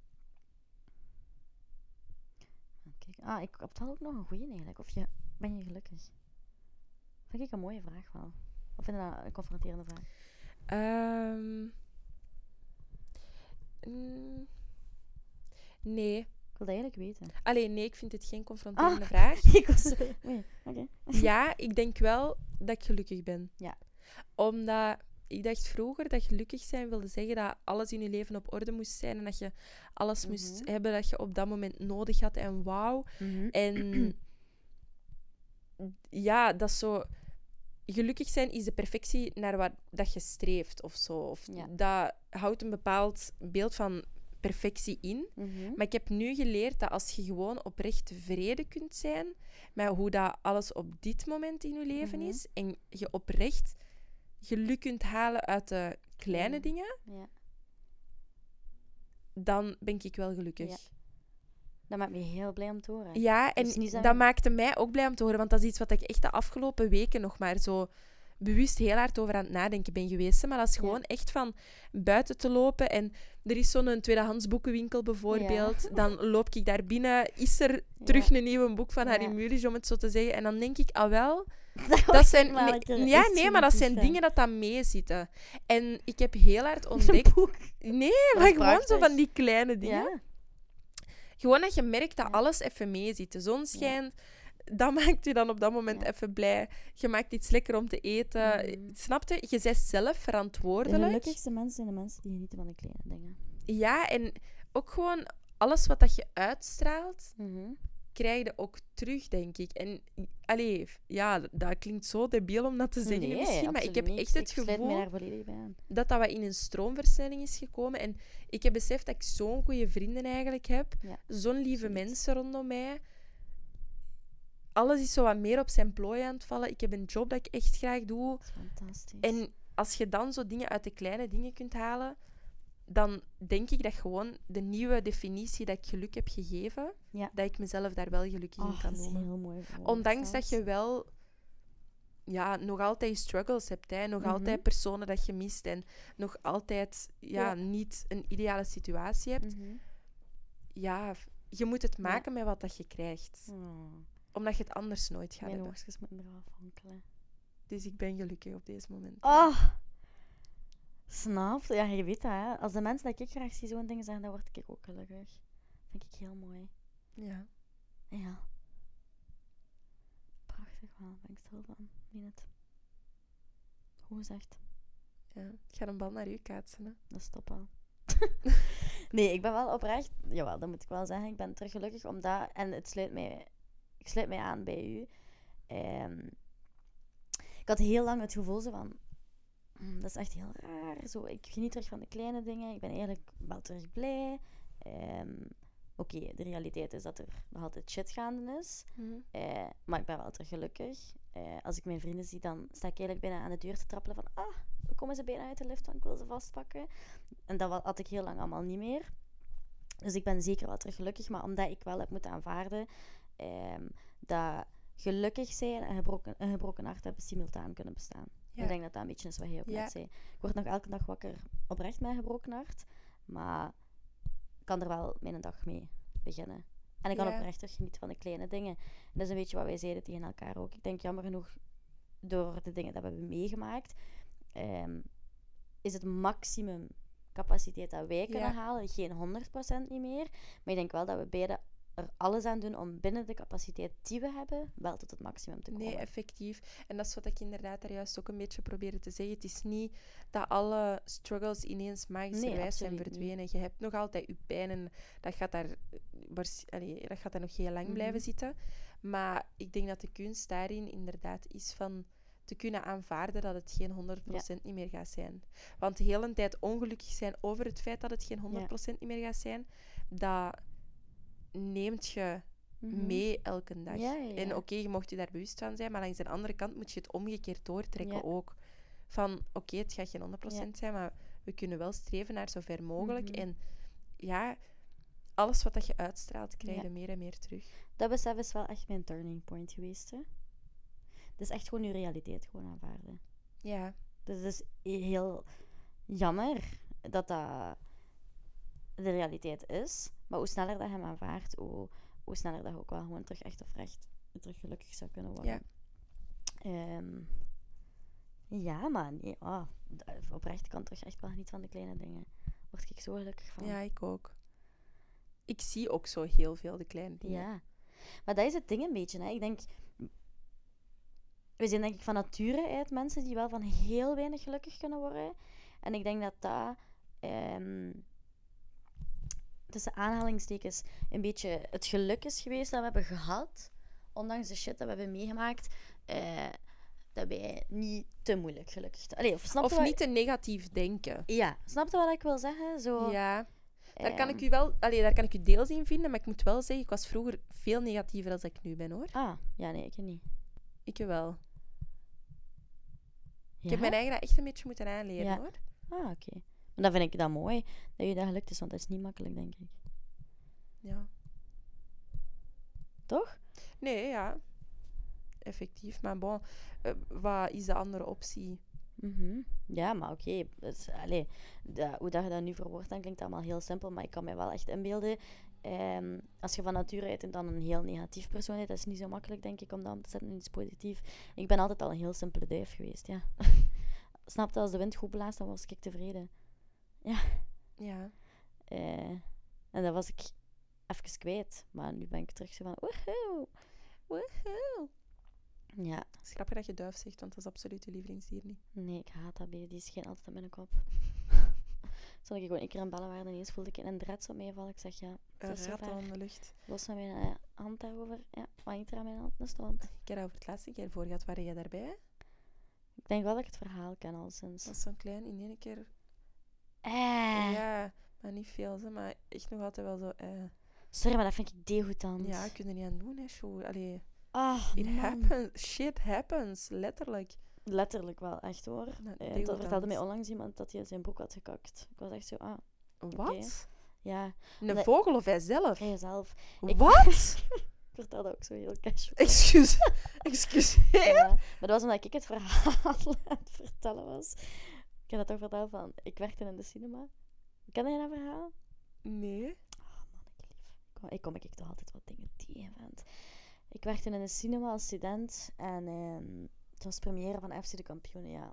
Kijken. Ah, ik heb wel ook nog een goeie eigenlijk. Of je, ben je gelukkig? Vind ik een mooie vraag wel. Of vind je dat een confronterende vraag? Ehm, mm, nee. Ik wil dat eigenlijk weten. Allee, nee, ik vind het geen confronterende Ah. vraag. ik was. Ja, ik denk wel dat ik gelukkig ben. Ja. Omdat ik dacht vroeger dat gelukkig zijn wilde zeggen dat alles in je leven op orde moest zijn en dat je alles moest Mhm. hebben dat je op dat moment nodig had en wauw. En ja, dat is zo. Gelukkig zijn is de perfectie naar waar dat je streeft of zo. Of Ja. Dat houdt een bepaald beeld van perfectie in. Mhm. Maar ik heb nu geleerd dat als je gewoon oprecht tevreden kunt zijn met hoe dat alles op dit moment in je leven Mhm. is en je oprecht geluk kunt halen uit de kleine Ja. dingen, Ja. dan ben ik wel gelukkig. Ja. Dat maakt me heel blij om te horen. Ja, en Dus zijn- dat maakte mij ook blij om te horen, want dat is iets wat ik echt de afgelopen weken nog maar zo bewust heel hard over aan het nadenken ben geweest. Maar dat is Ja. gewoon echt van buiten te lopen en er is zo'n tweedehands boekenwinkel bijvoorbeeld. Dan loop ik daar binnen, is er terug een nieuw boek van Harry. Mulisch, om het zo te zeggen. En dan denk ik, ah wel, dat dat zijn, nee, ja, nee, maar dat zijn dingen dat dan meezitten. En ik heb heel hard ontdekt... Nee, maar gewoon zo van die kleine dingen. Gewoon dat je merkt dat alles even meezit. De zon schijnt, dat maakt je dan op dat moment Ja. even blij. Je maakt iets lekker om te eten. Mhm. Snap je? Je bent zelf De verantwoordelijk. gelukkigste mensen zijn de mensen die genieten van de kleine dingen. Ja, en ook gewoon alles wat dat je uitstraalt, Mhm. krijg je ook terug, denk ik. En allee, ja, dat klinkt zo debiel om dat te zeggen Nee, misschien, maar ik heb niet. echt het gevoel dat dat wat in een stroomversnelling is gekomen. En ik heb beseft dat ik zo'n goede vrienden eigenlijk heb. Ja, Zo'n lieve absoluut. mensen rondom mij. Alles is zo wat meer op zijn plooi aan het vallen. Ik heb een job dat ik echt graag doe. Fantastisch. En als je dan zo dingen uit de kleine dingen kunt halen, dan denk ik dat gewoon de nieuwe definitie dat ik geluk heb gegeven, Ja. dat ik mezelf daar wel gelukkig in Oh, kan dat is heel mooi. Ondanks dat je wel ja, nog altijd je struggles hebt, hè. nog Mhm. altijd personen dat je mist en nog altijd ja, Ja. niet een ideale situatie hebt. Mhm. Ja, je moet het maken met wat dat je krijgt. Oh, Omdat je het anders nooit gaat mijn hebben. oogstjes moeten eraf wankelen. Dus ik ben gelukkig op deze moment. Oh! Snap? Ja, je weet dat, hè. Als de mensen dat ik graag zie zo'n dingen zeggen, dan word ik ook gelukkig. Vind ik heel mooi. Ja. Ja. Prachtig wel, ben ik stil van. Meen het. Hoe gezegd. ja. Ik ga een bal naar u kaatsen. Hè. Dat is top wel. nee, ik ben wel oprecht... Jawel, dat moet ik wel zeggen. Ik ben terug gelukkig omdat... En het sluit mij... Ik sluit mij aan bij u. Ehm, ik had heel lang het gevoel zo van... "Hmm, dat is echt heel raar. Zo, ik geniet terug van de kleine dingen. Ik ben eigenlijk wel terug blij. Ehm, Oké, de realiteit is dat er nog altijd shit gaande is. Eh, maar ik ben wel terug gelukkig. Eh, als ik mijn vrienden zie, dan sta ik eigenlijk bijna aan de deur te trappelen van... Ah, komen ze bijna uit de lift, want ik wil ze vastpakken. En dat had ik heel lang allemaal niet meer. Dus ik ben zeker wel terug gelukkig. Maar omdat ik wel heb moeten aanvaarden... ehm, dat gelukkig zijn en gebroken, een gebroken hart hebben simultaan kunnen bestaan. Ja. Ik denk dat dat een beetje is wat hij ook Ja. net zei. Ik word nog elke dag wakker oprecht met een gebroken hart. Maar ik kan er wel mijn dag mee beginnen. En ik kan Ja. oprecht terug genieten van de kleine dingen. En dat is een beetje wat wij zeiden tegen elkaar ook. Ik denk jammer genoeg, door de dingen dat we hebben meegemaakt, ehm, is het maximum capaciteit dat wij kunnen Ja. halen geen 100% niet meer. Maar ik denk wel dat we beide er alles aan doen om binnen de capaciteit die we hebben, wel tot het maximum te komen. Nee, effectief. En dat is wat ik inderdaad daar juist ook een beetje probeerde te zeggen. Het is niet dat alle struggles ineens magischerwijs zijn absoluut niet. verdwenen. Je hebt nog altijd je pijn en dat gaat daar, eh, allee, dat gaat daar nog heel lang Mhm. blijven zitten. Maar ik denk dat de kunst daarin inderdaad is van te kunnen aanvaarden dat het geen 100% niet meer gaat zijn. Want de hele tijd ongelukkig zijn over het feit dat het geen 100% niet meer gaat zijn, dat neemt je Mhm. mee elke dag. Ja, ja, En oké, je mocht je daar bewust van zijn, maar langs de andere kant moet je het omgekeerd doortrekken Ja. ook. Van, oké, het gaat geen 100% zijn, maar we kunnen wel streven naar zo ver mogelijk. Mhm. En ja, alles wat dat je uitstraalt, krijg je meer en meer terug. Dat besef is wel echt mijn turning point geweest. Hè. Het is echt gewoon je realiteit gewoon aanvaarden. Ja, Dus het is heel jammer dat dat de realiteit is. Maar hoe sneller dat je hem aanvaardt, hoe, hoe sneller dat je ook wel gewoon terug echt of recht terug gelukkig zou kunnen worden. Ja. Ehm, ja, maar nee, ah, oprecht kan terug echt wel niet van de kleine dingen. Word ik zo gelukkig van. ja, ik ook. Ik zie ook zo heel veel de kleine dingen. Ja. Maar dat is het ding een beetje. Hè. Ik denk... We zijn denk ik van nature uit mensen die wel van heel weinig gelukkig kunnen worden. En ik denk dat dat... ehm, tussen aanhalingstekens een beetje het geluk is geweest dat we hebben gehad. Ondanks de shit dat we hebben meegemaakt. eh, dat wij niet te moeilijk gelukkig... Allee, of niet te negatief denken. Ja, snap je wat ik wil zeggen? Zo, Ja, daar kan ik ehm, u wel... Allee, daar kan ik u deels in vinden, maar ik moet wel zeggen, ik was vroeger veel negatiever dan ik nu ben, hoor. Ah, ja, nee, ik niet. Ik wel. Ja? Ik heb mijn eigen echt een beetje moeten aanleren, Ja. hoor. Ah, oké. Maar dan vind ik dat mooi, dat je dat gelukt is, want dat is niet makkelijk, denk ik. Ja. Toch? Nee, ja. Effectief. Maar bon, eh, wat is de andere optie? Mhm. Ja, maar oké. dus, hoe dat je dat nu verwoordt, dan klinkt dat allemaal heel simpel. Maar ik kan me wel echt inbeelden. ehm, als je van nature uit dan een heel negatief persoon bent, dat is niet zo makkelijk, denk ik, om dat om te zetten in iets positiefs. Ik ben altijd al een heel simpele duif geweest, ja. Snap je, als de wind goed blaast, dan was ik tevreden. Ja. Eh, en dat was ik even kwijt. Maar nu ben ik terug zo van, woehoe. Woehoe. Ja, Het is grappig dat je duif zegt, want dat is absoluut je lievelingsdier niet. Nee, ik haat dat baby. Die is geen altijd op mijn kop. Zal ik gewoon een keer een bellen waar ineens voelde ik een drets op mij vallen. Ik zeg ja, Het is zover. aan de lucht. los van mijn eh, hand daarover. Ja, hangt er aan mijn hand? Een strand. Ik heb over het laatste keer voor gehad. Waren jij daarbij? Ik denk wel dat ik het verhaal ken al sinds. Dat is zo'n klein in één keer. Eh. Ja, maar niet veel, hè, maar echt nog altijd wel zo. eh. Sorry, maar dat vind ik degoutant. Ja, ik kan er niet aan doen, hè, show. Allee, Ah, it man. happens. Shit happens, letterlijk. Letterlijk wel, echt hoor. Eh, dat vertelde mij onlangs iemand dat hij zijn broek had gekakt. Ik was echt zo, ah, Wat? ja, Een vogel of hij zelf? hij zelf. Ik- Wat? Ik vertelde ook zo heel casual. Excuus. Excuus. Ja, maar dat was omdat ik het verhaal aan het vertellen was. Ik heb dat toch verteld van, ik werkte in de cinema. Ken je dat verhaal? Nee. Oh, lief. Ik kom, ik kom ik toch altijd wat dingen tegen, vent. Ik werkte in een cinema als student en ehm, het was première van FC de Kampioenen, ja.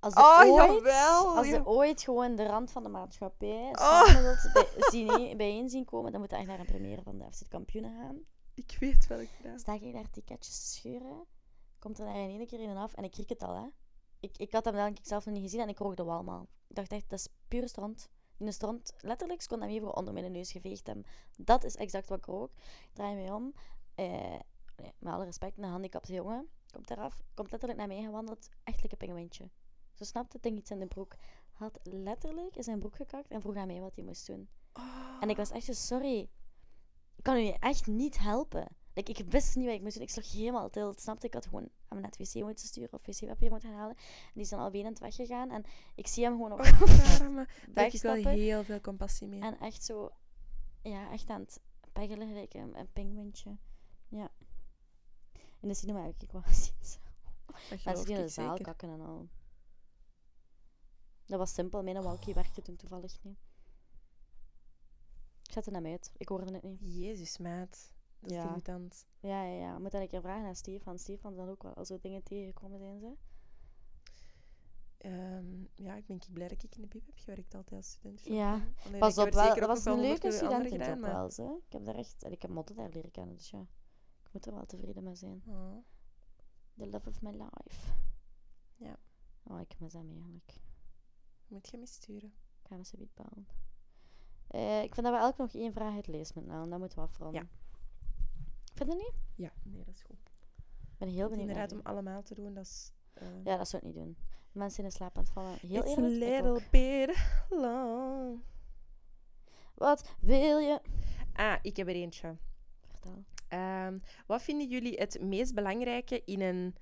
Als ze, Oh, ooit, jawel, als ze ooit gewoon de rand van de maatschappij Oh. samen wilt bij, zien, bijeen zien komen, dan moet je echt naar een première van de FC de Kampioenen gaan. Ik weet welke naam. Sta ik daar ticketjes te scheuren, komt er daar in één keer in en af en ik kriek het al, hè. Ik, ik had hem denk ik zelf nog niet gezien en ik rook de walm al. Ik dacht echt, dat is puur stront. In de stront, letterlijk, kon hem even onder mijn neus geveegd hebben. Dat is exact wat ik rook. Ik draai me om. Eh, nee, met alle respect, een gehandicapte jongen komt eraf. Komt letterlijk naar mij gewandeld. Echt like een pinguïntje. Zo snapte het ding iets in de broek. Had letterlijk in zijn broek gekakt en vroeg aan mij wat hij moest doen. En ik was echt zo, sorry. Ik kan u echt niet helpen. Like, ik wist niet wat ik moest doen. Ik sloeg helemaal til. Snapte ik had gewoon hem naar het wc moeten sturen of wc-papier moeten gaan halen. En die is dan al wenend weggegaan. En ik zie hem gewoon op Oh, arme. Daar heb ik wel heel veel compassie mee. En echt zo, ja, echt aan het peggelen gelijk een, een. Ja. In de cinema heb ik wel gezien. Mensen die in de zaal zeker. kakken en al. Dat was simpel. Mijn walkie werkte toen toevallig niet. Ik zette hem uit. Ik hoorde het niet. Jezus, maat. Dat is Ja. Ja, ja, ja. Moet dan een keer vragen aan Stefan. Stefan zal ook wel al zo dingen tegengekomen zijn, ze. Ehm, ja, ik ben blij dat ik in de bib heb gewerkt altijd als student. Ja. Alleen, Pas op, wel, dat was een wel leuke studentenjob maar- wel, ze. Ik heb daar echt... en Ik heb Motte daar leren kennen, dus ja. Ik moet er wel tevreden mee zijn. Oh. The love of my life. Ja. Oh, ik mis hem eigenlijk. Moet je me sturen? Ik ga hem zo niet bouwen. Eh, ik vind dat we elk nog één vraag uit lezen moeten halen. Dat moeten we afronden. Ja. Vind je niet? Ja, nee, dat is goed. Ik ben heel benieuwd. Inderdaad, om allemaal te doen, dat is... eh, Ja, dat zou ik niet doen. Mensen in slaap aan het vallen. Heel It's eerlijk, a little bit long. Wat wil je? Ah, ik heb er eentje. Vertel. Ehm, wat vinden jullie het meest belangrijke in een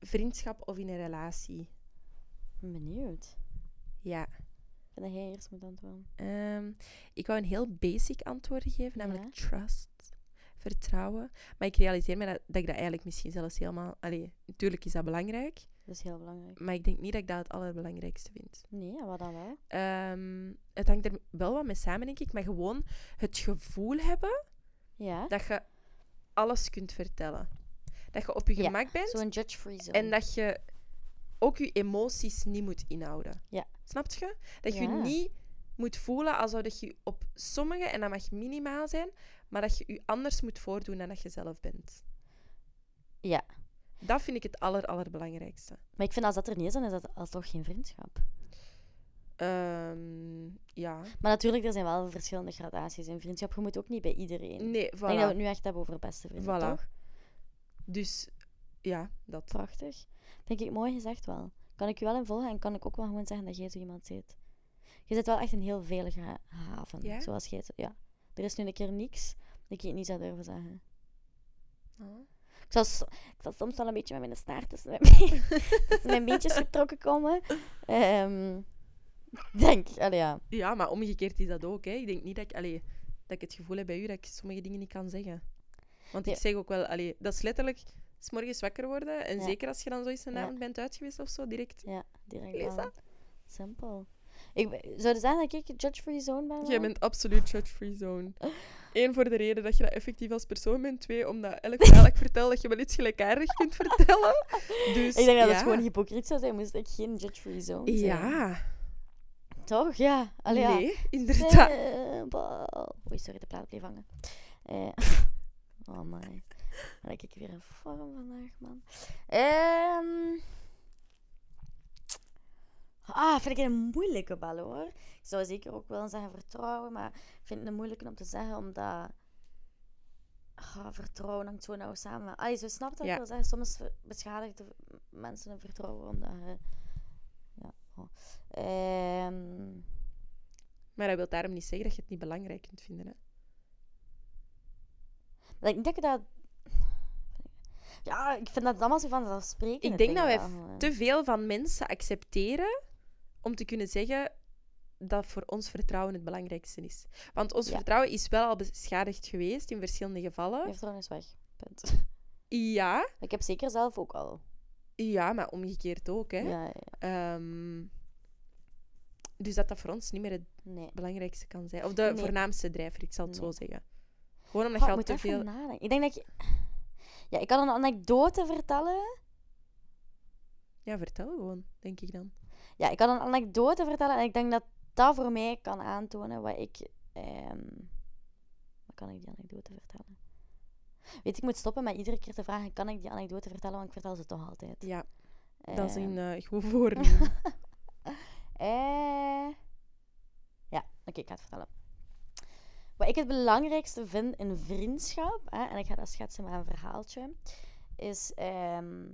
vriendschap of in een relatie? Benieuwd. Ja. Ik vind dat jij eerst moet antwoorden. Ehm, ik wou een heel basic antwoord geven, namelijk trust. Vertrouwen. Maar ik realiseer me dat, dat ik dat eigenlijk misschien zelfs helemaal... Allee, natuurlijk is dat belangrijk. Dat is heel belangrijk. Maar ik denk niet dat ik dat het allerbelangrijkste vind. Nee, wat dan wel? Ehm, het hangt er wel wat mee samen, denk ik. Maar gewoon het gevoel hebben Ja. dat je alles kunt vertellen. Dat je op je Ja, gemak bent. Zo'n judge-free zone. En dat je ook je emoties niet moet inhouden. Ja. Snap je? Dat je Ja. niet moet voelen alsof je op sommige, en dat mag minimaal zijn, maar dat je je anders moet voordoen dan dat je zelf bent. Ja. Dat vind ik het aller, allerbelangrijkste. Maar ik vind als dat er niet is, dan is dat alsnog geen vriendschap. Ehm, ja. Maar natuurlijk, er zijn wel verschillende gradaties in vriendschap. Je moet ook niet bij iedereen. Nee, Ik denk dat we voilà. het nu echt hebben over beste vrienden, Voilà. toch? Dus ja, dat. Prachtig. Vind ik mooi gezegd wel. Kan ik je wel in volgen en kan ik ook wel gewoon zeggen dat jij zo iemand zit. Je zit wel echt een heel veilige haven, Ja? zoals jij het... Ja. Er is nu een keer niks dat ik je niet zou durven zeggen. Oh. Ik zal, ik zal soms wel een beetje met mijn staart tussen mijn, tussen mijn beentjes getrokken komen. Ehm, ik denk, allee, ja. Ja, maar omgekeerd is dat ook. Hè. Ik denk niet dat ik, allee, dat ik het gevoel heb bij u dat ik sommige dingen niet kan zeggen. Want ik zeg ook wel, allee, dat is letterlijk s morgens wakker worden. En Ja. zeker als je dan zo eens een avond bent uit geweest of zo, direct. Ja, direct Lees dat? Simpel. Ik, zou je zeggen dat ik judge-free zone ben? Jij bent absoluut judge-free zone. Eén, voor de reden dat je dat effectief als persoon bent. Twee, omdat elk verhaal dat ik vertel, dat je wel iets gelijkaardig kunt vertellen. Dus, Ik denk dat ja. het gewoon hypocriet zou zijn, moest ik geen judge-free zone zijn. Ja. Toch? Ja. Allee, ja. nee, inderdaad. Simpel. Oei, sorry, de plaat bleef hangen. Eh, oh my. Dan heb ik weer een vorm vandaag, man. Ehm ah, vind ik een moeilijke bal, hoor. Ik zou zeker ook willen zeggen vertrouwen, maar ik vind het een moeilijke om te zeggen, omdat... Ah, vertrouwen hangt zo nauw samen. Ah, zo snap dat Ja. ik wil zeggen. Soms beschadigt mensen hun vertrouwen, omdat... je- ja. oh. Ehm, Maar dat wil daarom niet zeggen dat je het niet belangrijk kunt vinden. Hè. Ik denk dat... Ja, ik vind dat allemaal zo vanzelfsprekend. Ik denk dat wij te veel van mensen accepteren om te kunnen zeggen dat voor ons vertrouwen het belangrijkste is. Want ons Ja. vertrouwen is wel al beschadigd geweest in verschillende Je gevallen. vertrouwen is weg. Punt. Ja, Ik heb zeker zelf ook al. ja, maar omgekeerd ook. Hè. Ja, ja. Ehm, dus dat dat voor ons niet meer het Nee. belangrijkste kan zijn. Of de Nee. voornaamste drijver, ik zal het Nee. zo zeggen. Gewoon omdat je al te veel... nadenken. Ik denk dat ik... Ja, ik kan een anekdote vertellen. Ja, vertel gewoon, denk ik dan. Ja, ik kan een anekdote vertellen en ik denk dat dat voor mij kan aantonen wat ik... ehm Wat kan ik die anekdote vertellen? Weet ik moet stoppen met iedere keer te vragen, kan ik die anekdote vertellen? Want ik vertel ze toch altijd. Ja, dat is Ehm, een eh, goed voornemen. Eh, Ja, oké, ik ga het vertellen. Wat ik het belangrijkste vind in vriendschap, hè, en ik ga dat schetsen met een verhaaltje, is... ehm,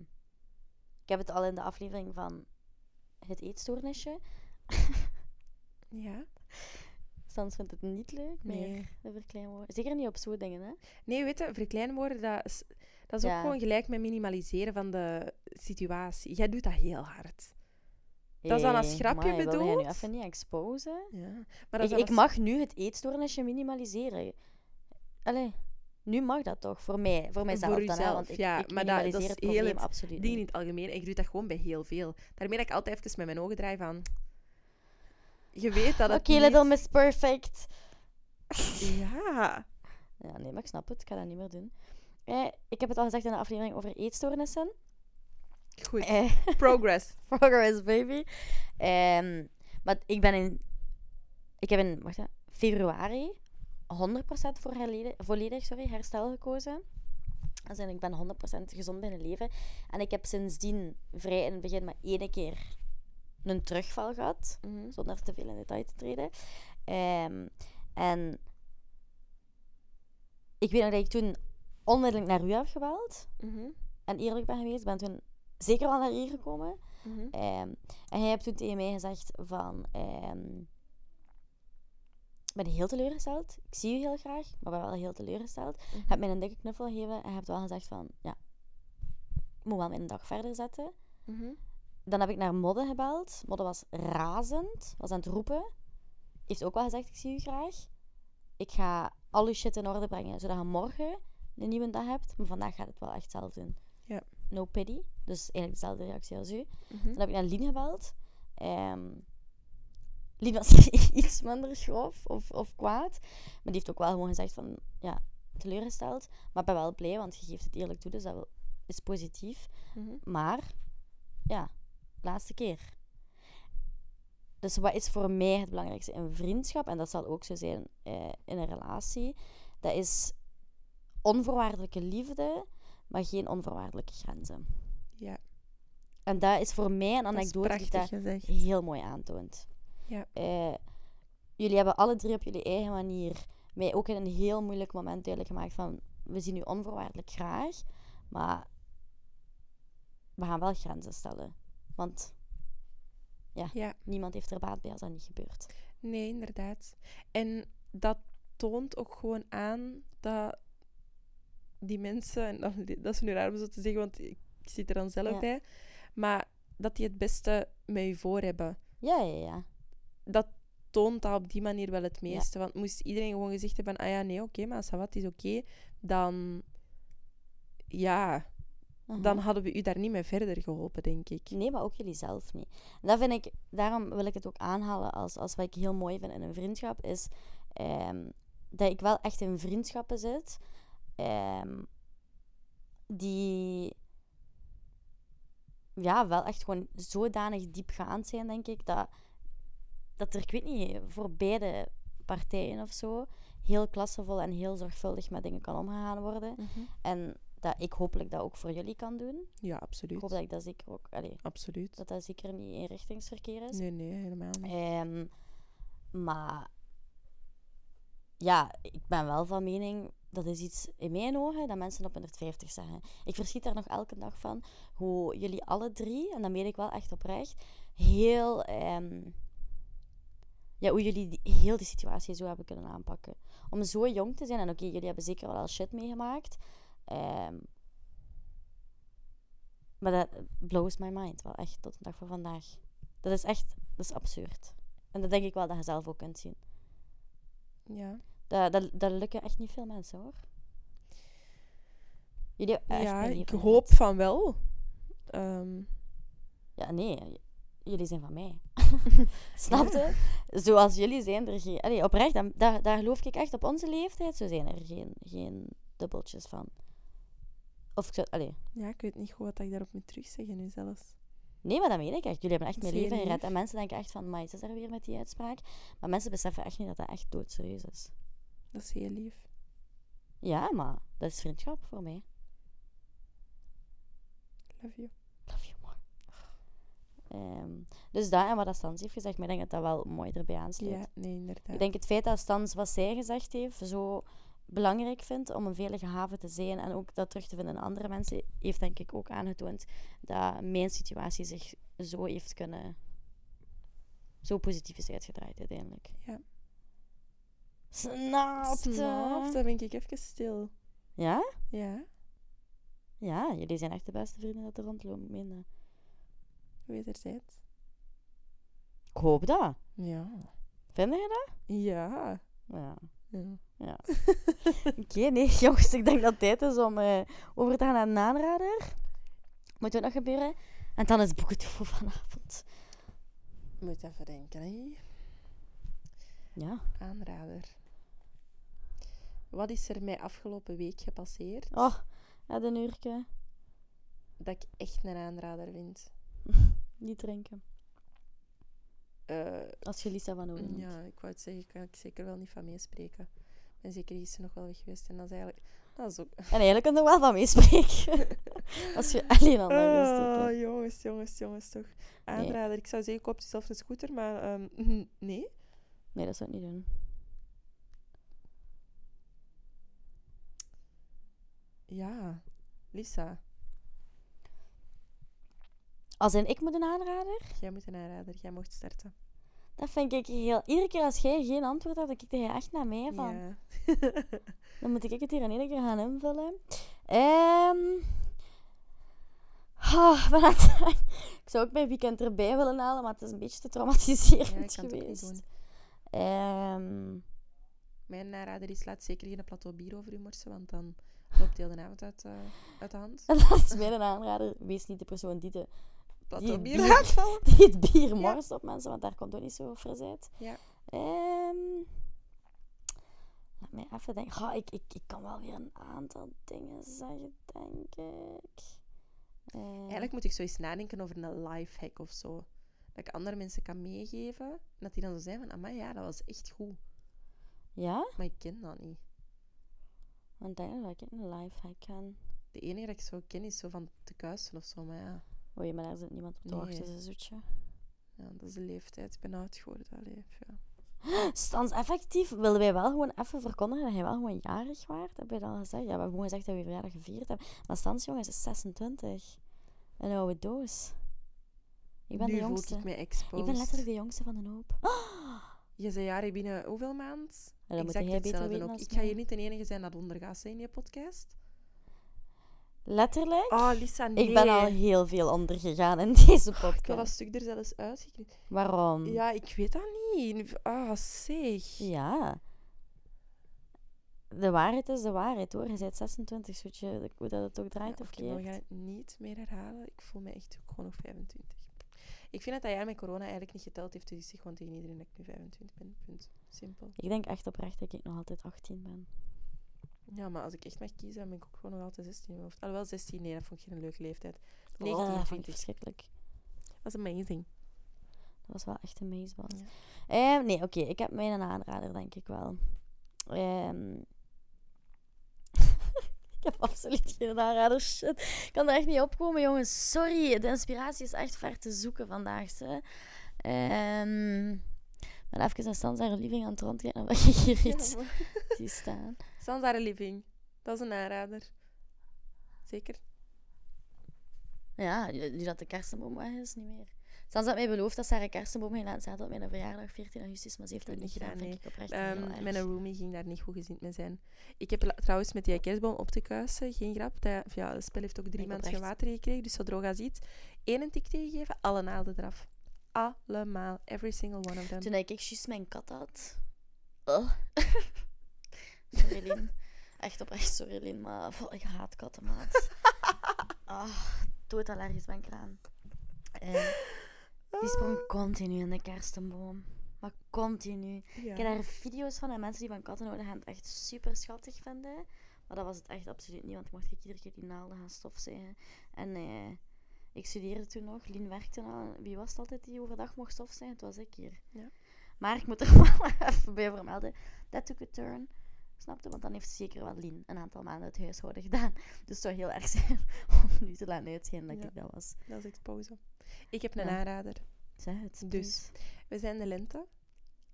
ik heb het al in de aflevering van het eetstoornisje. ja? Sans vindt het niet leuk, meer Nee. de verkleinwoorden. Zeker niet op zo'n dingen, hè. Nee, weet je, verkleinwoorden, dat is, dat is ook gewoon gelijk met minimaliseren van de situatie. Jij doet dat heel hard. Dat is dan als grapje amai, wilde jij nu bedoeld? even niet exposen? Ja. Maar dat Ik, ik mag nu het eetstoornisje minimaliseren. Allee, nu mag dat toch? Voor mij, voor mijzelf Voor dan, hè, uzelf, want ik, ja, ik maar dat- is het heel probleem het absoluut dingen in niet. het algemeen. En ik doe dat gewoon bij heel veel. Daarmee dat ik altijd even met mijn ogen draai van... Je weet dat Oké, het Little niet... Miss Perfect. Ja. Ja, nee, maar ik snap het. Ik ga dat niet meer doen. Eh, ik heb het al gezegd in de aflevering over eetstoornissen. Goed. Eh, Progress. progress, baby. Ehm, maar ik ben in... Ik heb in wacht, hè, februari 100% voor herleden, volledig sorry, herstel gekozen. Dus en ik ben 100% gezond binnen leven. En ik heb sindsdien vrij in het begin maar één keer een terugval gehad. Mhm. Zonder te veel in detail te treden. Ehm, en ik weet nog dat ik toen onmiddellijk naar u heb gebeld. Mhm. En eerlijk ben geweest. ben toen zeker wel naar hier gekomen. Mhm. Ehm, en hij hebt toen tegen mij gezegd van... ehm, ben heel teleurgesteld. Ik zie je heel graag, maar ben wel heel teleurgesteld. Mhm. Heb mij een dikke knuffel gegeven en hebt wel gezegd van, ja, ik moet wel mijn dag verder zetten. Mhm. Dan heb ik naar Modde gebeld. Modde was razend, was aan het roepen. Heeft ook wel gezegd, ik zie u graag. Ik ga al uw shit in orde brengen, zodat je morgen een nieuwe dag hebt. Maar vandaag gaat het wel echt zelf doen. Ja. No pity. Dus eigenlijk dezelfde reactie als u. Mhm. Dan heb ik naar Lien gebeld. Ehm Lien was iets minder grof of, of kwaad. Maar die heeft ook wel gewoon gezegd van, ja, teleurgesteld. Maar ik ben wel blij, want je geeft het eerlijk toe, dus dat is positief. Mhm. Maar, ja, laatste keer. Dus wat is voor mij het belangrijkste in vriendschap? En dat zal ook zo zijn eh, in een relatie. Dat is onvoorwaardelijke liefde, maar geen onvoorwaardelijke grenzen. Ja, En dat is voor mij een dat anekdote die dat gezegd. heel mooi aantoont. Ja. Eh, jullie hebben alle drie op jullie eigen manier mij ook in een heel moeilijk moment duidelijk gemaakt van we zien u onvoorwaardelijk graag, maar we gaan wel grenzen stellen. Want Ja, niemand heeft er baat bij als dat niet gebeurt. nee, inderdaad. En dat toont ook gewoon aan dat die mensen, en dat, dat is nu raar om zo te zeggen, want ik, ik zit er dan zelf Ja. bij, maar dat die het beste met je voor hebben. Ja, ja, ja. Dat toont dat op die manier wel het meeste. Want moest iedereen gewoon gezegd hebben ah ja, nee, oké, maar als dat wat is oké, dan... Ja, Aha. dan hadden we u daar niet mee verder geholpen, denk ik. Nee, maar ook jullie zelf niet. En dat vind ik, daarom wil ik het ook aanhalen als, als wat ik heel mooi vind in een vriendschap, is ehm, dat ik wel echt in vriendschappen zit ehm, die ja, wel echt gewoon zodanig diepgaand zijn, denk ik, dat, dat er, ik weet niet, voor beide partijen of zo, heel klassevol en heel zorgvuldig met dingen kan omgegaan worden. En dat ik hopelijk dat ook voor jullie kan doen. Ja, Ik absoluut. hoop dat ik dat zeker ook... Allee, Absoluut. dat dat zeker niet inrichtingsverkeer is. Nee, nee, helemaal niet. Ehm, maar ja, ik ben wel van mening, dat is iets in mijn ogen dat mensen op 150 zeggen. Ik verschiet daar nog elke dag van hoe jullie alle drie, en dat meen ik wel echt oprecht, heel. ehm, ja, hoe jullie die- heel die situatie zo hebben kunnen aanpakken. Om zo jong te zijn, en oké, jullie hebben zeker wel al shit meegemaakt. ehm, maar dat blows my mind wel echt tot de dag van vandaag. Dat is echt, dat is absurd. En dat denk ik wel dat je zelf ook kunt zien. Ja. Dat, dat, dat lukken echt niet veel mensen hoor. Jullie echt ja, ik hoop van wel. Ehm, Ja, nee, jullie zijn van mij. Snap je? Zoals jullie zijn er geen. Allee, oprecht, dan- daar, daar geloof ik echt op onze leeftijd. Zo zijn er geen, geen dubbeltjes van. Of ik zou. Allee, ja, ik weet niet goed wat ik daarop moet terugzeggen nu zelfs. nee, maar dat meen ik echt. Jullie hebben echt mijn leven gered. lief. En mensen denken echt van, maar is er weer met die uitspraak? Maar mensen beseffen echt niet dat dat echt doodserieus is. Dat is heel lief. Ja, maar dat is vriendschap voor mij. Love you. Love you Ehm, dus dat en wat dat Stans heeft gezegd, maar ik denk dat dat wel mooi erbij aansluit. Ja, nee, inderdaad. Ik denk het feit dat Stans wat zij gezegd heeft zo belangrijk vindt om een veilige haven te zijn en ook dat terug te vinden in andere mensen, heeft denk ik ook aangetoond dat mijn situatie zich zo heeft kunnen... Zo positief is uitgedraaid uiteindelijk. Ja. Snapte. Snap, dan ben ik even stil. Ja? Ja, Ja, jullie zijn echt de beste vrienden dat er rondlopen. Wederzijds. Ik hoop dat. Ja. Vind je dat? Ja. Ja. ja. Oké, nee, jongens, ik denk dat het tijd is om eh, over te gaan naar een aanrader. Moet ook nog gebeuren. En dan is het boeken toe voor vanavond. Moet even denken, hè. Ja. Aanrader. Wat is er mij afgelopen week gepasseerd Oh, ja, een uurtje. dat ik echt een aanrader vind? Niet drinken. Eh, Als je Lisa van noemt. ja, ik wou het zeggen, kan ik zeker wel niet van meespreken. Ik ben zeker gisteren nog wel weg geweest en dat is eigenlijk... Dat is ook... En eigenlijk je er wel van meespreken. Als je alleen al naar Ah, jongens, jongens, jongens, toch. Aanrader. Ik zou zeggen, koop jezelf een scooter, maar ehm, nee. Nee, dat zou ik niet doen. Ja, Lisa, Als in ik moet een aanrader, jij moet een aanrader. Jij mocht starten. Dat vind ik heel... Iedere keer als jij geen antwoord hebt, dan kijk je echt naar mij van... Ja. Dan moet ik het hier in één keer gaan invullen. Wat had ik zou ook mijn weekend erbij willen halen, maar het is een beetje te traumatiserend geweest. Ehm, Mijn narader is laat zeker geen plateau bier over u morsen, want dan loopt heel de avond uit, eh, uit de hand. dat is mijn aanrader. Wees niet de persoon die, de, Plateau bier- bier laat vallen. die het bier Ja. morst op mensen, want daar komt ook niet zo fris uit. Ja. Ehm, laat mij even denken. Ah, ik, ik, ik kan wel weer een aantal dingen zeggen, denk ik. Eh, Eigenlijk moet ik zo eens nadenken over een lifehack of zo. Dat ik andere mensen kan meegeven. En dat die dan zo zijn van, amai, ja, dat was echt goed. Ja? Maar ik ken dat niet. Want ik denk dat ik een lifehack kan. De enige dat ik zo ken is zo van te kuisen of zo. Maar ja, Oei, maar daar zit niemand op te Nee. wachten, ze zoetje. ja dat is de leeftijd. Ik ben oud geworden. Allee, ja. Stans, effectief wilden wij wel gewoon even verkondigen dat hij wel gewoon jarig waard. Heb je dat al gezegd? Ja, we hebben gewoon gezegd dat we verjaardag gevierd hebben. Maar Stans, jongens, is 26. Een oude doos. Ik ben nu de jongste. ik. Ik ben letterlijk de jongste van de hoop. Je zei jarig binnen hoeveel maand? Ja, moet jij beter weten Ik ga hier niet de enige zijn dat ondergaat hè, in je podcast. Letterlijk? Oh, Lisa, nee. Ik ben al heel veel ondergegaan in deze Ik wil dat podcast. stuk er zelfs uitgeknipt. Waarom? Ja, ik weet dat niet. Ah, zeg. Ja. De waarheid is de waarheid hoor. Je bent 26, zodat je, hoe dat het ook draait Ja, of oké, maar we keert. gaan het niet meer herhalen. Ik voel me echt gewoon nog 25. Ik vind dat dat jaar met corona eigenlijk niet geteld heeft. Dus ik zeg gewoon tegen iedereen dat ik nu 25 ben. Punt. Simpel. Ik denk echt oprecht dat ik nog altijd 18 ben. Ja, maar als ik echt mag kiezen, dan ben ik ook gewoon nog altijd 16 in mijn hoofd. Alhoewel 16, nee, dat vond ik geen leuke leeftijd. Oh, 19, dat vond ik 20. verschrikkelijk. Dat was amazing. Dat was wel echt een meesband. Ja. Ehm, nee, oké. ik heb mijn aanrader, denk ik wel. Ehm, ik heb absoluut geen aanrader. Shit. Ik kan er echt niet opkomen, jongens. Sorry. De inspiratie is echt ver te zoeken vandaag. Hè. Ehm, ik ben even stand haar living aan het rondkijken. Of ik hier iets Ja, maar- zie staan. Sansare Living. Dat is een aanrader. Zeker. Ja, nu dat de kersenboom weg is, niet meer. Sans had mij beloofd dat ze haar kersenboom ging laten zetten op mijn verjaardag, 14 augustus, maar ze heeft dat niet gedaan. Vind ik oprecht Ehm, mijn roomie ging daar niet goed gezind mee zijn. Ik heb trouwens met die kerstboom op te kuisen, geen grap. Dat, ja, het spel heeft ook drie maanden geen water gekregen, dus zo droog als iets. Eén een tik tegengeven, alle naalden eraf. Allemaal. Every single one of them. Toen ik juist mijn kat had. Ugh. sorry. Echt oprecht, sorry, Lien. Maar ik haat katten, maat. Ah, doodallergisch ben ik eraan. En die sprong continu in de kerstenboom. Maar continu. Ja. Ik heb daar video's van en mensen die van katten houden gaan het echt super schattig vinden. Maar dat was het echt absoluut niet, want ik mocht ik iedere keer die naalden gaan stofzuigen. En eh, ik studeerde toen nog, Lien werkte al. Wie was het altijd die overdag mocht stofzuigen? Het was ik hier. Ja. Maar ik moet er wel even bij vermelden. Dat took a turn. Snapte? Want dan heeft zeker wel Lien een aantal maanden het huishouden gedaan. Dus het zou heel erg zijn om nu te laten uitschijnen dat Ja. ik dat was. Dat is expose. Ik heb een Ja. aanrader. Zeg het. Dus. We zijn de lente.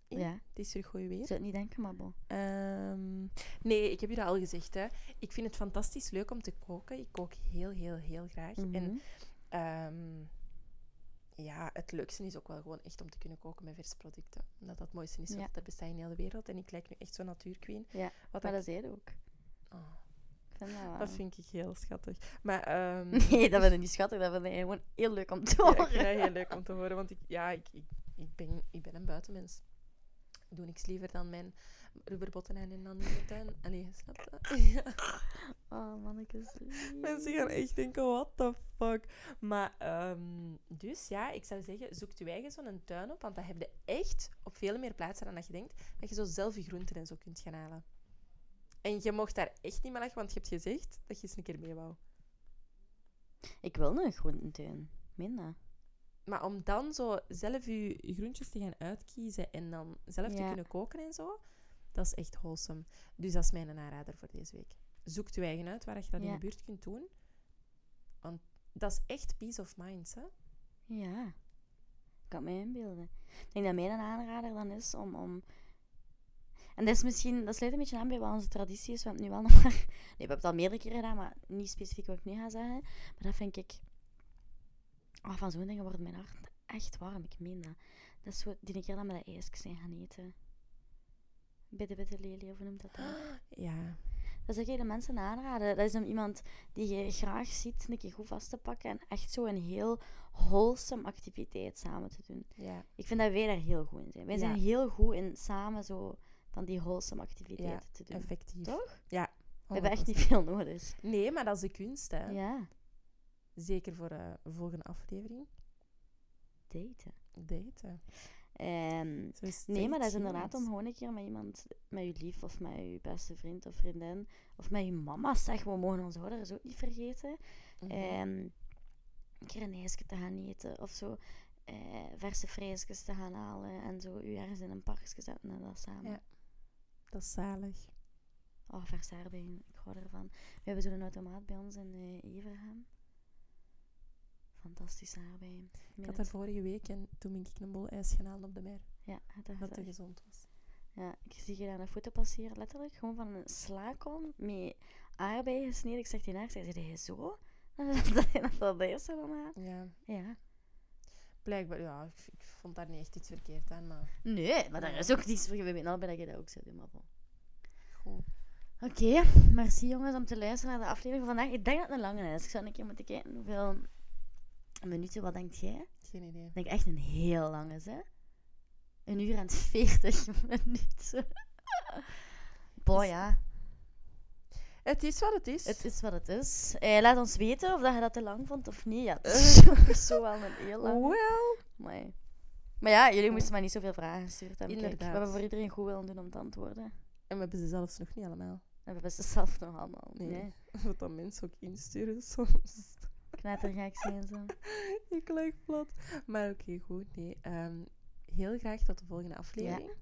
in. Ja, Het is terug goede weer. zou het niet denken, maar bon. Ehm, nee, ik heb je dat al gezegd. Hè. Ik vind het fantastisch leuk om te koken. Ik kook heel, heel, heel graag. En Mhm. Ja, het leukste is ook wel gewoon echt om te kunnen koken met verse producten. Omdat dat het mooiste is Ja. wat er bestaat in heel de wereld. En ik lijk nu echt zo'n natuurqueen. Ja, Wat maar ik- dat zei je ook. Oh, Ik vind dat wel. dat vind ik heel schattig. Maar ehm, Nee, dat vind ik niet schattig. Dat vind ik gewoon heel leuk om te ja, horen. dat heel leuk om te horen. Want ik, ja, ik, ik, ik, ben, ik ben een buitenmens. Ik doe niks liever dan mijn rubberbotten en dan in de tuin. Allee, snap je? Ja. Oh, mannetjes. Mensen gaan echt denken, what the fuck. Maar, ehm, dus ja, ik zou zeggen, zoek je eigen zo'n tuin op. Want dat heb je echt op veel meer plaatsen dan dat je denkt. Dat je zo zelf je groenten en zo kunt gaan halen. En je mocht daar echt niet mee lachen, want je hebt gezegd dat je eens een keer mee wou. Ik wil een groententuin. Minder. Maar om dan zo zelf je groentjes te gaan uitkiezen en dan zelf te kunnen koken en zo, dat is echt wholesome. Dus dat is mijn aanrader voor deze week. Zoek je eigen uit waar je dat in de buurt kunt doen. Want dat is echt peace of mind, hè? Ja. Ik kan me inbeelden. Ik denk dat mijn aanrader dan is om... om... En dat is misschien... Dat sluit een beetje aan bij wat onze traditie is. We hebben het nu wel nog maar... Nee, we hebben het al meerdere keren gedaan, maar niet specifiek wat ik nu ga zeggen. Maar dat vind ik... Oh, van zo'n dingen wordt mijn hart echt warm, ik meen dat. Dat is zo die keer dat we dat ijsjes zijn gaan eten. Bitte, bitte, Lely, of hoe noemt dat dan? Ja. Dat zou ik de mensen aanraden. Dat is om iemand die je graag ziet een keer goed vast te pakken en echt zo een heel wholesome activiteit samen te doen. Ja. Ik vind dat wij daar heel goed in zijn. Wij Ja. zijn heel goed in samen zo van die wholesome activiteiten te doen. Effectief. Toch? Ja. We hebben echt niet 100%. veel nodig. Nee, maar dat is de kunst, hè. Ja, Zeker voor een volgende aflevering. daten. Daten. Ehm, nee, maar dat is inderdaad om gewoon een keer met iemand, met je lief of met je beste vriend of vriendin, of met je mama, zeg, we mogen onze ouders ook niet vergeten, Mhm. Ehm, een keer een ijsje te gaan eten of zo. eh, verse vrijsjes te gaan halen en zo u ergens in een parkje zetten en dat samen. Ja. Dat is zalig. Oh, vers aardbeien, ik hou ervan. We hebben zo'n automaat bij ons in eh Everham. Fantastische aardbeien. Ik had er vorige week en toen ben ik een bol ijs gaan halen op de mer. Ja, het is Dat te gezond was. Ja, ik zie je daar een foto passeren, letterlijk. Gewoon van een slakom met aardbeien gesneden. Ik zeg die naar, zei hij zo? dat dat is allemaal. Ja. Ja. Blijkbaar, ja, ik, ik vond daar niet echt iets verkeerd aan, maar Nee, maar daar is ook niets voor. We weten allebei dat je dat ook zit, maar bon. goed. Oké, merci jongens om te luisteren naar de aflevering van vandaag. Ik denk dat het een lange is. Ik zou een keer moeten kijken hoeveel minuten, wat denkt jij? Geen idee. Ik denk echt een heel lang is, hè? Een uur en veertig minuten. Boy, ja. Het is wat het is. Het is wat het is. Eh, laat ons weten of dat je dat te lang vond of niet. Ja, het is sowieso wel een heel lang. Wel. Maar, maar ja, jullie moesten maar niet zoveel vragen gestuurd hebben. Kijk, we hebben voor iedereen goed willen doen om te antwoorden. En we hebben ze zelfs nog niet allemaal. En we hebben ze zelf nog allemaal. Nee. Nee. Wat dan mensen ook insturen soms. Knettergek zijn zo. ik leg plat. Maar oké, goed. Nee. ehm, heel graag tot de volgende aflevering.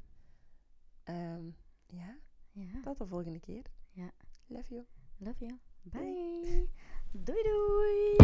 Ehm, ja, Ja, tot de volgende keer. Ja. Love you. love you. Bye. Doei doei.